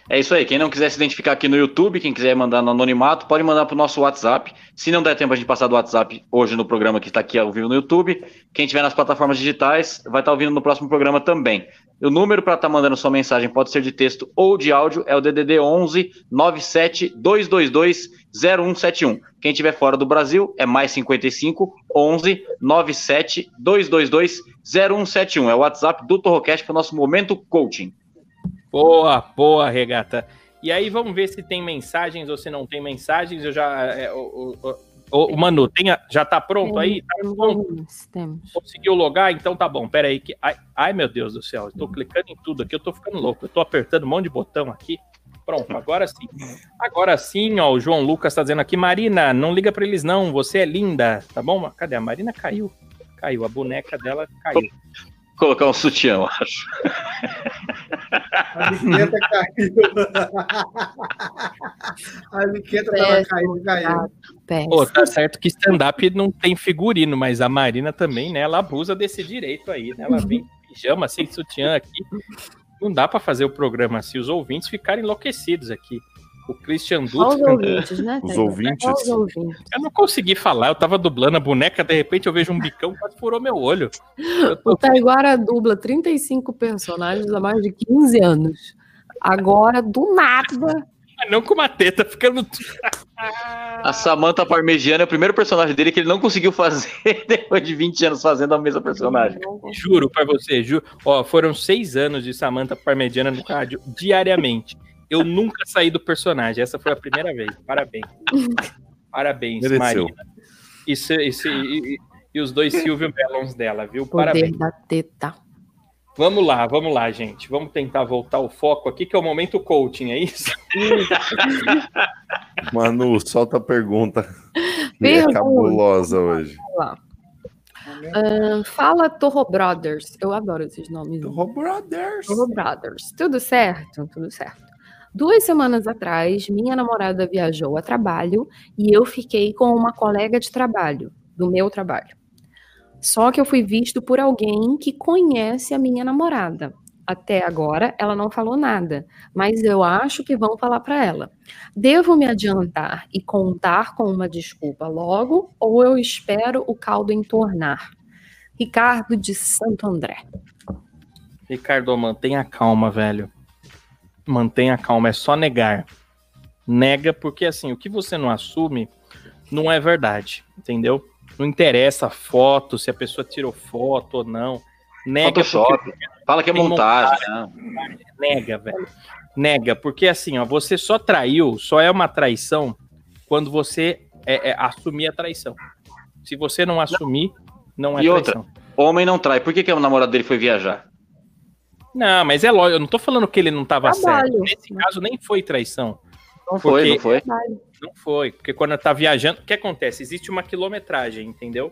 É isso aí. Quem não quiser se identificar aqui no YouTube, quem quiser mandar no anonimato, pode mandar pro nosso WhatsApp. Se não der tempo a gente passar do WhatsApp hoje no programa que está aqui ao vivo no YouTube, quem tiver nas plataformas digitais vai estar ouvindo no próximo programa também. O número para estar mandando sua mensagem pode ser de texto ou de áudio, é o DDD 11 97 222 0171. Quem estiver fora do Brasil é mais 55 11 97 222 0171. É o WhatsApp do Torrocast para o nosso momento coaching. Boa, boa, Regata. E aí vamos ver se tem mensagens ou se não tem mensagens. Eu já. é, o Manu, tem a- já tá pronto aí? Tá Temos pronto? temos. Conseguiu logar? Então tá bom. Pera aí. Que... Ai, ai, meu Deus do céu. Eu tô clicando em tudo aqui. Eu tô ficando louco. Eu tô apertando um monte de botão aqui. Pronto, agora sim. Agora sim, ó. O João Lucas tá dizendo aqui: Marina, não liga pra eles não. Você é linda. Tá bom? Cadê? A Marina caiu. Caiu. A boneca dela caiu. Colocar um sutiã, eu acho. A biqueta caiu. A biqueta tava caindo, caiu. Pô, tá certo que stand-up não tem figurino, mas a Marina também, né? Ela abusa desse direito aí, né? Ela vem em pijama, sem sutiã aqui. Não dá pra fazer o programa assim, os ouvintes ficarem enlouquecidos aqui. O Christian Só os Dutra. ouvintes, né? Os ouvintes. Os ouvintes. Eu não consegui falar, eu tava dublando a boneca, de repente eu vejo um bicão, quase furou meu olho. Tô- O Taiguara dubla 35 personagens há mais de 15 anos. Agora, do nada, Não com uma teta, ficando. A Samantha Parmegiana é o primeiro personagem dele que ele não conseguiu fazer depois de 20 anos fazendo a mesma personagem. Juro pra você, ju... ó, foram seis anos de Samantha Parmegiana no rádio diariamente. Eu nunca saí do personagem. Essa foi a primeira vez. Parabéns. Parabéns, Mereceu. Marina. E, se- e e- e- os dois Silvio Melons dela, viu? Poder Parabéns. da teta. Vamos lá, vamos lá, gente. Vamos tentar voltar o foco aqui, que é o momento coaching, é isso? Manu, solta a pergunta. É Pergunta. cabulosa hoje. Ahn, fala Torro Brothers. Eu adoro esses nomes. Torro Brothers. Torro Brothers. Tudo certo? Tudo certo. Duas semanas atrás, minha namorada viajou a trabalho e eu fiquei com uma colega de trabalho, do meu trabalho. Só que eu fui visto por alguém que conhece a minha namorada. Até agora, ela não falou nada, mas eu acho que vão falar para ela. Devo me adiantar e contar com uma desculpa logo ou eu espero o caldo entornar? Ricardo de Santo André. Ricardo, mantenha calma, velho. Mantenha calma, é só negar. Nega, porque assim, o que você não assume não é verdade, entendeu? Não interessa a foto, se a pessoa tirou foto ou não. Nega Photoshop. porque- Fala que é Tem montagem. né? Nega, velho. Nega, porque assim, ó, você só traiu, só é uma traição quando você é, é, assumir a traição. Se você não assumir, não é E outra, traição. homem não trai. Por que, que a namorada dele foi viajar? Não, mas é lógico, eu não tô falando que ele não tava Trabalho. certo. Nesse caso, nem foi traição. Não foi, não foi. Não foi, porque quando tá viajando, o que acontece? Existe uma quilometragem, entendeu?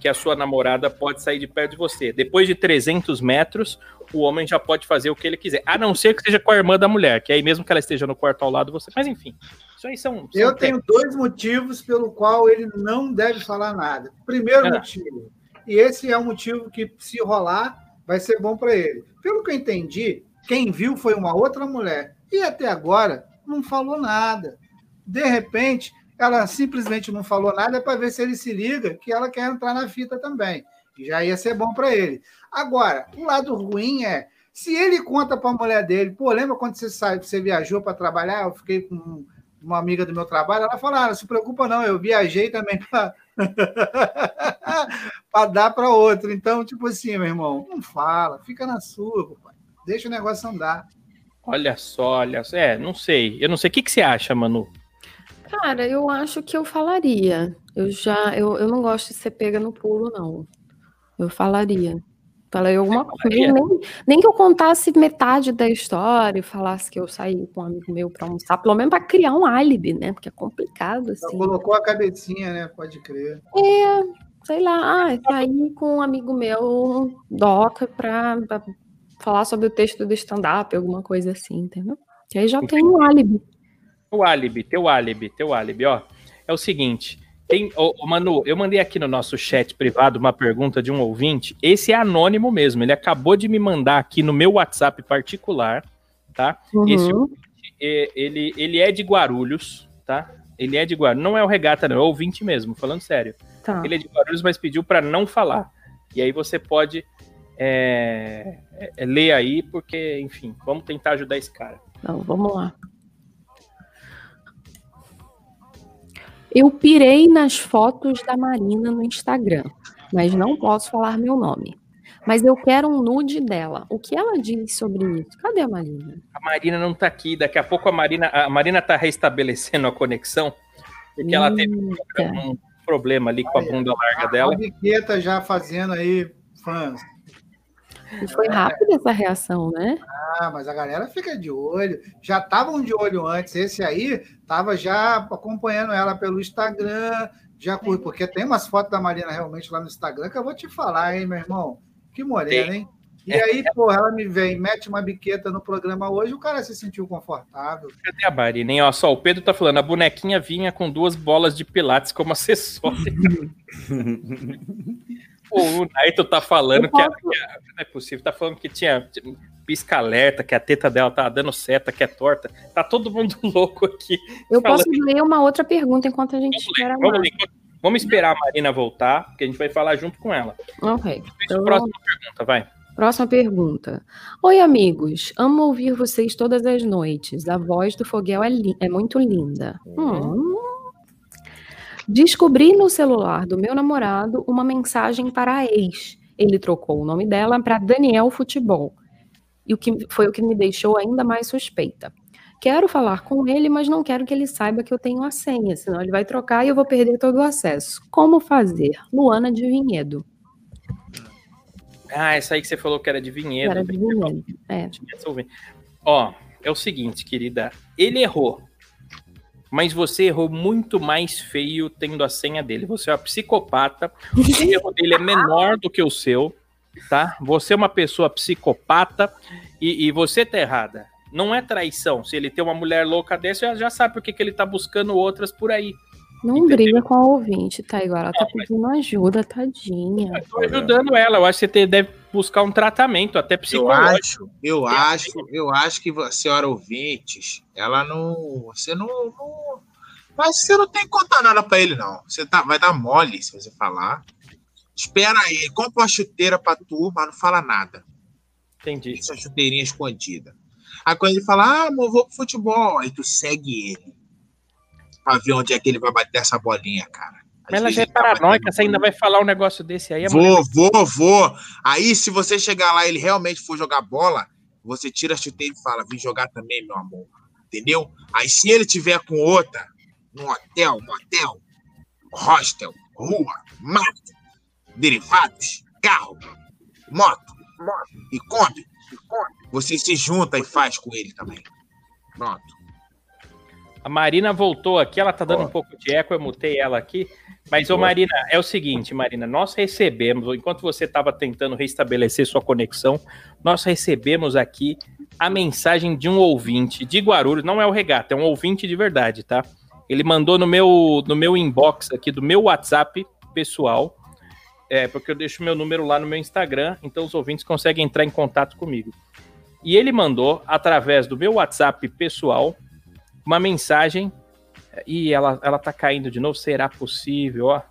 Que a sua namorada pode sair de perto de você. Depois de 300 metros, o homem já pode fazer o que ele quiser. A não ser que seja com a irmã da mulher, que aí mesmo que ela esteja no quarto ao lado, você. Mas enfim, isso aí são. são Eu tenho dois motivos pelo qual ele não deve falar nada. Primeiro Ah. motivo, e esse é um motivo que, se rolar, vai ser bom para ele. Pelo que eu entendi, quem viu foi uma outra mulher. E até agora não falou nada. De repente, ela simplesmente não falou nada para ver se ele se liga que ela quer entrar na fita também. Já ia ser bom para ele. Agora, o lado ruim é se ele conta para a mulher dele, pô, lembra quando você saiu, você viajou para trabalhar? Eu fiquei com uma amiga do meu trabalho, ela falou: ah, não se preocupa, não, eu viajei também para dar para outro. Então, tipo assim, meu irmão, não fala, fica na sua, papai. deixa o negócio andar. Olha só, olha só. É, não sei. Eu não sei. O que, que você acha, Manu? Cara, eu acho que eu falaria. Eu já, eu, eu não gosto de ser pega no pulo, não. Eu falaria. Falaria alguma coisa. Nem, nem que eu contasse metade da história e falasse que eu saí com um amigo meu para almoçar, pelo menos para criar um álibi, né? Porque é complicado, assim. colocou a cabecinha, né? Pode crer. É, sei lá, ah, saí com um amigo meu, Doca, para falar sobre o texto do stand-up, alguma coisa assim, entendeu? Que aí já tem um álibi. O álibi, teu álibi, teu álibi, ó. É o seguinte. Tem, ô, ô, Manu, eu mandei aqui no nosso chat privado uma pergunta de um ouvinte. Esse é anônimo mesmo. Ele acabou de me mandar aqui no meu WhatsApp particular, tá? Esse Uhum. ouvinte, é, ele, ele é de Guarulhos, tá? Ele é de Guarulhos. Não é o regata, não. É o ouvinte mesmo, falando sério. Tá. Ele é de Guarulhos, mas pediu para não falar. E aí você pode é, é, ler aí, porque, enfim, vamos tentar ajudar esse cara. Então, vamos lá. Eu pirei nas fotos da Marina no Instagram, mas não posso falar meu nome. Mas eu quero um nude dela. O que ela diz sobre isso? Cadê a Marina? A Marina não tá aqui. Daqui a pouco a Marina, a Marina tá restabelecendo a conexão, porque ela teve Eita. um problema ali com a bunda larga dela. A biqueta já fazendo aí fãs. E foi rápida essa reação, né? Ah, mas a galera fica de olho. Já estavam de olho antes. Esse aí estava já acompanhando ela pelo Instagram, já porque tem umas fotos da Marina realmente lá no Instagram que eu vou te falar, hein, meu irmão? Que morena, Tem. hein? E aí, pô, ela me vem, mete uma biqueta no programa hoje, o cara se sentiu confortável. Cadê a Marina? hein? Ó, só o Pedro tá falando, a bonequinha vinha com duas bolas de pilates como acessório. Pô, o Naito tá falando que, a- posso- que a- não é possível, tá falando que tinha pisca-alerta, que a teta dela tá dando seta, que é torta. Tá todo mundo louco aqui. Eu Falando- posso ler uma outra pergunta enquanto a gente espera Vamos, mais. ler. Vamos esperar a Marina voltar, porque a gente vai falar junto com ela. Ok. Então, Próxima pergunta, vai. Próxima pergunta. Oi, amigos. Amo ouvir vocês todas as noites. A voz do Foguel é, é muito linda. Hum, Descobri no celular do meu namorado uma mensagem para a ex. Ele trocou o nome dela para Daniel Futebol. E o que foi o que me deixou ainda mais suspeita. Quero falar com ele, mas não quero que ele saiba que eu tenho a senha, senão ele vai trocar e eu vou perder todo o acesso. Como fazer? Luana de Vinhedo. Ah, essa aí que você falou que era de vinhedo. Era de Vinhedo. É. Ó, é o seguinte, querida. Ele errou. Mas você errou muito mais feio tendo a senha dele. Você é uma psicopata. O erro dele é menor do que o seu, tá? Você é uma pessoa psicopata e, e você tá errada. Não é traição. Se ele tem uma mulher louca dessa, já, já sabe por que, que ele tá buscando outras por aí. Não briga com a ouvinte, tá? Igual ela tá pedindo ajuda, tadinha. Tô ajudando ela. Eu acho que você te- deve buscar um tratamento, até Eu psicológico. acho, eu acho, eu acho que a senhora ouvintes, ela não. Você não. não mas você não tem que contar nada pra ele, não. Você tá, vai dar mole se você falar. Espera aí, compra uma chuteira pra tu, mas não fala nada. Entendi. Essa chuteirinha escondida. Aí quando ele fala, ah, amor, vou pro futebol, aí tu segue ele. Pra ver onde é que ele vai bater essa bolinha, cara. Às Mas ela já é tá paranoica, você ainda vai falar um negócio desse aí. Vou, mulher- vou, vou. Aí, se você chegar lá e ele realmente for jogar bola, você tira a chuteira e fala: vim jogar também, meu amor. Entendeu? Aí, se ele tiver com outra, num hotel, motel, hostel, rua, mato, derivados, carro, moto, moto e e Kombi, você se junta e faz com ele também. Pronto. A Marina voltou aqui, ela tá dando Ó. um pouco de eco, eu mutei ela aqui. Mas, ô. Marina, é o seguinte, Marina, nós recebemos, enquanto você estava tentando restabelecer sua conexão, nós recebemos aqui a mensagem de um ouvinte de Guarulhos, não é o Regata, é um ouvinte de verdade, tá? Ele mandou no meu, no meu inbox aqui, do meu WhatsApp pessoal, é, porque eu deixo meu número lá no meu Instagram, então os ouvintes conseguem entrar em contato comigo. E ele mandou, através do meu WhatsApp pessoal, uma mensagem e ela, ela tá caindo de novo. Será possível? Ó.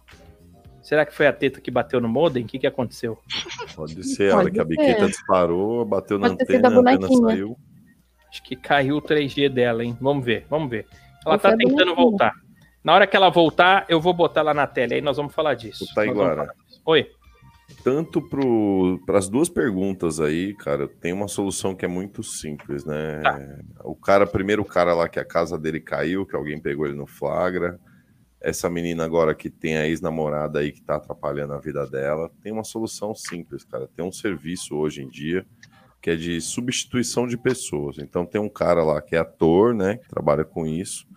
Será que foi a teta que bateu no modem? O que, que aconteceu? Pode ser, a hora Pode que a biqueta disparou, bateu na Pode sido antena, a antena saiu. Acho que caiu o 3G dela, hein? Vamos ver, vamos ver. Ela Ou tá a tentando voltar. Na hora que ela voltar, eu vou botar lá na tela. Aí nós vamos falar disso. Falar disso. Oi. Tanto para as duas perguntas aí, cara, tem uma solução que é muito simples, né? Tá. O cara, primeiro o cara lá que a casa dele caiu, que alguém pegou ele no flagra. Essa menina agora que tem a ex-namorada aí que tá atrapalhando a vida dela, tem uma solução simples, cara. Tem um serviço hoje em dia que é de substituição de pessoas. Então tem um cara lá que é ator, né, que trabalha com isso.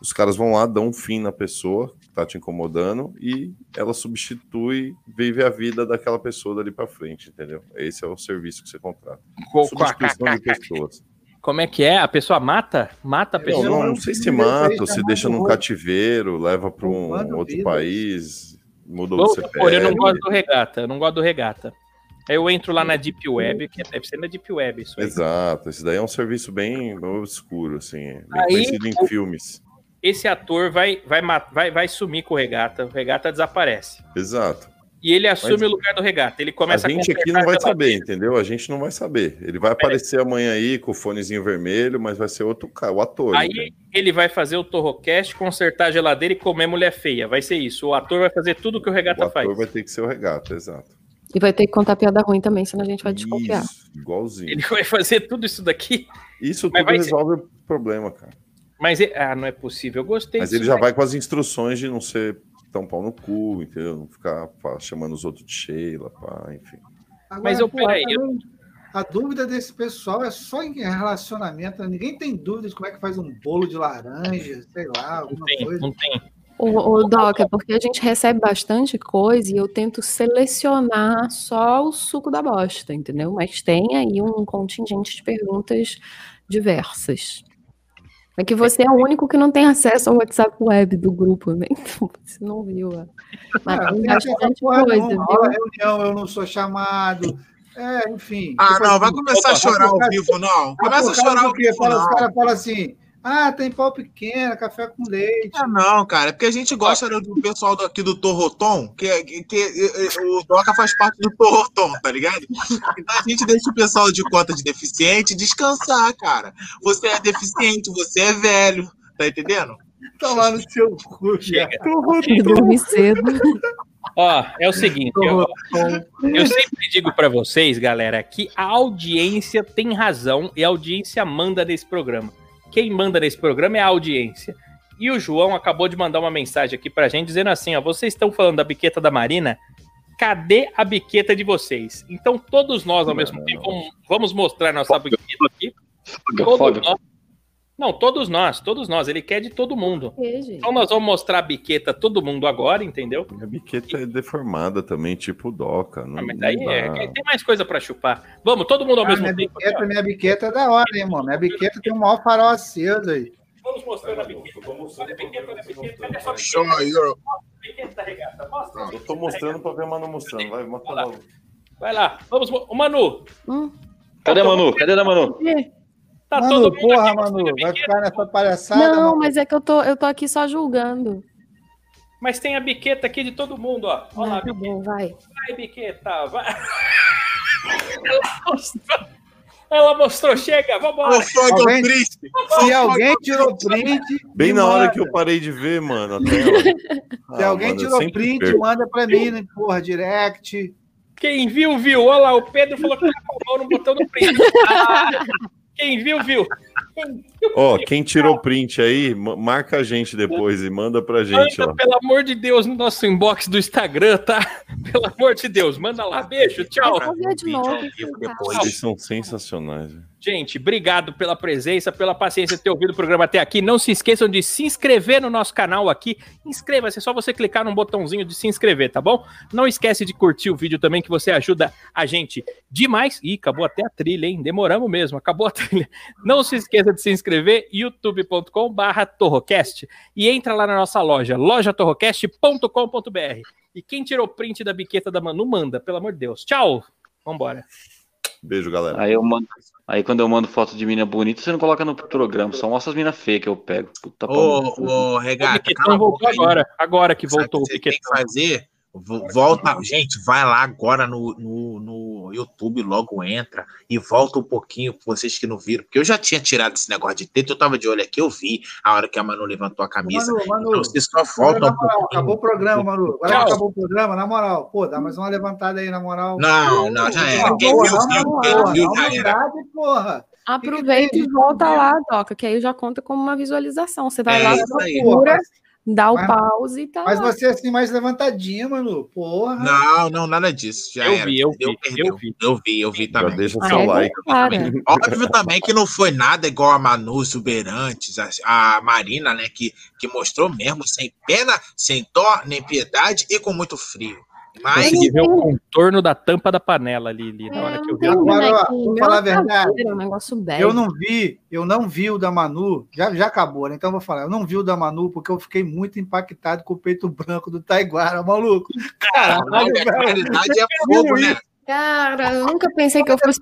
Os caras vão lá, dão um fim na pessoa que tá te incomodando e ela substitui, vive a vida daquela pessoa dali pra frente, entendeu? Esse é o serviço que você contrata. Co- Substituição de pessoas. Como é que é? A pessoa mata? Mata a Não, pessoa? não, não sei se mata, ou se deixa num cativeiro, leva para um outro vidas. país, muda o CPF. eu não gosto do regata, eu não gosto do regata. Aí eu entro lá na Deep Web, que deve ser na Deep Web isso aí. Exato, esse daí é um serviço bem obscuro, assim, bem Aí, conhecido em filmes. Esse ator vai, vai, vai, vai sumir com o regata, o regata desaparece. Exato. E ele assume Mas- o lugar do regata. Ele A começa gente aqui consertar não vai a saber, geladeira. entendeu? A gente não vai saber. Ele vai aparecer amanhã aí com o fonezinho vermelho, mas vai ser outro cara, o ator. Aí entende? ele vai fazer o Torrocast, consertar a geladeira e comer mulher feia. Vai ser isso. O ator vai fazer tudo que o o regata ator faz. vai ter que ser o regata, exato. E vai ter que contar piada ruim também, senão a gente vai desconfiar. Isso, igualzinho. Ele vai fazer tudo isso daqui. Isso tudo vai ser- resolve o problema, cara. Mas ele- ah, não é possível. Eu gostei Mas ele já vai com as instruções de não ser tão pau no cu, entendeu? Não ficar pá, chamando os outros de Sheila, pá, enfim. Agora, Mas eu- pô, peraí, também, A dúvida desse pessoal é só em relacionamento. né? Ninguém tem dúvida de como é que faz um bolo de laranja, sei lá, Não alguma tem, coisa. não tem. O, o Doc, é porque a gente recebe bastante coisa e eu tento selecionar só o suco da bosta, entendeu? Mas tem aí um contingente de perguntas diversas. É que você é o único que não tem acesso ao WhatsApp web do grupo, né? Então você não viu. ó. Mas Ah, tem bastante coisa? Rola reunião, eu não sou chamado. É, enfim. Ah, Tipo não, vai assim, começar a chorar ao vivo, não. Ah, Começa a chorar ao quê? vivo, Fala- Os não. caras falam assim: ah, tem pau pequeno, café com leite. Ah, não, cara, é porque a gente gosta do pessoal aqui do Torrotom, que, que, que, o Doca faz parte do Torrotom, tá ligado? Então a gente deixa o pessoal de cota de deficiente descansar, cara. Você é deficiente, você é velho, tá entendendo? Tomar no seu cu, Chega. Dormi cedo. Ó, é o seguinte, ó, eu sempre digo pra vocês, galera, que a audiência tem razão e a audiência manda nesse programa. Quem manda nesse programa é a audiência. E o João acabou de mandar uma mensagem aqui pra gente dizendo assim, ó, vocês estão falando da biqueta da Marina? Cadê a biqueta de vocês? Então todos nós ao mesmo tempo vamos, mostrar nossa biqueta aqui. Todos nós. Não, todos nós, todos nós. Ele quer de todo mundo. Então nós vamos mostrar a biqueta todo mundo agora, entendeu? Minha biqueta é deformada também, tipo Doca. Não, Ah, mas dá. é, tem mais coisa pra chupar. Vamos, todo mundo ao Ah, mesmo minha tempo. biqueta, minha biqueta é da hora, hein, irmão? Minha biqueta tem um maior farol aceso aí. Vamos mostrando a biqueta. Olha a biqueta, olha a biqueta, olha só a Show biqueta. A regata. Mostra. Eu tô mostrando pra ver a Manu mostrando. Vai, mostra logo. Vai lá. Vamos, Manu. Hum. Cadê a Manu? Cadê a Manu? Tá Manu, todo mundo porra, aqui Manu, vai ficar nessa palhaçada? Não, Manu? mas é que eu tô, eu tô aqui só julgando. Mas tem a biqueta aqui de todo mundo, ó. Olha lá, Ah, tá bom, vai. vai, biqueta. Vai. Ela mostrou. Ela mostrou. Chega, vambora. Alguém- triste. Se alguém tirou print, Bem na hora manda. que eu parei de ver, mano, a tela. Se Ah, alguém mano, tirou print, perco. manda pra mim, né? Porra, direct. Quem viu, viu. Olha lá, o Pedro falou que tá com a mão no botão do print. Ah, quem viu, viu. Ó, quem tirou print aí, ma- marca a gente depois e manda pra gente, Manda, ó. pelo amor de Deus, no nosso inbox do Instagram, tá? Pelo amor de Deus, manda lá. Beijo, tchau. De novo. Eles são sensacionais. Gente, obrigado pela presença, pela paciência de ter ouvido o programa até aqui. Não se esqueçam de se inscrever no nosso canal aqui. Inscreva-se, é só você clicar no botãozinho de se inscrever, tá bom? Não esquece de curtir o vídeo também, que você ajuda a gente demais. Ih, acabou até a trilha, hein? Demoramos mesmo, acabou a trilha. Não se esqueça de se inscrever, youtube.com barra torrocast e entra lá na nossa loja, lojatorrocast.com.br. E quem tirou print da biqueta da Manu, manda, pelo amor de Deus. Tchau! Vambora. Beijo, galera. Aí eu mando. Aí quando eu mando foto de mina bonita, você não coloca no programa, só mostra as minas feias que eu pego. Puta Ô, ô, O Regata, Biquetão cala a voltou agora, agora que Sabe voltou o o que você tem Biquetão. que fazer? Vo- Volta, gente, vai lá agora no, no, no YouTube, logo entra e volta um pouquinho, vocês que não viram, porque eu já tinha tirado esse negócio de teto, eu tava de olho aqui, eu vi a hora que a Manu levantou a camisa. Manu, Manu, Então você só volta na um moral, pouquinho. acabou o programa, Manu. Agora Tchau. acabou o programa, na moral. Pô, dá mais uma levantada aí, na moral. Não, não, já era. Quem Porra, viu, viu. Quem viu, já era. porra. Aproveita e volta lá, Doca, que aí já conta como uma visualização. Você vai É lá, procura, dá o Mas- pause e tá Mas lá. você assim, mais levantadinha, Manu. Porra. Não, não, nada disso. Já Eu era. vi, eu vi, eu vi. Eu vi, eu vi Já também. deixa Ah, seu é, like. cara. Óbvio também que não foi nada igual a Manu Exuberantes, a, a Marina, né? Que, que mostrou mesmo, sem pena, sem dó, nem piedade e com muito frio. Mas Consegui ver o contorno da tampa da panela ali, ali na hora que eu vi. Agora, vou é falar a verdade. um. Eu não vi, eu não vi o da Manu, já, já acabou, né? Então eu vou falar, eu não vi o da Manu porque eu fiquei muito impactado com o peito branco do Taiguara, maluco. Caralho, a velho. realidade é fogo, né? Cara, eu nunca pensei que eu fosse.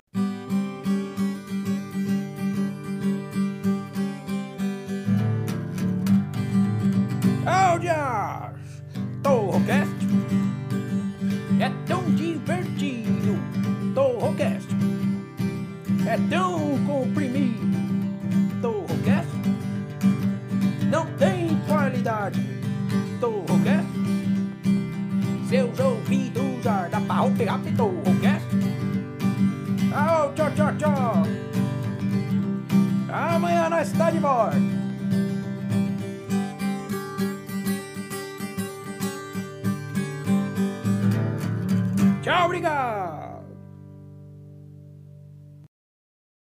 Áudias! Torrocast é é tão comprimido. Torrocast não tem qualidade. Torrocast seus ouvidos ar da pau pegar Torrocast. Au, tchau, tchau, tchau. Amanhã nós está de volta. Tchau, obrigado!